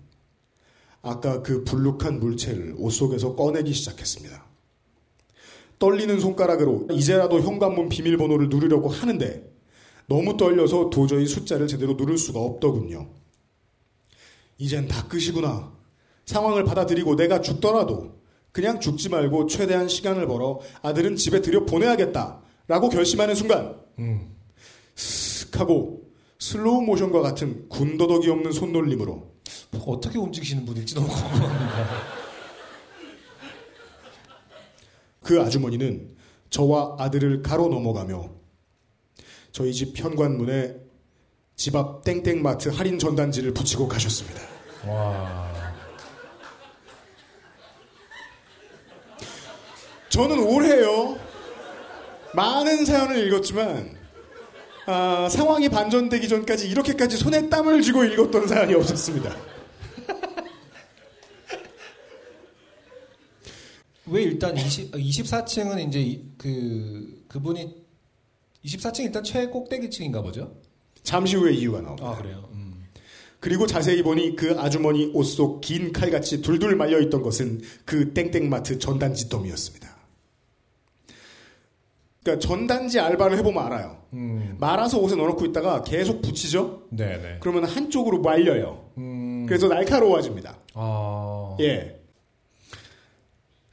Speaker 2: 아까 그 불룩한 물체를 옷 속에서 꺼내기 시작했습니다. 떨리는 손가락으로 이제라도 현관문 비밀번호를 누르려고 하는데 너무 떨려서 도저히 숫자를 제대로 누를 수가 없더군요. 이젠 다 끝이구나. 상황을 받아들이고 내가 죽더라도 그냥 죽지 말고 최대한 시간을 벌어 아들은 집에 들여 보내야겠다. 라고 결심하는 순간
Speaker 1: 음.
Speaker 2: 슥 하고 슬로우 모션과 같은 군더더기 없는 손놀림으로
Speaker 1: 어떻게 움직이시는 분일지 너무 궁금합니다.
Speaker 2: 그 아주머니는 저와 아들을 가로 넘어가며 저희 집 현관문에 집 앞 땡땡마트 할인 전단지를 붙이고 가셨습니다.
Speaker 1: 와.
Speaker 2: 저는 올해요 많은 사연을 읽었지만 아, 상황이 반전되기 전까지 이렇게까지 손에 땀을 쥐고 읽었던 사연이 없었습니다.
Speaker 1: 왜 일단 20, 24층은 이제 이- 그 그분이 24층 일단 최꼭대기층인가 보죠?
Speaker 2: 잠시 후에 이유가 나옵니다.
Speaker 1: 아 그래요. 음.
Speaker 2: 그리고 자세히 보니 그 아주머니 옷 속 긴 칼같이 둘둘 말려 있던 것은 그 땡땡마트 전단지 더미였습니다. 그러니까 전단지 알바를 해보면 알아요.
Speaker 1: 음.
Speaker 2: 말아서 옷에 넣어놓고 있다가 계속 붙이죠?
Speaker 1: 네네.
Speaker 2: 그러면 한쪽으로 말려요.
Speaker 1: 음.
Speaker 2: 그래서 날카로워집니다.
Speaker 1: 아.
Speaker 2: 예.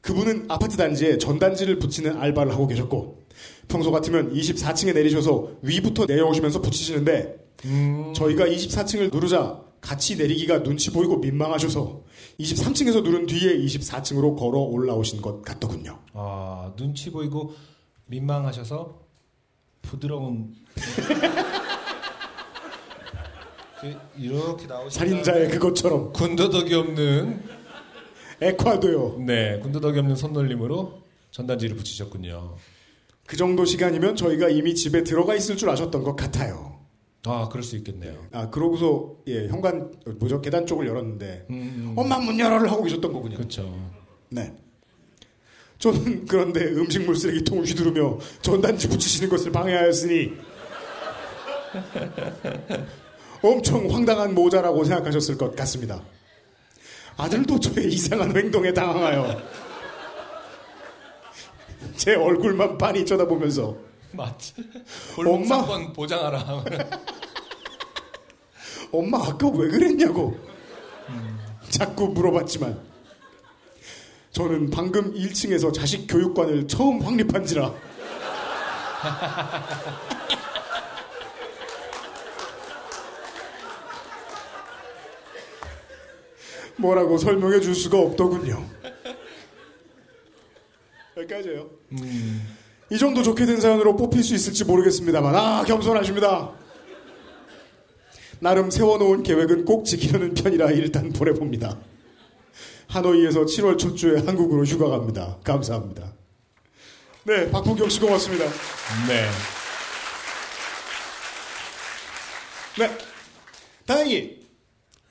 Speaker 2: 그분은 아파트 단지에 전단지를 붙이는 알바를 하고 계셨고 평소 같으면 24층에 내리셔서 위부터 내려오시면서 붙이시는데
Speaker 1: 음.
Speaker 2: 저희가 24층을 누르자 같이 내리기가 눈치 보이고 민망하셔서 23층에서 누른 뒤에 24층으로 걸어 올라오신 것 같더군요.
Speaker 1: 아 눈치 보이고 민망하셔서 부드러운 그 이렇게 나오신
Speaker 2: 살인자의 그것처럼
Speaker 1: 군더더기 없는
Speaker 2: 에콰도요.
Speaker 1: 네 군더더기 없는 손놀림으로 전단지를 붙이셨군요.
Speaker 2: 그 정도 시간이면 저희가 이미 집에 들어가 있을 줄 아셨던 것 같아요.
Speaker 1: 아 그럴 수 있겠네요.
Speaker 2: 아 그러고서 예 현관 뭐죠 계단 쪽을 열었는데
Speaker 1: 음,
Speaker 2: 엄마 문 열어를 하고 계셨던 거군요.
Speaker 1: 그렇죠.
Speaker 2: 네. 저는 그런데 음식물 쓰레기통을 휘두르며 전단지 붙이시는 것을 방해하였으니 엄청 황당한 모자라고 생각하셨을 것 같습니다. 아들도 저의 이상한 행동에 당황하여 제 얼굴만 빤히 쳐다보면서
Speaker 1: 맞지.
Speaker 2: 엄마.
Speaker 1: 골목상권 보장하라.
Speaker 2: 엄마 아까 왜 그랬냐고 자꾸 물어봤지만 저는 방금 1층에서 자식 교육관을 처음 확립한지라 뭐라고 설명해 줄 수가 없더군요. 여기까지예요. 이 정도 좋게 된 사연으로 뽑힐 수 있을지 모르겠습니다만 아 겸손하십니다. 나름 세워놓은 계획은 꼭 지키려는 편이라 일단 보내봅니다. 하노이에서 7월 첫 주에 한국으로 휴가 갑니다. 감사합니다. 네, 박풍경 씨 고맙습니다.
Speaker 1: 네.
Speaker 2: 네. 다행히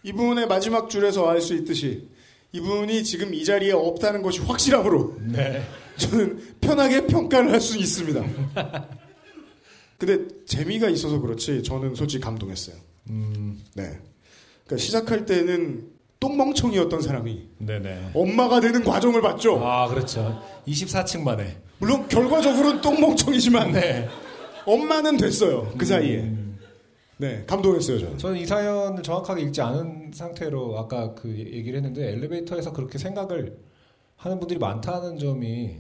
Speaker 2: 이분의 마지막 줄에서 알 수 있듯이 이분이 지금 이 자리에 없다는 것이 확실함으로
Speaker 1: 네.
Speaker 2: 저는 편하게 평가를 할 수 있습니다. 근데 재미가 있어서 그렇지 저는 솔직히 감동했어요.
Speaker 1: 음,
Speaker 2: 네. 그러니까 시작할 때는 똥멍청이었던 사람이
Speaker 1: 네네.
Speaker 2: 엄마가 되는 과정을 봤죠.
Speaker 1: 아 그렇죠. 24층 만에.
Speaker 2: 물론 결과적으로는 똥멍청이지만
Speaker 1: 네.
Speaker 2: 엄마는 됐어요. 그 사이에. 네, 감동했어요 저는.
Speaker 1: 저는 이 사연을 정확하게 읽지 않은 상태로 아까 그 얘기를 했는데 엘리베이터에서 그렇게 생각을 하는 분들이 많다는 점이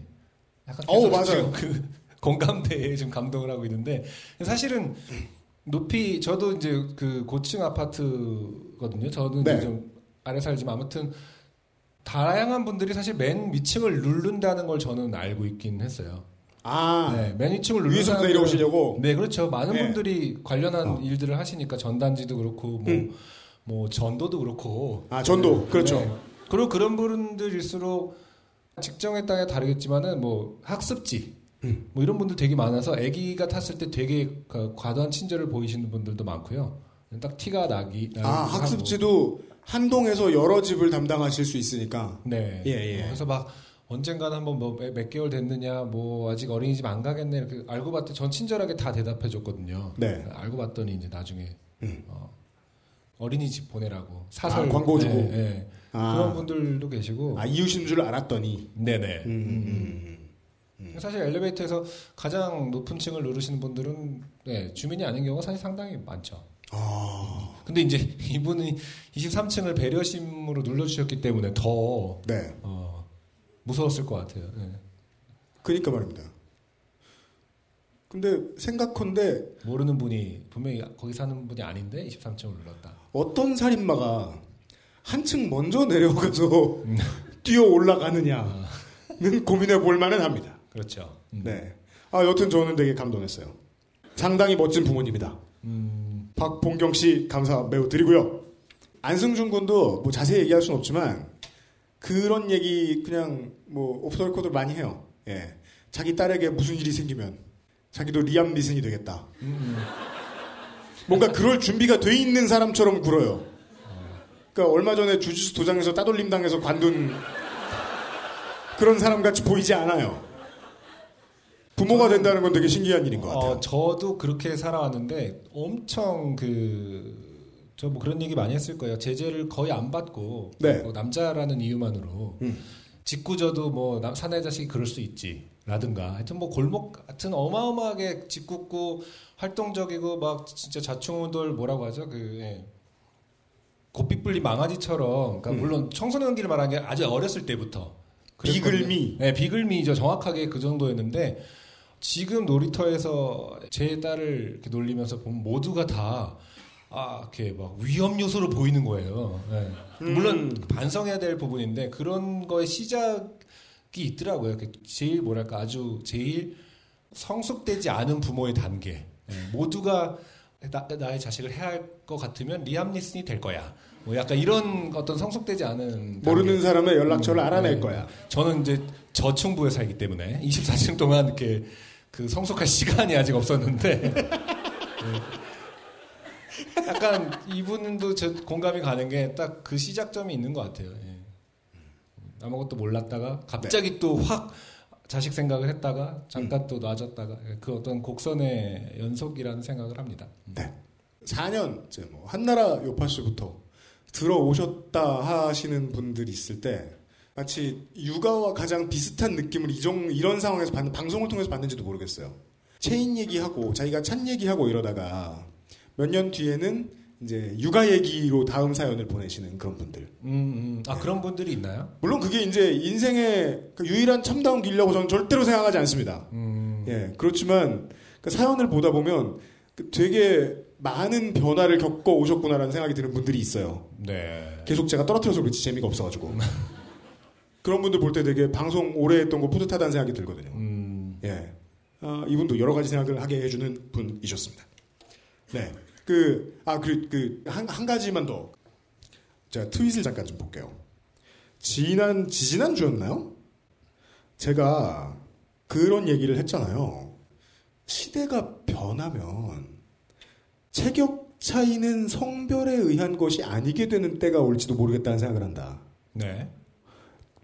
Speaker 1: 약간 계속
Speaker 2: 맞아요.
Speaker 1: 지금 그 공감대에 좀 감동을 하고 있는데 사실은 높이 저도 이제 그 고층 아파트거든요. 저는
Speaker 2: 네.
Speaker 1: 이제 좀 아래 살지만 아무튼 다양한 분들이 사실 맨 위층을 누른다는 걸 저는 알고 있긴 했어요.
Speaker 2: 아,
Speaker 1: 네, 맨 위층을 누르는
Speaker 2: 위에서 내려오시려고.
Speaker 1: 네, 그렇죠. 많은
Speaker 2: 네.
Speaker 1: 분들이 관련한
Speaker 2: 어.
Speaker 1: 일들을 하시니까 전단지도 그렇고 뭐,
Speaker 2: 음.
Speaker 1: 뭐 전도도 그렇고.
Speaker 2: 아, 전도. 그렇죠.
Speaker 1: 네. 그리고 그런 분들일수록 직정에 따라 다르겠지만은 뭐 학습지
Speaker 2: 음.
Speaker 1: 뭐 이런 분들 되게 많아서 아기가 탔을 때 되게 그 과도한 친절을 보이시는 분들도 많고요. 딱 티가 나기.
Speaker 2: 아, 학습지도 한 동에서 여러 집을 담당하실 수 있으니까.
Speaker 1: 네.
Speaker 2: 예, 예.
Speaker 1: 어, 그래서 막 언젠가는 한번 뭐 몇 개월 됐느냐, 뭐 아직 어린이집 안 가겠네 이렇게 알고 봤더니 전 친절하게 다 대답해 줬거든요.
Speaker 2: 네.
Speaker 1: 알고 봤더니 이제 나중에
Speaker 2: 음.
Speaker 1: 어, 어린이집 보내라고 사설
Speaker 2: 아, 광고 주고.
Speaker 1: 네, 네.
Speaker 2: 아.
Speaker 1: 그런 분들도 계시고.
Speaker 2: 아, 이웃인 줄 알았더니.
Speaker 1: 네네.
Speaker 2: 음, 음,
Speaker 1: 사실 엘리베이터에서 가장 높은 층을 누르시는 분들은 네, 주민이 아닌 경우가 사실 상당히 많죠.
Speaker 2: 아,
Speaker 1: 근데 이제 이분이 23층을 배려심으로 눌러주셨기 때문에 더
Speaker 2: 네.
Speaker 1: 어, 무서웠을 것 같아요. 예.
Speaker 2: 그니까 말입니다. 근데 생각컨대
Speaker 1: 모르는 분이 분명히 거기 사는 분이 아닌데 23층을 눌렀다.
Speaker 2: 어떤 살인마가 한층 먼저 내려가서
Speaker 1: 음.
Speaker 2: 뛰어 올라가느냐는 고민해 볼 만은 합니다.
Speaker 1: 그렇죠. 음.
Speaker 2: 네. 아, 여튼 저는 되게 감동했어요. 상당히 멋진 부모님이다.
Speaker 1: 음,
Speaker 2: 박봉경 씨 감사 매우 드리고요. 안승준 군도 뭐 자세히 얘기할 수는 없지만 그런 얘기 그냥 뭐 오프 더 레코드 많이 해요. 예. 자기 딸에게 무슨 일이 생기면 자기도 리암 니슨이 되겠다.
Speaker 1: 음,
Speaker 2: 뭔가 그럴 준비가 돼 있는 사람처럼 굴어요. 그러니까 얼마 전에 주짓수 도장에서 따돌림 당해서 관둔 그런 사람 같이 보이지 않아요. 부모가 된다는 건 되게 신기한 일인 것 같아요.
Speaker 1: 어, 저도 그렇게 살아왔는데 엄청 그 저 뭐 그런 얘기 많이 했을 거예요. 제재를 거의 안 받고
Speaker 2: 네.
Speaker 1: 뭐 남자라는 이유만으로
Speaker 2: 음.
Speaker 1: 짓궂어도 뭐 남- 사내 자식이 그럴 수 있지 라든가 하여튼 뭐 골목 같은 어마어마하게 짓궂고 활동적이고 막 진짜 자충우돌 뭐라고 하죠 그 예. 고삐뿔리 망아지처럼 그러니까
Speaker 2: 음.
Speaker 1: 물론 청소년기를 말하는 게 아주 어렸을 때부터.
Speaker 2: 비글미.
Speaker 1: 네 비글미죠 정확하게 그 정도였는데 지금 놀이터에서 제 딸을 이렇게 놀리면서 보면 모두가 다 아, 이렇게 막 위험 요소로 보이는 거예요. 예.
Speaker 2: 음.
Speaker 1: 물론 반성해야 될 부분인데 그런 거의 시작이 있더라고요. 그 제일 뭐랄까 아주 제일 성숙되지 않은 부모의 단계. 예. 모두가 나, 나의 자식을 해야 할 것 같으면 리암 니슨이 될 거야. 뭐 약간 이런 어떤 성숙되지 않은
Speaker 2: 모르는
Speaker 1: 단계.
Speaker 2: 사람의 연락처를
Speaker 1: 음,
Speaker 2: 알아낼
Speaker 1: 네.
Speaker 2: 거야.
Speaker 1: 저는 이제 저층부에 살기 때문에 24층 동안 이렇게 그 성숙할 시간이 아직 없었는데 네. 약간 이분도 저 공감이 가는 게 딱 그 시작점이 있는 것 같아요. 예. 아무것도 몰랐다가 갑자기
Speaker 2: 네.
Speaker 1: 또확 자식 생각을 했다가 잠깐 또 놔졌다가 그 어떤 곡선의 연속이라는 생각을 합니다.
Speaker 2: 네. 4년째 뭐 한나라 요파 씨부터 들어오셨다 하시는 분들이 있을 때 마치 육아와 가장 비슷한 느낌을 이정, 이런 상황에서 받는 방송을 통해서 받는지도 모르겠어요. 체인 얘기하고 자기가 찬 얘기하고 이러다가 몇 년 뒤에는 이제 육아 얘기로 다음 사연을 보내시는 그런 분들.
Speaker 1: 음, 음. 아 그런 분들이 있나요?
Speaker 2: 물론 그게 이제 인생의 그 유일한 참다운 길이라고 저는 절대로 생각하지 않습니다.
Speaker 1: 음.
Speaker 2: 예, 그렇지만 그 사연을 보다 보면 그 되게 많은 변화를 겪어 오셨구나라는 생각이 드는 분들이 있어요.
Speaker 1: 네.
Speaker 2: 계속 제가 떨어뜨려서 그렇지 재미가 없어가지고. 그런 분들 볼 때 되게 방송 오래 했던 거 뿌듯하다는 생각이 들거든요.
Speaker 1: 음.
Speaker 2: 예. 아, 이분도 여러 가지 생각을 하게 해주는 분이셨습니다. 네. 그, 아, 그, 그, 한, 한 가지만 더. 제가 트윗을 잠깐 좀 볼게요. 지난, 지지난 주였나요? 제가 그런 얘기를 했잖아요. 시대가 변하면 체격 차이는 성별에 의한 것이 아니게 되는 때가 올지도 모르겠다는 생각을 한다.
Speaker 1: 네.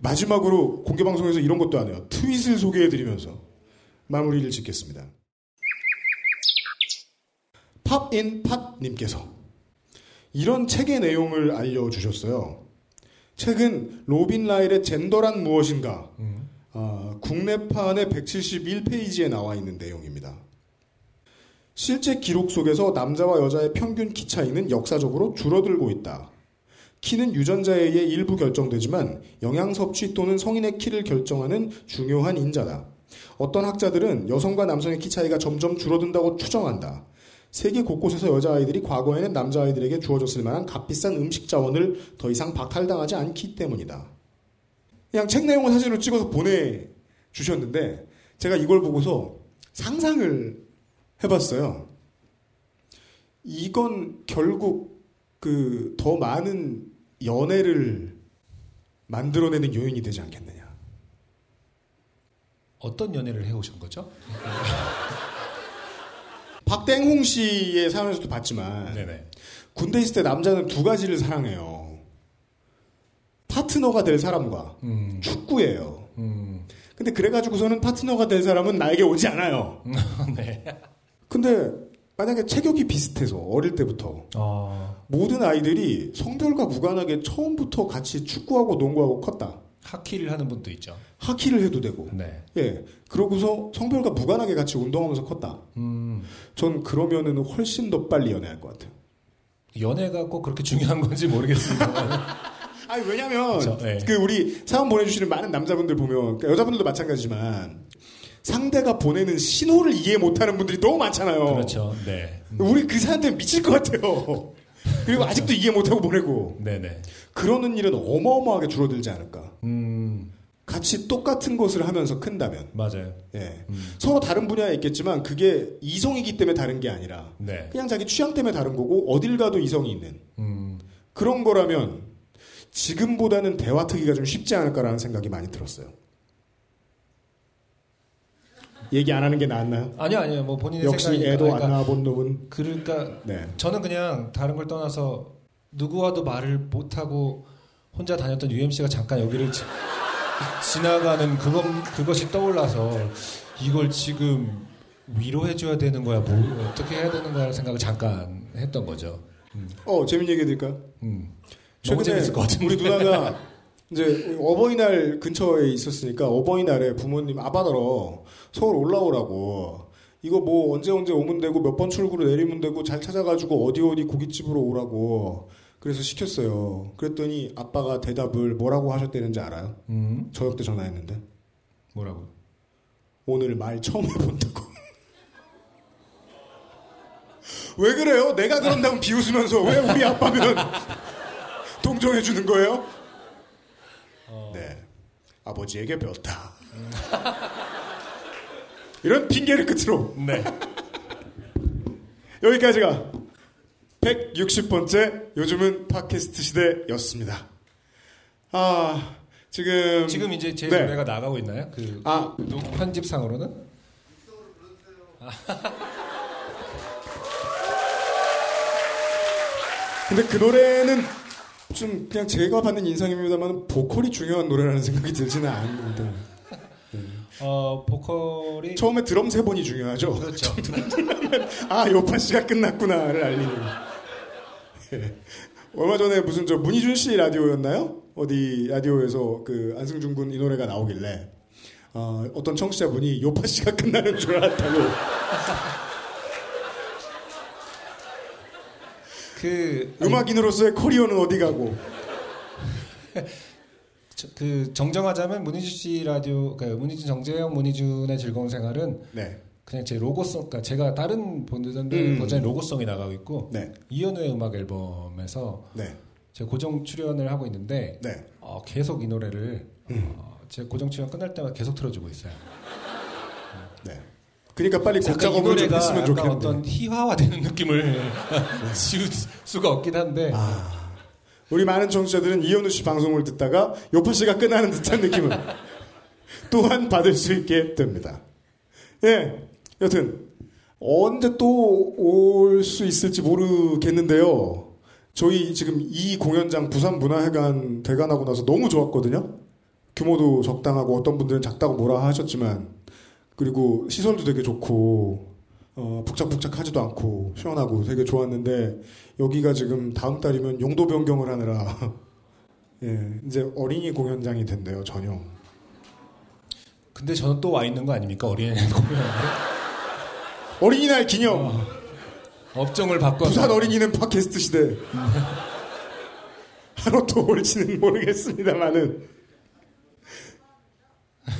Speaker 2: 마지막으로 공개 방송에서 이런 것도 안 해요. 트윗을 소개해드리면서 마무리를 짓겠습니다. 팝인 팟님께서 이런 책의 내용을 알려주셨어요. 책은 로빈 라일의 젠더란 무엇인가
Speaker 1: 음.
Speaker 2: 아, 국내판의 171페이지에 나와 있는 내용입니다. 실제 기록 속에서 남자와 여자의 평균 키 차이는 역사적으로 줄어들고 있다. 키는 유전자에 의해 일부 결정되지만 영양 섭취 또한 성인의 키를 결정하는 중요한 인자다. 어떤 학자들은 여성과 남성의 키 차이가 점점 줄어든다고 추정한다. 세계 곳곳에서 여자아이들이 과거에는 남자아이들에게 주어졌을 만한 값비싼 음식 자원을 더 이상 박탈당하지 않기 때문이다. 그냥 책 내용을 사진으로 찍어서 보내주셨는데 제가 이걸 보고서 상상을 해봤어요. 이건 결국 그 더 많은 연애를 만들어내는 요인이 되지 않겠느냐.
Speaker 1: 어떤 연애를 해오신 거죠?
Speaker 2: 박땡홍 씨의 사연에서도 봤지만
Speaker 1: 네네.
Speaker 2: 군대 있을 때 남자는 두 가지를 사랑해요. 파트너가 될 사람과
Speaker 1: 음.
Speaker 2: 축구예요.
Speaker 1: 음.
Speaker 2: 근데 그래가지고서는 파트너가 될 사람은 나에게 오지 않아요.
Speaker 1: 네.
Speaker 2: 근데 만약에 체격이 비슷해서 어릴 때부터
Speaker 1: 어,
Speaker 2: 모든 아이들이 성별과 무관하게 처음부터 같이 축구하고 농구하고 컸다.
Speaker 1: 하키를 하는 분도 있죠.
Speaker 2: 하키를 해도 되고.
Speaker 1: 네.
Speaker 2: 예. 그러고서 성별과 무관하게 같이 운동하면서 컸다.
Speaker 1: 음.
Speaker 2: 전 그러면은 훨씬 더 빨리 연애할 것 같아요.
Speaker 1: 연애가 꼭 그렇게 중요한 건지 모르겠습니다.
Speaker 2: 아니 왜냐면
Speaker 1: 그쵸, 네.
Speaker 2: 그 우리 사연 보내주시는 많은 남자분들 보면 그러니까 여자분들도 마찬가지지만 상대가 보내는 신호를 이해 못하는 분들이 너무 많잖아요.
Speaker 1: 그렇죠. 네.
Speaker 2: 우리 그 사람들 미칠 것 같아요. 그리고 아직도 이해 못하고 보내고
Speaker 1: 네네.
Speaker 2: 그러는 일은 어마어마하게 줄어들지 않을까.
Speaker 1: 음,
Speaker 2: 같이 똑같은 것을 하면서 큰다면
Speaker 1: 맞아요.
Speaker 2: 예.
Speaker 1: 음,
Speaker 2: 서로 다른 분야에 있겠지만 그게 이성이기 때문에 다른 게 아니라
Speaker 1: 네.
Speaker 2: 그냥 자기 취향 때문에 다른 거고 어딜 가도 이성이 있는
Speaker 1: 음,
Speaker 2: 그런 거라면 지금보다는 대화 트기가 좀 쉽지 않을까라는 생각이 많이 들었어요. 얘기 안 하는 게 나았나요?
Speaker 1: 아니요, 아니요. 뭐 본인의
Speaker 2: 역시
Speaker 1: 생각이
Speaker 2: 애도
Speaker 1: 그러니까,
Speaker 2: 안 낳아본 놈은
Speaker 1: 그러니까
Speaker 2: 네.
Speaker 1: 저는 그냥 다른 걸 떠나서 누구와도 말을 못하고 혼자 다녔던 UMC가 잠깐 여기를 지, 지나가는 그것, 그것이 떠올라서 이걸 지금 위로해줘야 되는 거야, 뭐, 어떻게 해야 되는 거야 생각을 잠깐 했던 거죠.
Speaker 2: 어 재밌는 얘기 해드릴까요?
Speaker 1: 음.
Speaker 2: 최근에. 우리 누나가 이제 어버이날 근처에 있었으니까 어버이날에 부모님 아바다로 서울 올라오라고 이거 뭐 언제 언제 오면 되고 몇 번 출구로 내리면 되고 잘 찾아가지고 어디 어디 고깃집으로 오라고 그래서 시켰어요. 그랬더니 아빠가 대답을 뭐라고 하셨다는지 알아요?
Speaker 1: 음,
Speaker 2: 저녁 때 전화했는데
Speaker 1: 뭐라고?
Speaker 2: 오늘 말 처음 해본다고. 왜 그래요? 내가 그런다면 비웃으면서 왜 우리 아빠면 동정해 주는 거예요? 네. 아버지에게 배웠다. 이런 핑계를 끝으로
Speaker 1: 네.
Speaker 2: 여기까지가 160번째 요즘은 팟캐스트 시대였습니다. 아, 지금
Speaker 1: 지금 이제 제
Speaker 2: 네.
Speaker 1: 노래가 나가고 있나요? 그
Speaker 2: 아,
Speaker 1: 녹- 편집상으로는?
Speaker 2: 근데 그 노래는 좀 그냥 제가 받는 인상입니다만 보컬이 중요한 노래라는 생각이 들지는 않는데
Speaker 1: 어, 보컬이
Speaker 2: 처음에 드럼 세 번이 중요하죠.
Speaker 1: 그렇죠.
Speaker 2: 아 요파 씨가 끝났구나를 알리는. 예. 얼마 전에 무슨 저 문희준 씨 라디오였나요? 어디 라디오에서 그 안승준 군 이 노래가 나오길래 어, 어떤 청취자분이 요파 씨가 끝나는 줄 알았다고.
Speaker 1: 그
Speaker 2: 음악인으로서의 커리어는 어디 가고.
Speaker 1: 저- 그 정정하자면 문희준 씨 라디오, 그 문희준 정재영 문희준의 즐거운 생활은
Speaker 2: 네.
Speaker 1: 그냥 제 로고송, 그러니까 제가 다른 본드던
Speaker 2: 음.
Speaker 1: 버전의 로고송이 나가고 있고
Speaker 2: 네.
Speaker 1: 이현우의 음악 앨범에서
Speaker 2: 네.
Speaker 1: 제가 고정 출연을 하고 있는데
Speaker 2: 네.
Speaker 1: 어, 계속 이 노래를
Speaker 2: 음.
Speaker 1: 어, 제 고정 출연 끝날 때마다 계속 틀어주고 있어요.
Speaker 2: 네. 그러니까 빨리 곡 작업을 좀 했으면 좋겠는데.
Speaker 1: 어떤 희화화되는 느낌을 지울 수가 없긴 한데
Speaker 2: 아. 우리 많은 청취자들은 이현우 씨 방송을 듣다가 요파 씨가 끝나는 듯한 느낌을 또한 받을 수 있게 됩니다. 예. 여튼 언제 또 올 수 있을지 모르겠는데요. 저희 지금 이 공연장 부산 문화회관 대관하고 나서 너무 좋았거든요. 규모도 적당하고 어떤 분들은 작다고 뭐라 하셨지만 그리고 시설도 되게 좋고 어, 북적북적하지도 않고 시원하고 되게 좋았는데 여기가 지금 다음 달이면 용도 변경을 하느라 예, 이제 어린이 공연장이 된대요 전용.
Speaker 1: 근데 저는 또 와 있는 거 아닙니까? 어린이날 공연
Speaker 2: 어린이날 기념!
Speaker 1: 업종을 바꿔서.
Speaker 2: 부산 어린이는 팟캐스트 시대. 하루 또 올지는 모르겠습니다만은.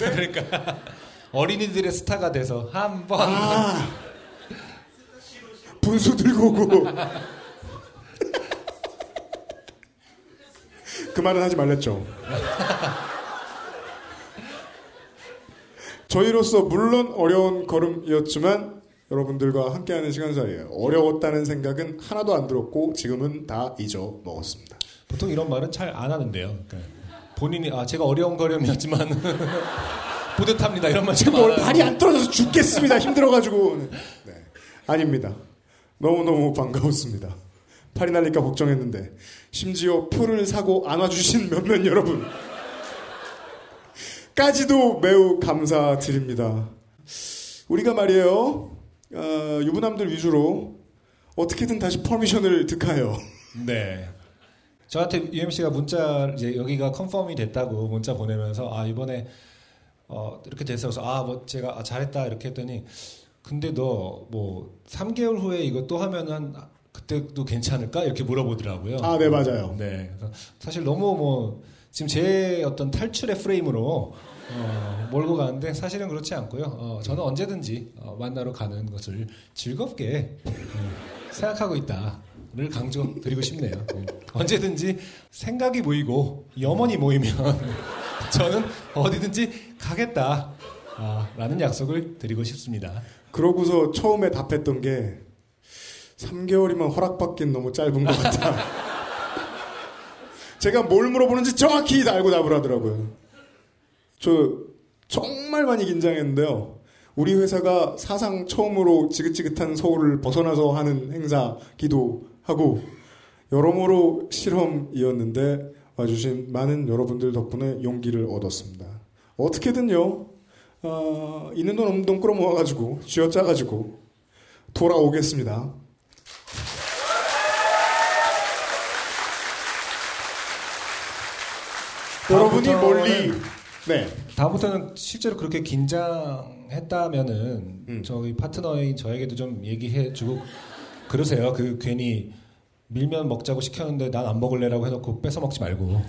Speaker 1: 그러니까 어린이들의 스타가 돼서 한번
Speaker 2: 아 분수 들고 오고 그 말은 하지 말랬죠. 저희로서 물론 어려운 걸음이었지만 여러분들과 함께하는 시간 사이에요. 어려웠다는 생각은 하나도 안 들었고 지금은 다 잊어 먹었습니다.
Speaker 1: 보통 이런 말은 잘 안 하는데요. 그러니까 본인이 아 제가 어려운 거렴이었지만 뿌듯합니다 이런 말참
Speaker 2: 지금 오늘
Speaker 1: 안
Speaker 2: 발이. 안 떨어져서 죽겠습니다. 힘들어가지고. 네. 아닙니다. 너무너무 반가웠습니다. 팔이 날릴까 걱정했는데 심지어 표를 사고 안와주신 몇몇 여러분 까지도 매우 감사드립니다. 우리가 말이에요 어, 유부남들 위주로 어떻게든 다시 permission을 득하여
Speaker 1: 네. 저한테 UMC가 문자 이제 여기가 confirm이 됐다고 문자 보내면서 아 이번에 어 이렇게 됐어서 아 뭐 제가 아, 잘했다 이렇게 했더니 근데 너 뭐 3개월 후에 이거 또 하면은 한 그때도 괜찮을까 이렇게 물어보더라고요.
Speaker 2: 아, 네, 맞아요.
Speaker 1: 네, 사실 너무 뭐 지금 제 어떤 탈출의 프레임으로 어, 몰고 가는데 사실은 그렇지 않고요. 어, 저는 언제든지 어, 만나러 가는 것을 즐겁게 어, 생각하고 있다를 강조드리고 싶네요. 네. 언제든지 생각이 모이고 염원이 모이면 저는 어디든지 가겠다. 아, 라는 약속을 드리고 싶습니다.
Speaker 2: 그러고서 처음에 답했던 게 3개월이면 허락받긴 너무 짧은 것 같다. 제가 뭘 물어보는지 정확히 다 알고 답을 하더라고요. 저 정말 많이 긴장했는데요. 우리 회사가 사상 처음으로 지긋지긋한 서울을 벗어나서 하는 행사 기도 하고 여러모로 실험이었는데 와주신 많은 여러분들 덕분에 용기를 얻었습니다. 어떻게든요, 어, 있는 돈 없는 돈 끌어모아가지고 쥐어짜가지고 돌아오겠습니다. 여러분이 멀리 네
Speaker 1: 다음부터는 실제로 그렇게 긴장했다면은
Speaker 2: 음.
Speaker 1: 저희 파트너인 저에게도 좀 얘기해 주고 그러세요. 그 괜히 밀면 먹자고 시켰는데 난 안 먹을래라고 해놓고 뺏어 먹지 말고.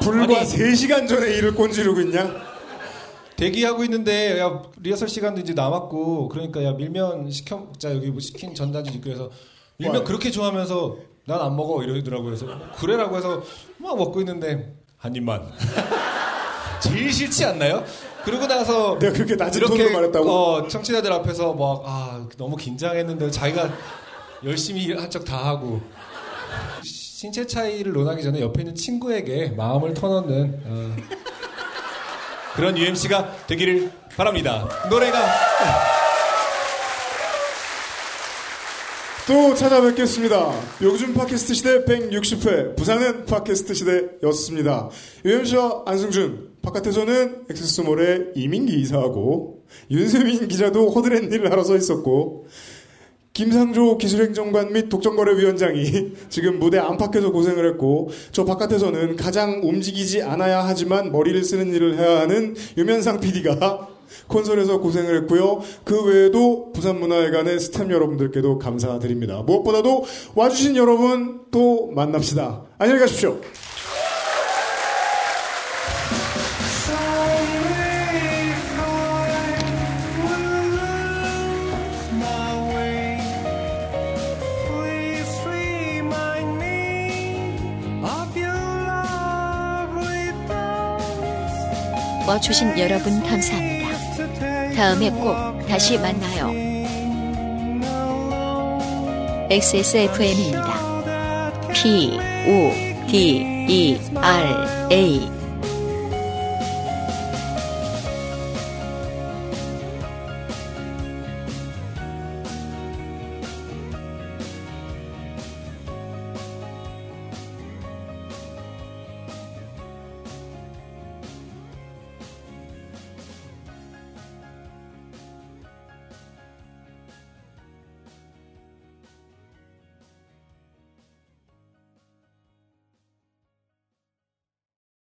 Speaker 2: 불과
Speaker 1: 아니.
Speaker 2: 3시간 전에 일을 꼰지르고 있냐?
Speaker 1: 대기하고 있는데 야 리허설 시간도 이제 남았고 그러니까 야 밀면 시켜 먹자 여기 뭐 시킨 전단지 있고 그래서 밀면
Speaker 2: 와요.
Speaker 1: 그렇게 좋아하면서 난 안 먹어 이러더라고요. 그래서 그래라고 해서 막 먹고 있는데 한 입만. 제일 싫지 않나요? 그러고 나서
Speaker 2: 내가 그렇게 낮은 톤으로 말했다고?
Speaker 1: 어, 청취자들 앞에서 막 아, 너무 긴장했는데 자기가 열심히 한 척 다 하고 신체 차이를 논하기 전에 옆에 있는 친구에게 마음을 터놓는 어, 그런 UMC가 되기를 바랍니다. 노래가
Speaker 2: 또 찾아뵙겠습니다. 요즘 팟캐스트 시대 160회 부산은 팟캐스트 시대였습니다. UMC와 안승준 바깥에서는 엑세스몰의 이민기 이사하고 윤세민 기자도 허드렛 일을 하러 서 있었고 김상조 기술행정관 및 독점거래위원장이 지금 무대 안팎에서 고생을 했고 저 바깥에서는 가장 움직이지 않아야 하지만 머리를 쓰는 일을 해야 하는 유면상 PD가 콘솔에서 고생을 했고요. 그 외에도 부산문화회관의 스탭 여러분들께도 감사드립니다. 무엇보다도 와주신 여러분 또 만납시다. 안녕히 가십시오.
Speaker 4: 와주신 여러분 감사합니다. 다음에 꼭 다시 만나요. XSFM입니다. P, O, D, E, R, A.